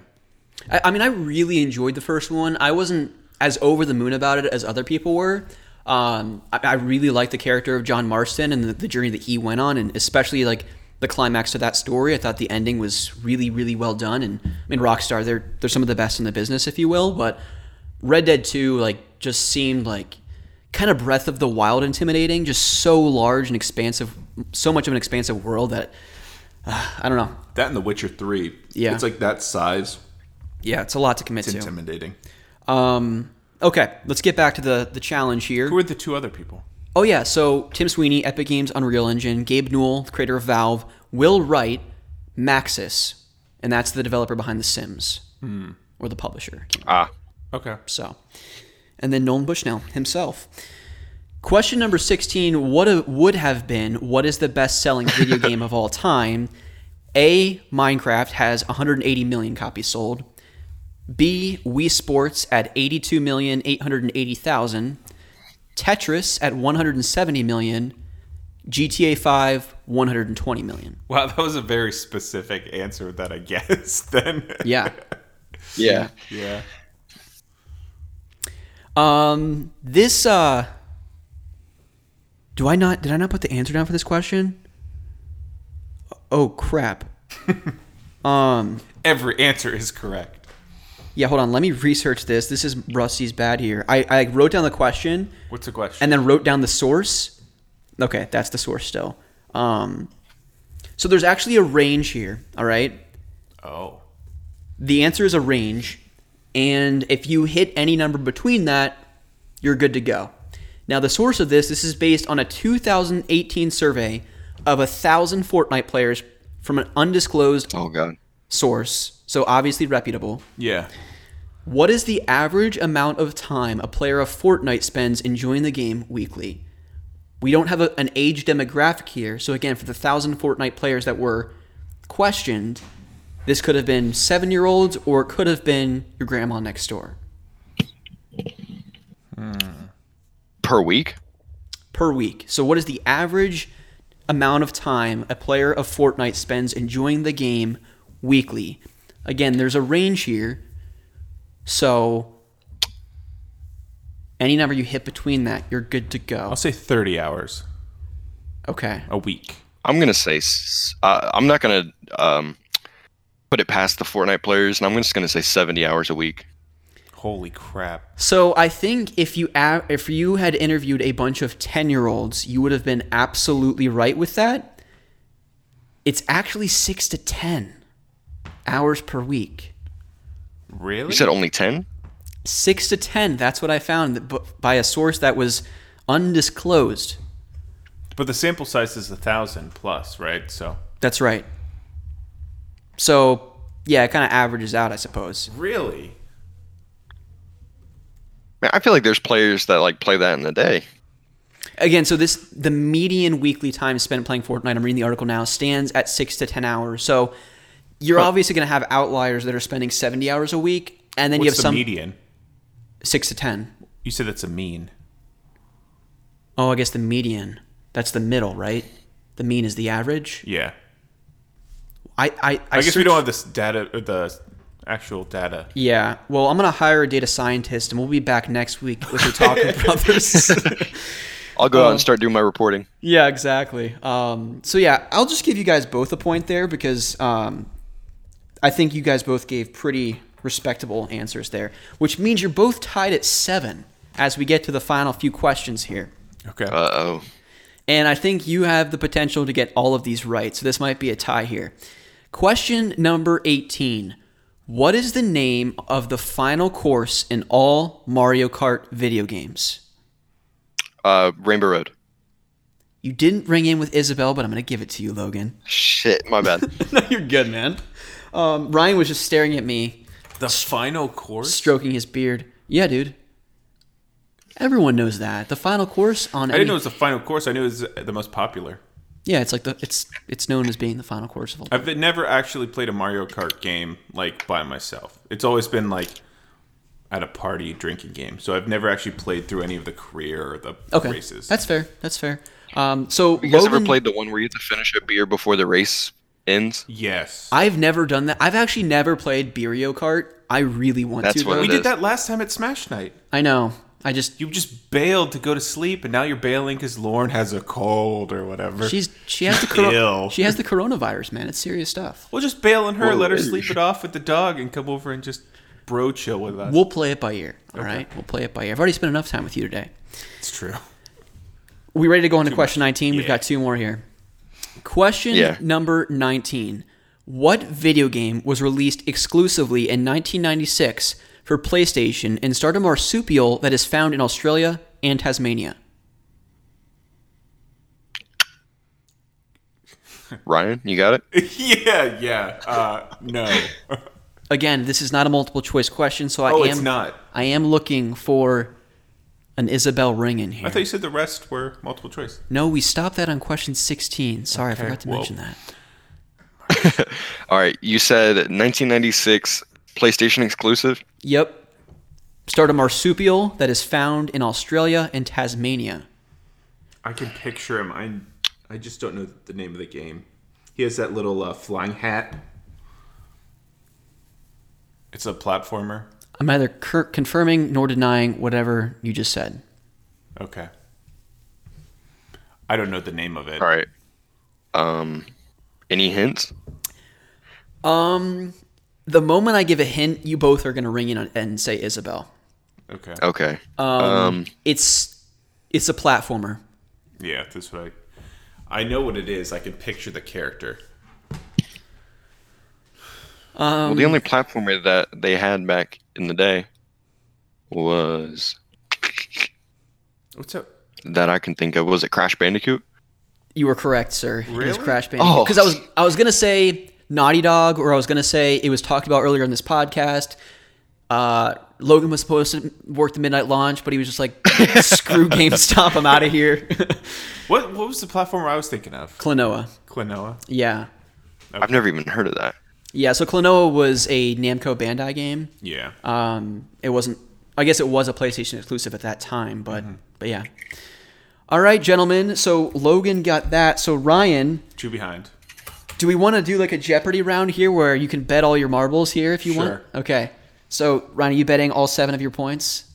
I, I mean, I really enjoyed the first one. I wasn't as over the moon about it as other people were. Um, I, I really liked the character of John Marston and the, the journey that he went on, and especially like the climax to that story. I thought the ending was really, really well done. And I mean, Rockstar, they're they're some of the best in the business, if you will. But Red Dead Two, like, just seemed like kind of Breath of the Wild intimidating, just so large and expansive, so much of an expansive world that uh, I don't know. That and The Witcher Three. Yeah. It's like that size. Yeah, it's a lot to commit It's to. intimidating. Um, okay, let's get back to the the challenge here. Who are the two other people? Oh yeah, so Tim Sweeney, Epic Games, Unreal Engine, Gabe Newell, the creator of Valve, Will Wright, Maxis, and that's the developer behind The Sims or the publisher. Ah, Okay. So, and then Nolan Bushnell himself. Question number 16 What a, would have been what is the best selling video [laughs] game of all time? A. Minecraft has 180 million copies sold. B. Wii Sports at 82,880,000. Tetris at 170 million. GTA 5 120 million. Wow, that was a very specific answer that I guessed. Then. Yeah. [laughs] yeah. yeah. Um, this uh, do I not did I not put the answer down for this question? Oh crap. [laughs] um, Every answer is correct. yeah, hold on. Let me research this. This is Rusty's bad here. I I wrote down the question What's the question? and then wrote down the source. Okay, that's the source still. Um, so there's actually a range here. All right. oh. The answer is a range, and if you hit any number between that, you're good to go. Now, the source of this, this is based on a 2018 survey of a thousand Fortnite players from an undisclosed Oh god. source, so obviously reputable. Yeah. What is the average amount of time a player of Fortnite spends enjoying the game weekly? We don't have a, an age demographic here, so again, for the thousand Fortnite players that were questioned, this could have been seven year olds or it could have been your grandma next door Per week? per week. So, what is the average amount of time a player of Fortnite spends enjoying the game weekly? Again, there's a range here, so any number you hit between that, you're good to go. I'll say 30 hours Okay. a week. I'm gonna say. Uh, I'm not gonna um, put it past the Fortnite players, and I'm just gonna say 70 hours a week. Holy crap. So I think if you if you had interviewed a bunch of 10-year-olds, you would have been absolutely right with that. It's actually 6 to 10 hours per week. Really? You said only 10? 6 to 10, that's what I found by a source that was undisclosed. but the sample size is a thousand plus, right? So That's right. So, yeah, it kind of averages out, I suppose. really, Man, I feel like there's players that like play that in the day. Again, so this the median weekly time spent playing Fortnite. I'm reading the article now. Stands at six to ten hours. So you're obviously going to have outliers that are spending 70 hours a week, and then you have the some median? six to ten. You said that's a mean. Oh, I guess the median. That's the middle, right? The mean is the average. Yeah. I I, I, I, guess we don't have this data, or the actual data. Yeah. Well, I'm gonna hire a data scientist, and we'll be back next week with the Talking [laughs] Brothers. I'll go Oh. out and start doing my reporting. Yeah, exactly. Um, so yeah, I'll just give you guys both a point there because um, I think you guys both gave pretty respectable answers there, which means you're both tied at seven as we get to the final few questions here. Okay. Uh oh. And I think you have the potential to get all of these right, so this might be a tie here. Question number 18. What is the name of the final course in all Mario Kart video games? Uh, Rainbow Road. You didn't ring in with Isabel, but I'm going to give it to you, Logan. Shit, my bad. [laughs] no, you're good, man. um, Ryan was just staring at me, The final course. stroking his beard. Yeah, dude. Everyone knows that the final course on. I didn't know it was the final course. I knew it was the most popular. Yeah, it's like the it's it's known as being the final course of all. I've never actually played a Mario Kart game like by myself. It's always been like at a party drinking game. So I've never actually played through any of the career or the Okay, races. that's fair. That's fair. Um, so You guys Logan, ever played the one where you have to finish a beer before the race ends? yes. I've never done that. I've actually never played Beerio Kart. I really want That's to. what though. we it did that last time at Smash Night. I know. I just You just bailed to go to sleep, and now you're bailing because Lauren has a cold or whatever. she's she has the She's [laughs] coro- ill. she has the coronavirus, man. It's serious stuff. We'll just bail on her, Well, let her uh, sleep it off with the dog, and come over and just bro chill with us. We'll play it by ear. All right, we'll play it by ear. I've already spent enough time with you today. it's true. we ready to go into question 19? We've got two more here. Question Yeah. number 19. What video game was released exclusively in 1996 for PlayStation and start a marsupial that is found in Australia and Tasmania? Ryan, you got it? [laughs] yeah, yeah. Uh, no. [laughs] Again, this is not a multiple choice question, so I oh, am it's not. I am looking for an Isabel ring in here. I thought you said the rest were multiple choice. no, we stopped that on question 16. Sorry, Okay, I forgot to well. mention that. [laughs] All right, you said 1996 PlayStation exclusive. Yep. Start a marsupial that is found in Australia and Tasmania. I can picture him. I I just don't know the name of the game. He has that little uh, flying hat. It's a platformer. I'm neither cur- confirming nor denying whatever you just said. Okay. I don't know the name of it. All right. Um, any hints? Um, the moment I give a hint, you both are going to ring in and say Isabel. Okay. Okay. Um, Um, it's it's a platformer. Yeah, this way. I know what it is. I can picture the character. well, the only platformer that they had back in the day was What's up? that I can think of. Was it Crash Bandicoot? You were correct, sir. It was Really? Crash Bandicoot. Oh. Because I was I was gonna say Naughty Dog, or I was gonna say it was talked about earlier in this podcast. Uh, Logan was supposed to work the midnight launch, but he was just like, "Screw [laughs] GameStop, I'm out of here." [laughs] What what was the platform I was thinking of? Klonoa, Klonoa. yeah, I've never even heard of that. yeah. So Klonoa was a Namco Bandai game. Yeah. Um, it wasn't. I guess it was a PlayStation exclusive at that time, but but yeah. All right, gentlemen. So Logan got that. So Ryan, Two behind. Do we want to do like a Jeopardy round here where you can bet all your marbles here if you want? Sure. Okay. So Ryan, are you betting all seven of your points?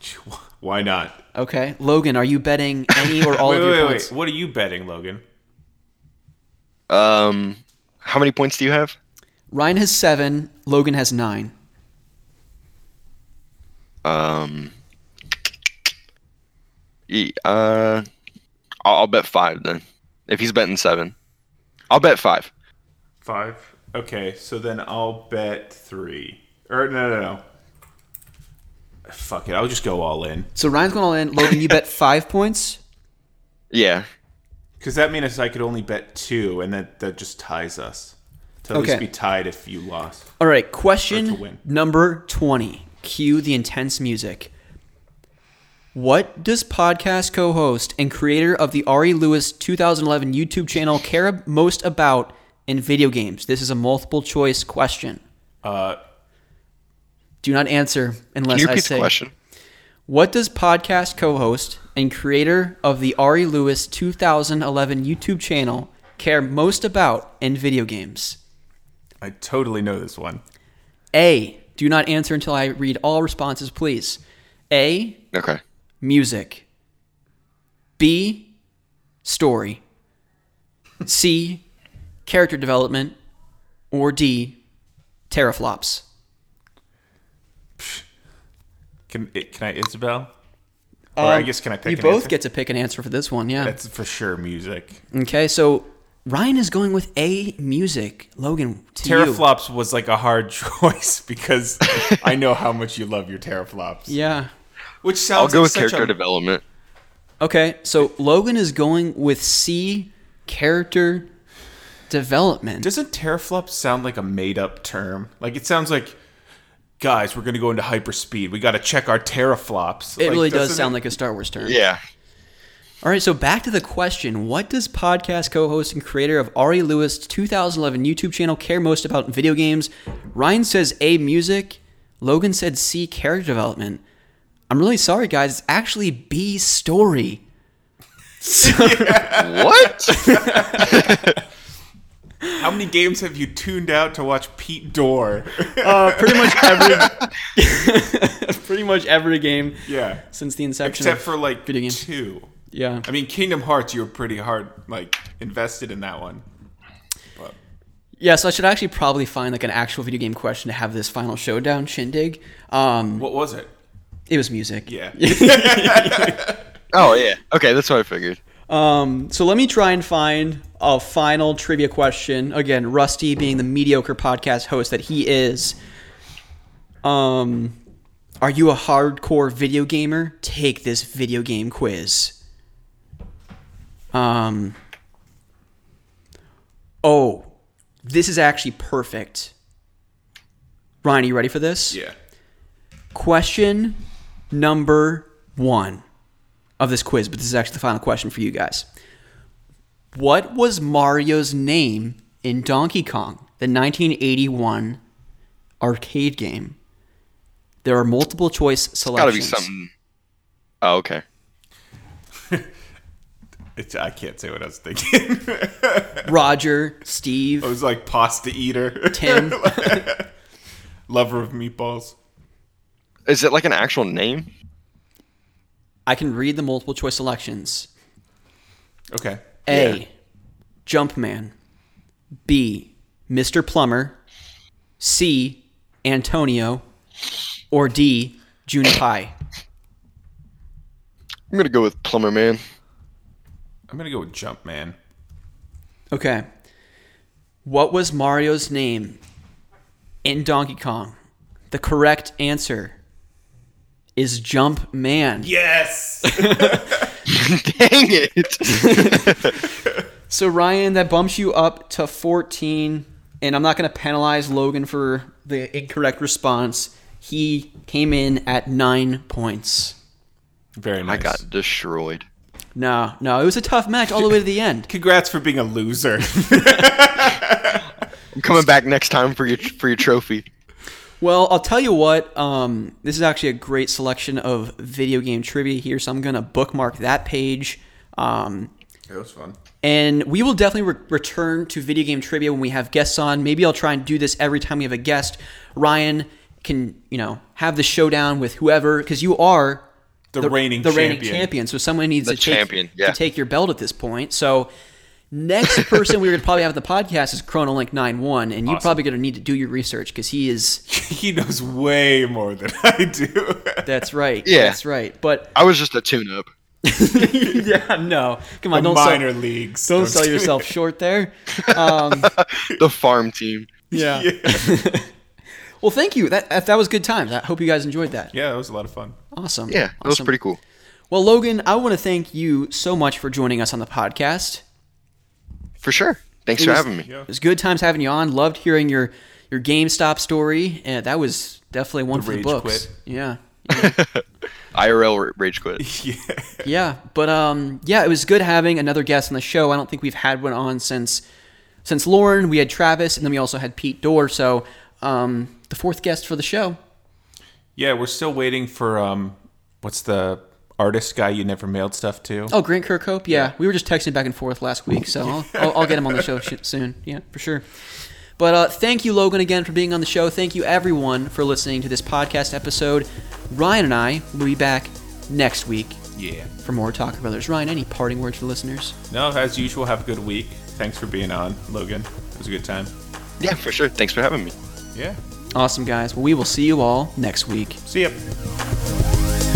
[laughs] Why not? Okay. Logan, are you betting any or all [laughs] wait, of your wait, wait, points? wait. What are you betting, Logan? Um, how many points do you have? Ryan has seven. Logan has nine. Um, e- uh, I'll, I'll bet five then. If he's betting seven, I'll bet five. Five. Okay, so then I'll bet three. Or no, no, no. Fuck it. I'll just go all in. So Ryan's going all in. Logan, you bet [laughs] five points. Yeah. Because that means I could only bet two, and that, that just ties us. To at Okay. least be tied if you lost. All right. Question number 20. Cue the intense music. What does podcast co host and creator of the Ari Lewis 2011 YouTube channel care most about in video games? This is a multiple choice question. Uh, Do not answer unless Can you I repeat say. the question? What does podcast co host and creator of the Ari Lewis 2011 YouTube channel care most about in video games? I totally know this one. A. Do not answer until I read all responses, please. A. Okay. Music. B. Story. C. Character development. Or D. Teraflops. Can can I Isabel? Or I guess can I pick Um, You both answer? get to pick an answer for this one, yeah. That's for sure music. Okay, so Ryan is going with A. Music. Logan, to you. Teraflops was like a hard [laughs] choice because I know how much you love your teraflops. Yeah. Which sounds I'll go like with such character a, development. Okay, so Logan is going with C. Character development. Doesn't teraflop sound like a made up term? Like it sounds like, guys, we're gonna go into hyperspeed. We got to check our teraflops. it Like, really does sound it- like a Star Wars term. Yeah. All right, so back to the question. What does podcast co host and creator of Ari Lewis' 2011 YouTube channel care most about in video games? Ryan says A, music. Logan said C, character development. I'm really sorry, guys. It's actually B, story. [laughs] What? [laughs] How many games have you tuned out to watch Pete Dorr? Uh, pretty much every, [laughs] pretty much every game yeah, since the inception. except of for like video games. two. yeah. I mean, Kingdom Hearts, you were pretty hard like invested in that one. But Yeah, so I should actually probably find like an actual video game question to have this final showdown shindig. Um, what was it? It was music. Yeah. [laughs] oh yeah. Okay, that's what I figured. Um, so let me try and find a final trivia question. Again, Rusty being the mediocre podcast host that he is. Um, are you a hardcore video gamer? Take this video game quiz. Um, oh, this is actually perfect. Ryan, are you ready for this? yeah. Question number one of this quiz, but this is actually the final question for you guys. What was Mario's name in Donkey Kong, the 1981 arcade game? There are multiple choice selections. Gotta be something. Oh, okay. [laughs] It's, I can't say what I was thinking. [laughs] Roger, Steve, I was like pasta eater, Tim. [laughs] lover of meatballs. Is it like an actual name? I can read the multiple choice selections. Okay. A. Yeah. Jumpman. B. Mr. Plumber. C. Antonio. Or D. Junipie. I'm gonna go with Plumber Man. I'm gonna go with Jumpman. Okay. What was Mario's name in Donkey Kong? The correct answer is Jump Man. Yes. [laughs] Dang it! [laughs] So Ryan, that bumps you up to 14, and I'm not going to penalize Logan for the incorrect response. He came in at nine points. Very nice. I got destroyed. No, no, it was a tough match all the way to the end. [laughs] Congrats for being a loser. I'm coming back next time for your for your trophy. Well, I'll tell you what. Um, this is actually a great selection of video game trivia here, so I'm going to bookmark that page. Um, it was fun. And we will definitely re- return to video game trivia when we have guests on. Maybe I'll try and do this every time we have a guest. Ryan can, you know, have the showdown with whoever because you are The reigning the reigning champion. champion. So someone needs The to take, yeah. to take your belt at this point. So next [laughs] person we're gonna probably have at the podcast is ChronoLink 91, and you're probably gonna need to do your research because he is. [laughs] He knows way more than I do. [laughs] That's right. Yeah. that's right. But I was just a tune-up. yeah, no, come on, The don't minor sell, leagues. don't I'm sell yourself short there. Um, The farm team. yeah. kidding. Well, thank you. That that that was good times. I hope you guys enjoyed that. Yeah, it was a lot of fun. Awesome. Yeah, that was pretty cool. Well, Logan, I want to thank you so much for joining us on the podcast. For sure. Thanks It for was- having me. Yeah. It was good times having you on. Loved hearing your your GameStop story, and that was definitely one The for the books. quit. Yeah, [laughs] IRL rage quit. [laughs] Yeah. yeah. But um, yeah, it was good having another guest on the show. I don't think we've had one on since since Lauren. We had Travis, and then we also had Pete Dorr. So um, the fourth guest for the show. Yeah, we're still waiting for um what's the artist guy you never mailed stuff to? Oh, Grant Kirkhope. Yeah, we were just texting back and forth last week, so I'll, [laughs] I'll, I'll get him on the show sh- soon. Yeah, for sure. But uh, thank you, Logan, again for being on the show. Thank you, everyone, for listening to this podcast episode. Ryan and I will be back next week Yeah. for more Otaku Brothers. Ryan, any parting words for the listeners? No, as usual, have a good week. Thanks for being on, Logan. It was a good time. Yeah, for sure. Thanks for having me. Yeah. Awesome, guys. Well, we will see you all next week. See ya.